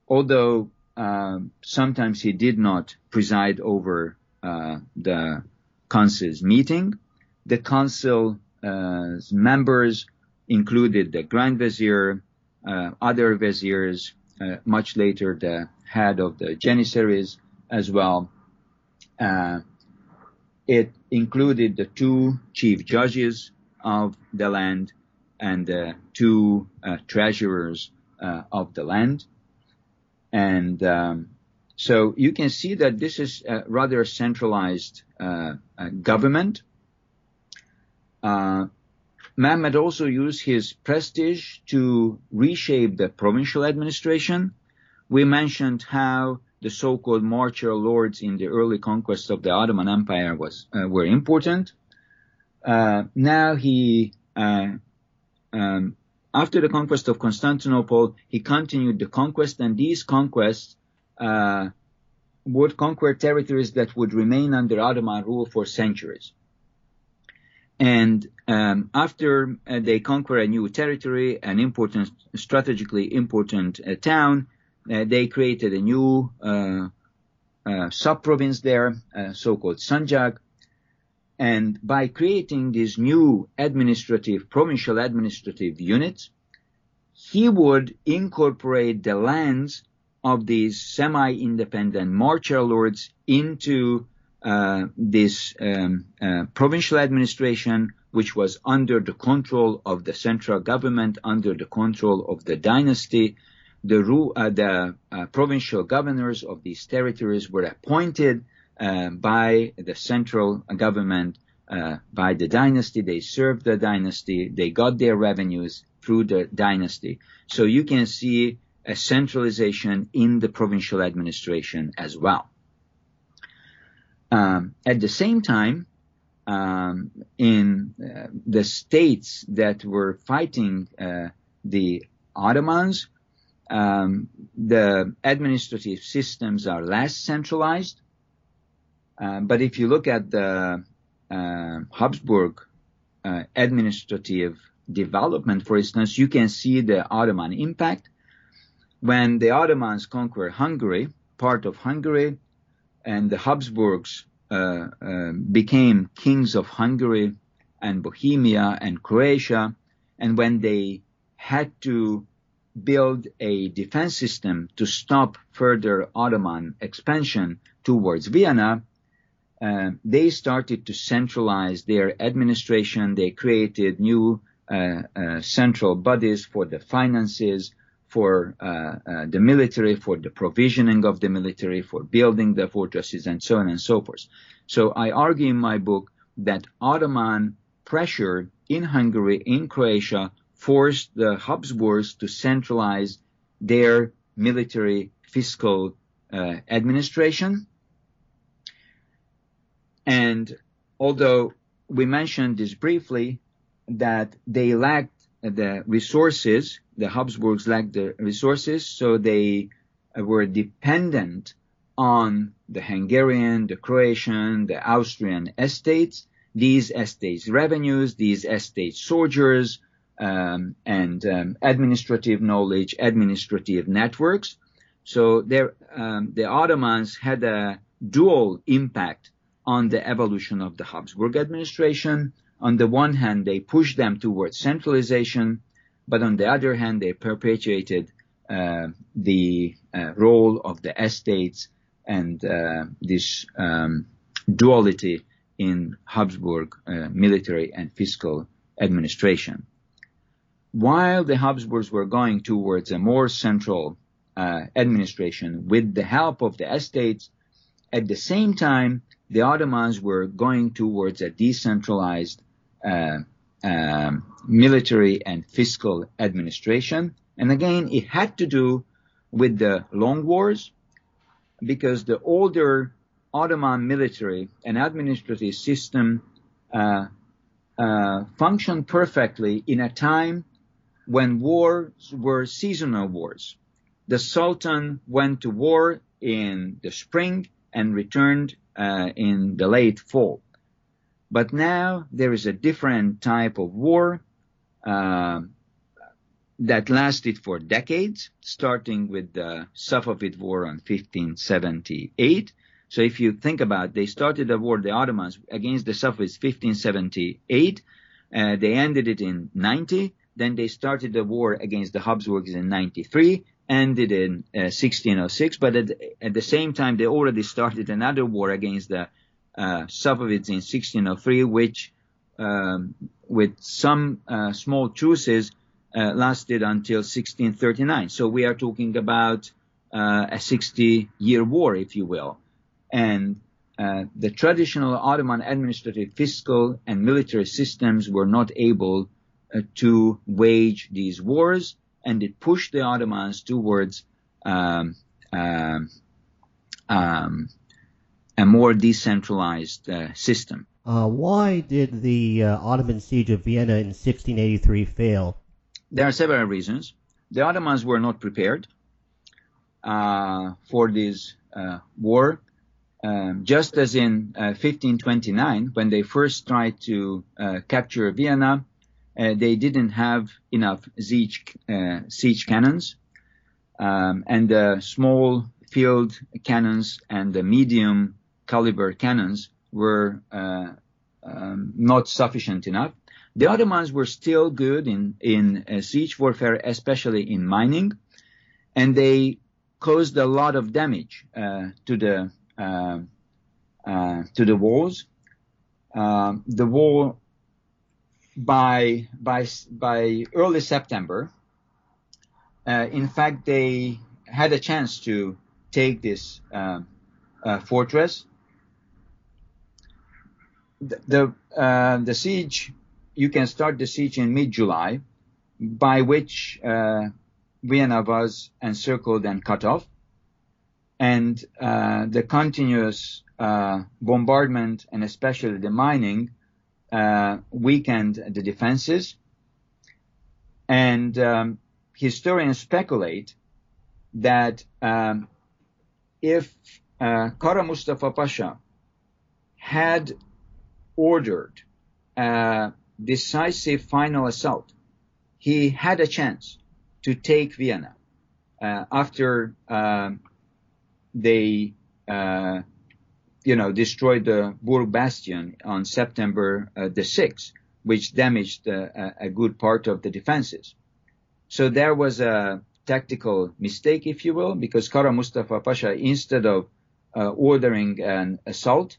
although uh, sometimes he did not preside over uh, the council's meeting. The council's members included the Grand Vizier, uh, other viziers, uh, much later the head of the Janissaries as well. Uh, it included the two chief judges of the land and the two uh, treasurers uh, of the land. And um, so you can see that this is a rather centralized uh, government. Uh, Mehmed also used his prestige to reshape the provincial administration. We mentioned how the so-called marcher lords in the early conquest of the Ottoman Empire was uh, were important. Uh, now he, uh, um, after the conquest of Constantinople, he continued the conquest, and these conquests uh, would conquer territories that would remain under Ottoman rule for centuries. And um, after uh, they conquer a new territory, an important, strategically important uh, town, uh, they created a new uh, uh, sub-province there, uh, so-called Sanjak. And by creating these new administrative, provincial administrative units, he would incorporate the lands of these semi-independent marcher lords into uh, this um, uh, provincial administration, which was under the control of the central government, under the control of the dynasty. The, uh, the uh, provincial governors of these territories were appointed uh, by the central government, by the dynasty. They served the dynasty. They got their revenues through the dynasty. So you can see a centralization in the provincial administration as well. Um, at the same time, um, in uh, the states that were fighting uh, the Ottomans, um, the administrative systems are less centralized. Uh, but if you look at the uh, Habsburg uh, administrative development, for instance, you can see the Ottoman impact. When the Ottomans conquered Hungary, part of Hungary, and the Habsburgs uh, uh, became kings of Hungary and Bohemia and Croatia, and when they had to build a defense system to stop further Ottoman expansion towards Vienna, uh, they started to centralize their administration. They created new uh, uh, central bodies for the finances, for uh, uh, the military, for the provisioning of the military, for building the fortresses, and so on and so forth. So I argue in my book that Ottoman pressure in Hungary, in Croatia, forced the Habsburgs to centralize their military fiscal uh, administration. And although we mentioned this briefly, that they lacked the resources the Habsburgs lacked the resources, so they were dependent on the Hungarian, the Croatian, the Austrian estates, these estates revenues, these estates' soldiers, um, and um, administrative knowledge, administrative networks. So um, the Ottomans had a dual impact on the evolution of the Habsburg administration. On the one hand, they pushed them towards centralization, but on the other hand, they perpetuated uh, the uh, role of the estates and uh, this um, duality in Habsburg uh, military and fiscal administration. While the Habsburgs were going towards a more central uh, administration with the help of the estates, at the same time, the Ottomans were going towards a decentralized uh, um, military and fiscal administration. And again, it had to do with the long wars because the older Ottoman military and administrative system uh, uh, functioned perfectly in a time when wars were seasonal wars. The Sultan went to war in the spring and returned uh, in the late fall. But now there is a different type of war. Uh, that lasted for decades, starting with the Safavid War in 1578. So if you think about, it, they started the war, the Ottomans against the Safavids, 1578. Uh, they ended it in 90. Then they started the war against the Habsburgs in 93, ended in uh, 1606. But at, at, the same time, they already started another war against the uh, Safavids in 1603, which um, with some uh, small truces uh, lasted until 1639. So we are talking about uh, a 60 year war, if you will. And uh, the traditional Ottoman administrative, fiscal, and military systems were not able to wage these wars, and it pushed the Ottomans towards um, um, um, a more decentralized uh, system. Uh, why did the Ottoman siege of Vienna in 1683 fail? There are several reasons. The Ottomans were not prepared uh, for this uh, war. Um, just as in uh, 1529, when they first tried to uh, capture Vienna, uh, they didn't have enough siege, uh, siege cannons, um, and the small field cannons and the medium caliber cannons were um, not sufficient enough. The Ottomans were still good in, in uh, siege warfare, especially in mining, and they caused a lot of damage uh, to the uh, uh to the walls. The wall by by by early September, uh, in fact, they had a chance to take this uh, fortress. The the, the siege you can start the siege in mid-July, by which uh, Vienna was encircled and cut off, and uh, the continuous uh, bombardment and especially the mining uh, weakened the defenses. And um, historians speculate that um, if uh, Kara Mustafa Pasha had ordered a decisive final assault, he had a chance to take Vienna uh, after uh, they, uh, you know, destroyed the Burg Bastion on September uh, the 6th, which damaged uh, a good part of the defenses. So there was a tactical mistake, if you will, because Kara Mustafa Pasha, instead of uh, ordering an assault,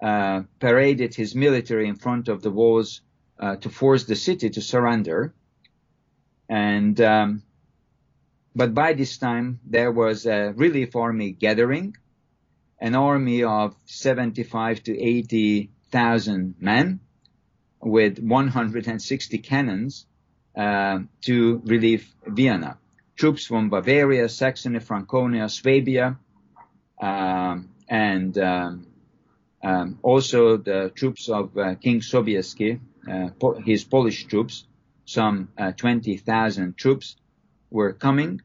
paraded his military in front of the walls uh, to force the city to surrender. And um, but by this time there was a relief army gathering, an army of 75 to 80 thousand men with 160 cannons uh, to relieve Vienna. Troops from Bavaria, Saxony, Franconia, Swabia, um, and um, um, also the troops of uh, King Sobieski uh, his Polish troops, some uh, 20,000 troops were coming.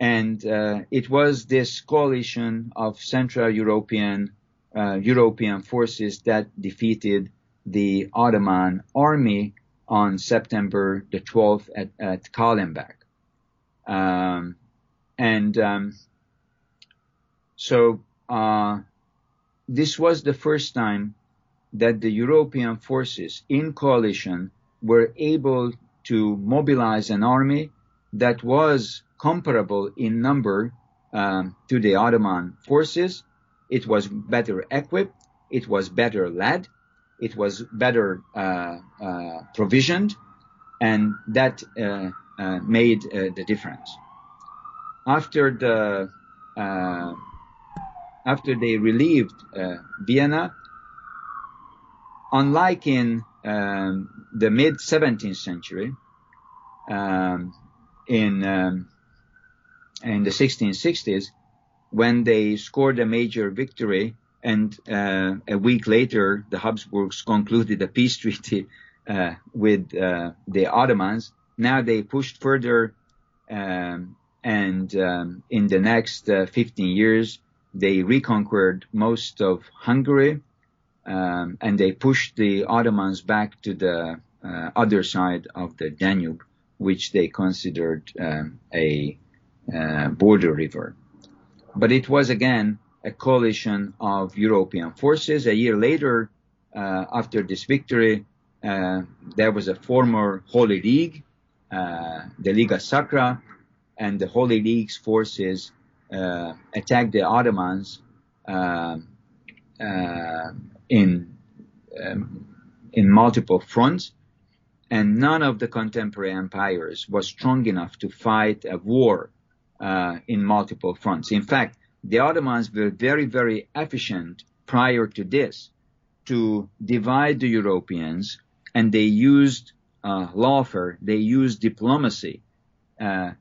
And uh, it was this coalition of Central European European forces that defeated the Ottoman army on September the 12th at, at Kahlenberg. Um, and um, so uh, this was the first time that the European forces in coalition were able to mobilize an army that was comparable in number um, to the Ottoman forces. It was better equipped. It was better led. It was better uh, uh, provisioned, and that uh, uh made uh, the difference. After the after they relieved Vienna, unlike in um, the mid 17th century, um, in um, in the 1660s, when they scored a major victory, and uh, a week later the Habsburgs concluded a peace treaty uh, with uh, the Ottomans. Now they pushed further, um, and um, in the next uh, 15 years they reconquered most of Hungary um, and they pushed the Ottomans back to the uh, other side of the Danube which they considered um, a border river. But it was again a coalition of European forces. A year later, uh, after this victory, uh, there was a former Holy League, uh, the Liga Sacra, and the Holy League's forces uh, attacked the Ottomans uh, in um, in multiple fronts and none of the contemporary empires was strong enough to fight a war uh, in multiple fronts. In fact, the Ottomans were very, very efficient prior to this to divide the Europeans, and they used uh, lawfare, they used diplomacy uh,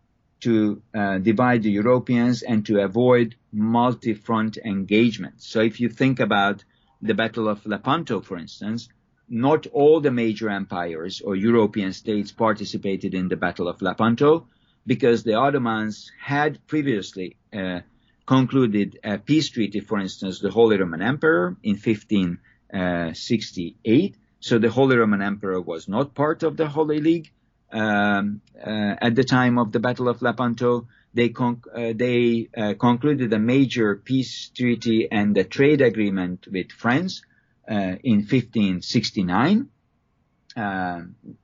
to uh, divide the Europeans and to avoid multi-front engagement. So if you think about the Battle of Lepanto, for instance, not all the major empires or European states participated in the Battle of Lepanto because the Ottomans had previously uh, concluded a peace treaty, for instance, the Holy Roman Emperor in 1568. So the Holy Roman Emperor was not part of the Holy League um, uh, at the time of the Battle of Lepanto. They, con- uh, they uh, concluded a major peace treaty and a trade agreement with France uh, in 1569, uh,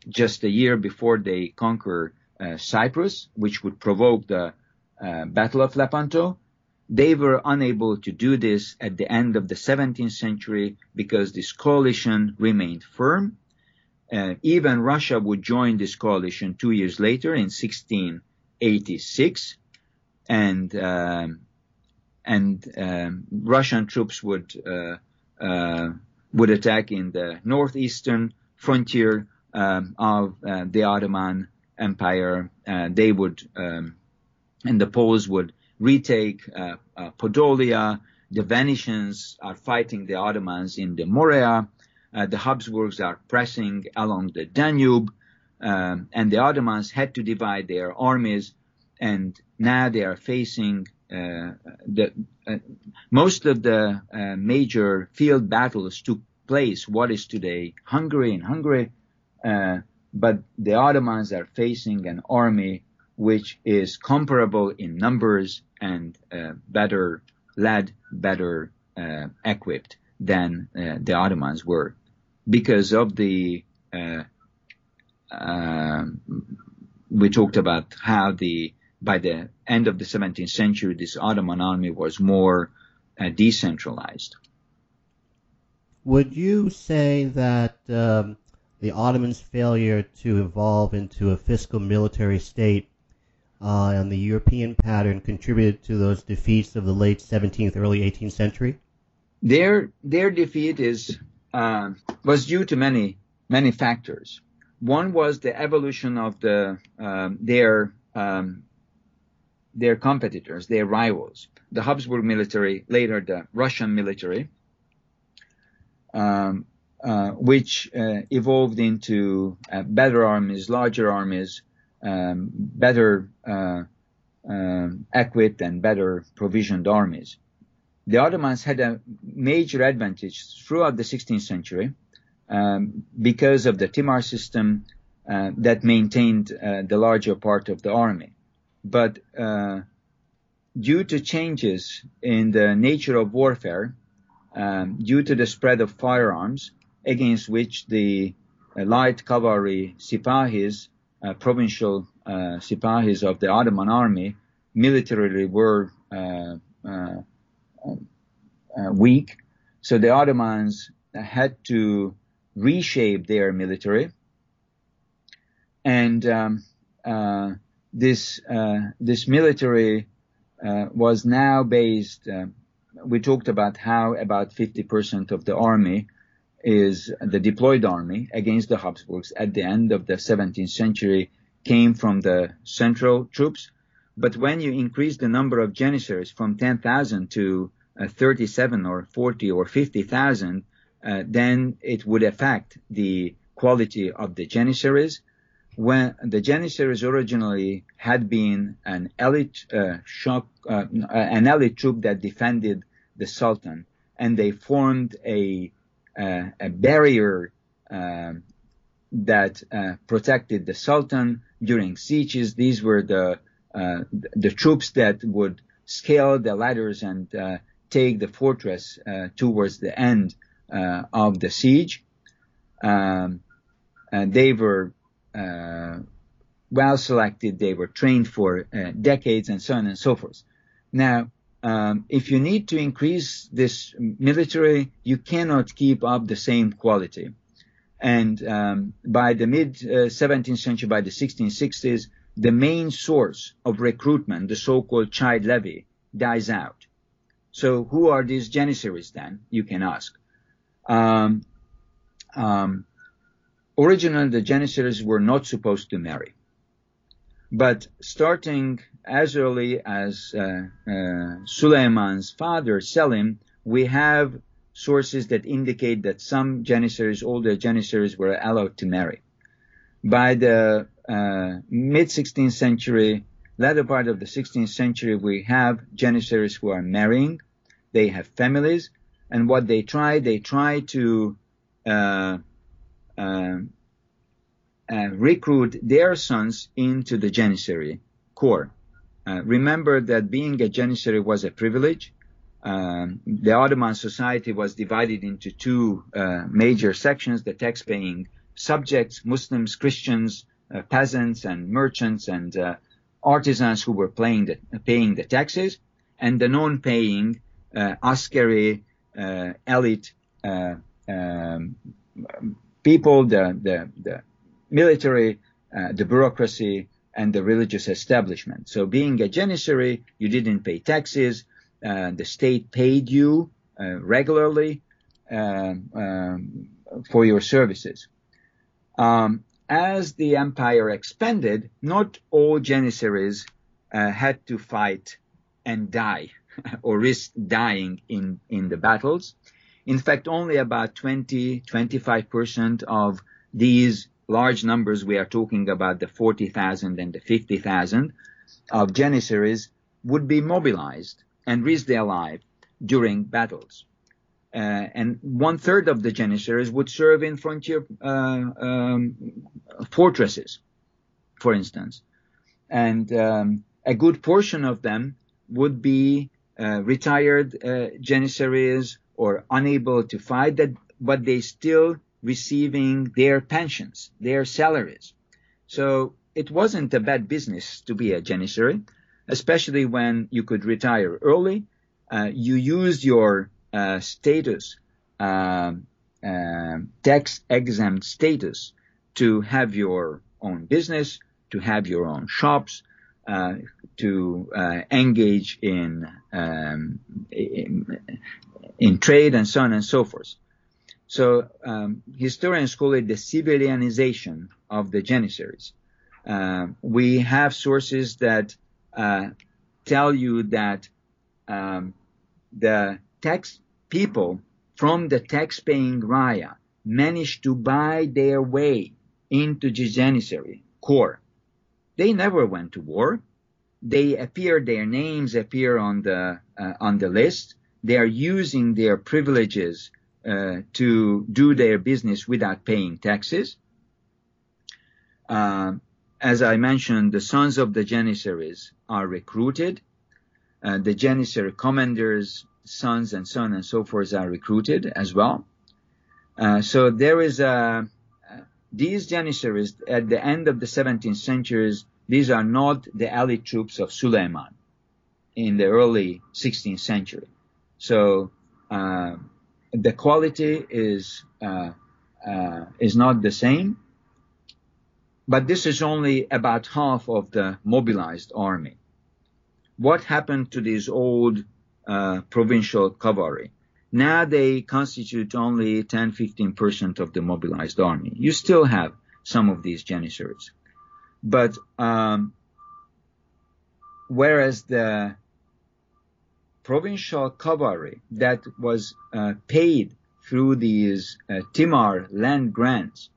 just a year before they conquer uh, Cyprus, which would provoke the Battle of Lepanto. They were unable to do this at the end of the 17th century because this coalition remained firm. Uh, even Russia would join this coalition two years later in 1686, and um, and um, Russian troops would uh, uh, would attack in the northeastern frontier um, of uh, the Ottoman Empire. Uh, they would, um, and the Poles would retake uh, uh Podolia. The Venetians are fighting the Ottomans in the Morea. The Habsburgs are pressing along the Danube. Um, and the Ottomans had to divide their armies, and now they are facing uh, the, uh, most of the uh, major field battles took place what is today Hungary and Hungary, but the Ottomans are facing an army which is comparable in numbers and better led, better equipped than the Ottomans were because of the uh, uh, we talked about how the by the end of the 17th century, this Ottoman army was more uh, decentralized. Would you say that um, the Ottomans' failure to evolve into a fiscal military state uh, and the European pattern contributed to those defeats of the late 17th, early 18th century? Their their defeat is uh, was due to many many factors. One was the evolution of the um, their um, their competitors, their rivals, the Habsburg military, later the Russian military, um, uh, which uh, evolved into uh, better armies, larger armies, um, better uh, um, equipped and better provisioned armies. The Ottomans had a major advantage throughout the 16th century um, because of the Timar system uh, that maintained uh, the larger part of the army but due to changes in the nature of warfare, um, due to the spread of firearms, against which the uh, light cavalry sipahis, uh, provincial uh, sipahis of the Ottoman army, militarily were uh, uh, weak. So the Ottomans had to reshape their military and um, this uh, this military uh, was now based. Uh, we talked about how about 50% of the army is the deployed army against the Habsburgs at the end of the 17th century came from the central troops. But when you increase the number of janissaries from 10,000 to uh, 37 or 40 or 50,000, uh, then it would affect the quality of the janissaries when the Janissaries originally had been an elite uh, shock, uh, an elite troop that defended the Sultan, and they formed a a barrier um, that uh, protected the Sultan during sieges. These were the uh, the troops that would scale the ladders and uh, take the fortress uh, towards the end uh, of the siege. Um, and they were well selected. They were trained for decades and so on and so forth. Now, um, if you need to increase this military, you cannot keep up the same quality. And um, by the mid uh, 17th century, by the 1660s, the main source of recruitment, the so-called child levy, dies out. So who are these janissaries then? You can ask. Um, um, originally, the janissaries were not supposed to marry. But starting as early as uh, uh, Suleiman's father, Selim, we have sources that indicate that some janissaries, older janissaries, were allowed to marry. By the uh, mid 16th century, latter part of the 16th century, we have janissaries who are marrying. They have families, and what they try, they try to uh, uh, uh recruit their sons into the janissary corps. Uh, remember that being a janissary was a privilege. Um, the Ottoman society was divided into two uh, major sections: the tax-paying subjects, Muslims, Christians, uh, peasants, and merchants and uh, artisans who were the, paying the taxes, and the non-paying uh, askari elite um, people, the, the, the military, the bureaucracy, and the religious establishment. So being a janissary, you didn't pay taxes. Uh, the state paid you uh, regularly uh, um, for your services. Um, as the empire expanded, not all janissaries uh, had to fight and die [LAUGHS] or risk dying in, in the battles. In fact, only about 20, 25% of these large numbers, we are talking about the 40,000 and the 50,000 of janissaries would be mobilized and risk their life during battles. Uh, and one third of the janissaries would serve in frontier uh, um, fortresses, for instance. And um, a good portion of them would be uh, retired uh, janissaries or unable to fight that, but they still receiving their pensions, their salaries. So it wasn't a bad business to be a janissary, especially when you could retire early. Uh, you used your uh, status, uh, tax exempt status, to have your own business, to have your own shops, uh, to uh, engage in, um, in, in trade and so on and so forth. So um, historians call it the civilianization of the Janissaries. Uh, we have sources that uh, tell you that um, the tax people from the tax-paying Raya managed to buy their way into the Janissary Corps. They never went to war. They appear, their names appear on the uh, on the list. They are using their privileges uh, to do their business without paying taxes. Uh, as I mentioned, the sons of the Janissaries are recruited. Uh, the Janissary commanders, sons, and so on and so forth are recruited as well. Uh, so there is a, these Janissaries at the end of the 17th centuries, these are not the elite troops of Suleiman in the early 16th century. So, uh, the quality is uh, uh, is not the same. But this is only about half of the mobilized army. What happened to these old uh, provincial cavalry? Now they constitute only 10-15% of the mobilized army. You still have some of these janissaries. But um, whereas the provincial cavalry that was uh, paid through these uh, Timar land grants,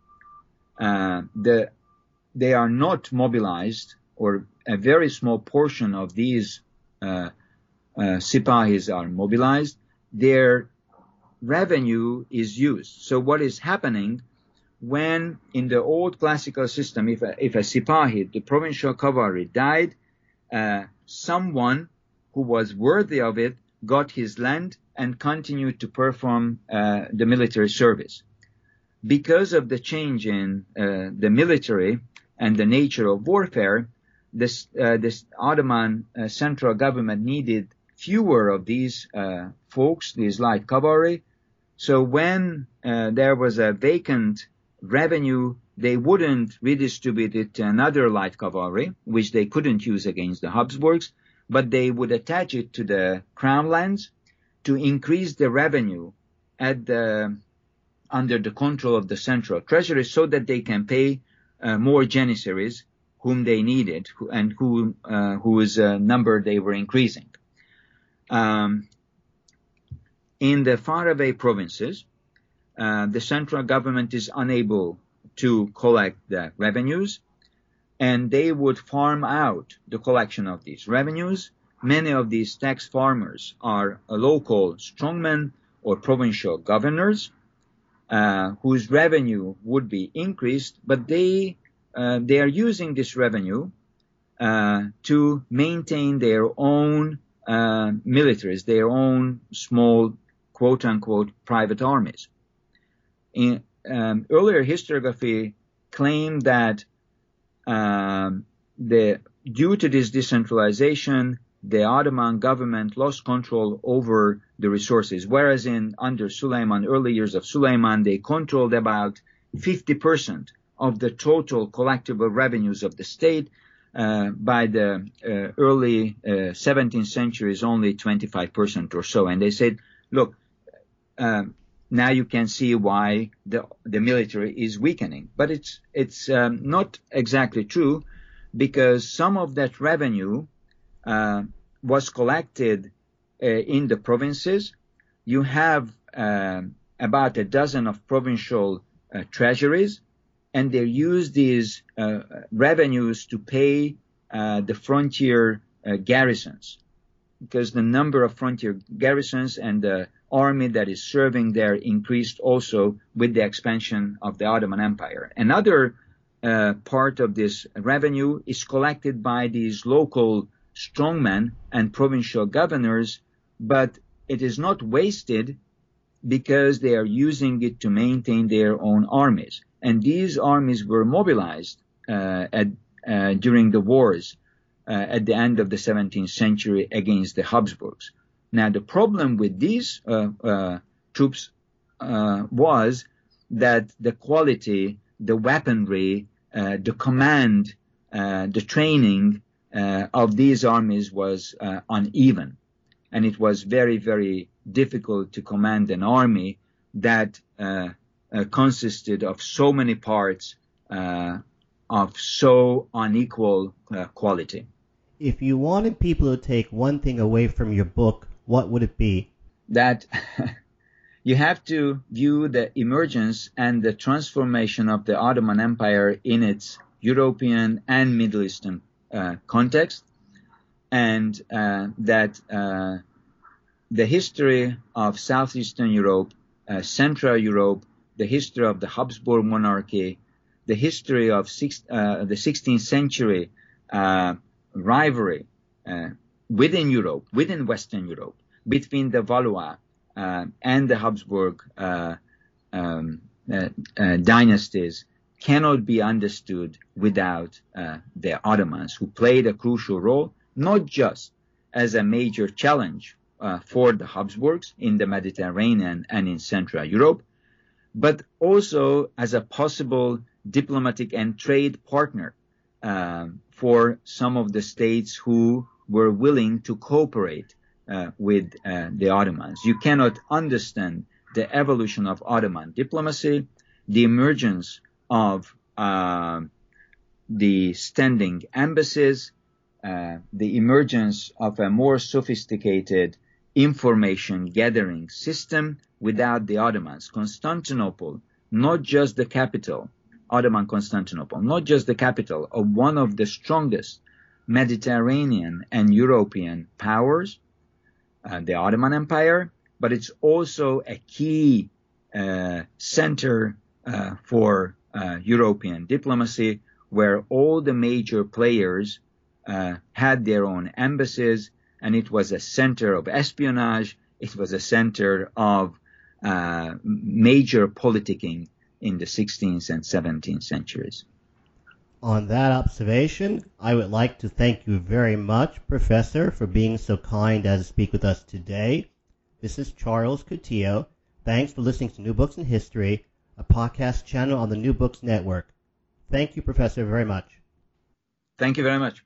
uh, the, they are not mobilized, or a very small portion of these uh, uh, sipahis are mobilized. Their revenue is used. So what is happening when in the old classical system, if a, if a Sipahi, the provincial cavalry, died, uh, someone who was worthy of it got his land and continued to perform uh, the military service. Because of the change in uh, the military and the nature of warfare, this, uh, this Ottoman uh, central government needed fewer of these uh, folks, these light cavalry. So when there was a vacant revenue, they wouldn't redistribute it to another light cavalry, which they couldn't use against the Habsburgs, but they would attach it to the crown lands to increase the revenue at the under the control of the central treasury so that they can pay uh, more janissaries whom they needed and who uh, whose uh, number they were increasing. Um, in the faraway provinces, uh, the central government is unable to collect the revenues and they would farm out the collection of these revenues. Many of these tax farmers are local strongmen or provincial governors uh, whose revenue would be increased, but they uh, they are using this revenue uh, to maintain their own uh, militaries, their own small quote unquote private armies in um, earlier historiography claimed that um, the due to this decentralization, the Ottoman government lost control over the resources, whereas in under Suleiman, early years of Suleiman, they controlled about 50% of the total collectible revenues of the state. Uh, by the uh, early uh, 17th century is only 25% or so. And they said, look, um, now you can see why the the military is weakening. But it's it's um, not exactly true because some of that revenue uh, was collected uh, in the provinces. You have uh, about a dozen of provincial uh, treasuries, and they use these uh, revenues to pay uh, the frontier garrisons because the number of frontier garrisons and the army that is serving there increased also with the expansion of the Ottoman Empire. Another uh, part of this revenue is collected by these local strongmen and provincial governors, but it is not wasted because they are using it to maintain their own armies. And these armies were mobilized uh, at, uh, during the wars uh, at the end of the 17th century against the Habsburgs. Now, the problem with these uh, uh, troops uh, was that the quality, the weaponry, uh, the command, uh, the training uh, of these armies was uneven. And it was very, very difficult to command an army that consisted of so many parts of so unequal quality. If you wanted people to take one thing away from your book, what would it be? That [LAUGHS] you have to view the emergence and the transformation of the Ottoman Empire in its European and Middle Eastern uh, context, and uh, that uh, the history of Southeastern Europe, uh, Central Europe, the history of the Habsburg monarchy, the history of six, uh, the 16th century uh, rivalry within Europe, within Western Europe, between the Valois uh, and the Habsburg uh, um, uh, uh dynasties cannot be understood without uh, the Ottomans, who played a crucial role, not just as a major challenge uh, for the Habsburgs in the Mediterranean and in Central Europe, but also as a possible diplomatic and trade partner for some of the states who were willing to cooperate uh, with uh, the Ottomans. You cannot understand the evolution of Ottoman diplomacy, the emergence of uh, the standing embassies, uh, the emergence of a more sophisticated information gathering system without the Ottomans. Constantinople, not just the capital, Ottoman Constantinople, not just the capital of one of the strongest Mediterranean and European powers, uh, the Ottoman Empire, but it's also a key uh, center uh, for uh, European diplomacy, where all the major players uh, had their own embassies, and it was a center of espionage. It was a center of uh, major politicking in the 16th and 17th centuries. On that observation, I would like to thank you very much, Professor, for being so kind as to speak with us today. This is Charles Coutinho. Thanks for listening to New Books in History, a podcast channel on the New Books Network. Thank you, Professor, very much. Thank you very much.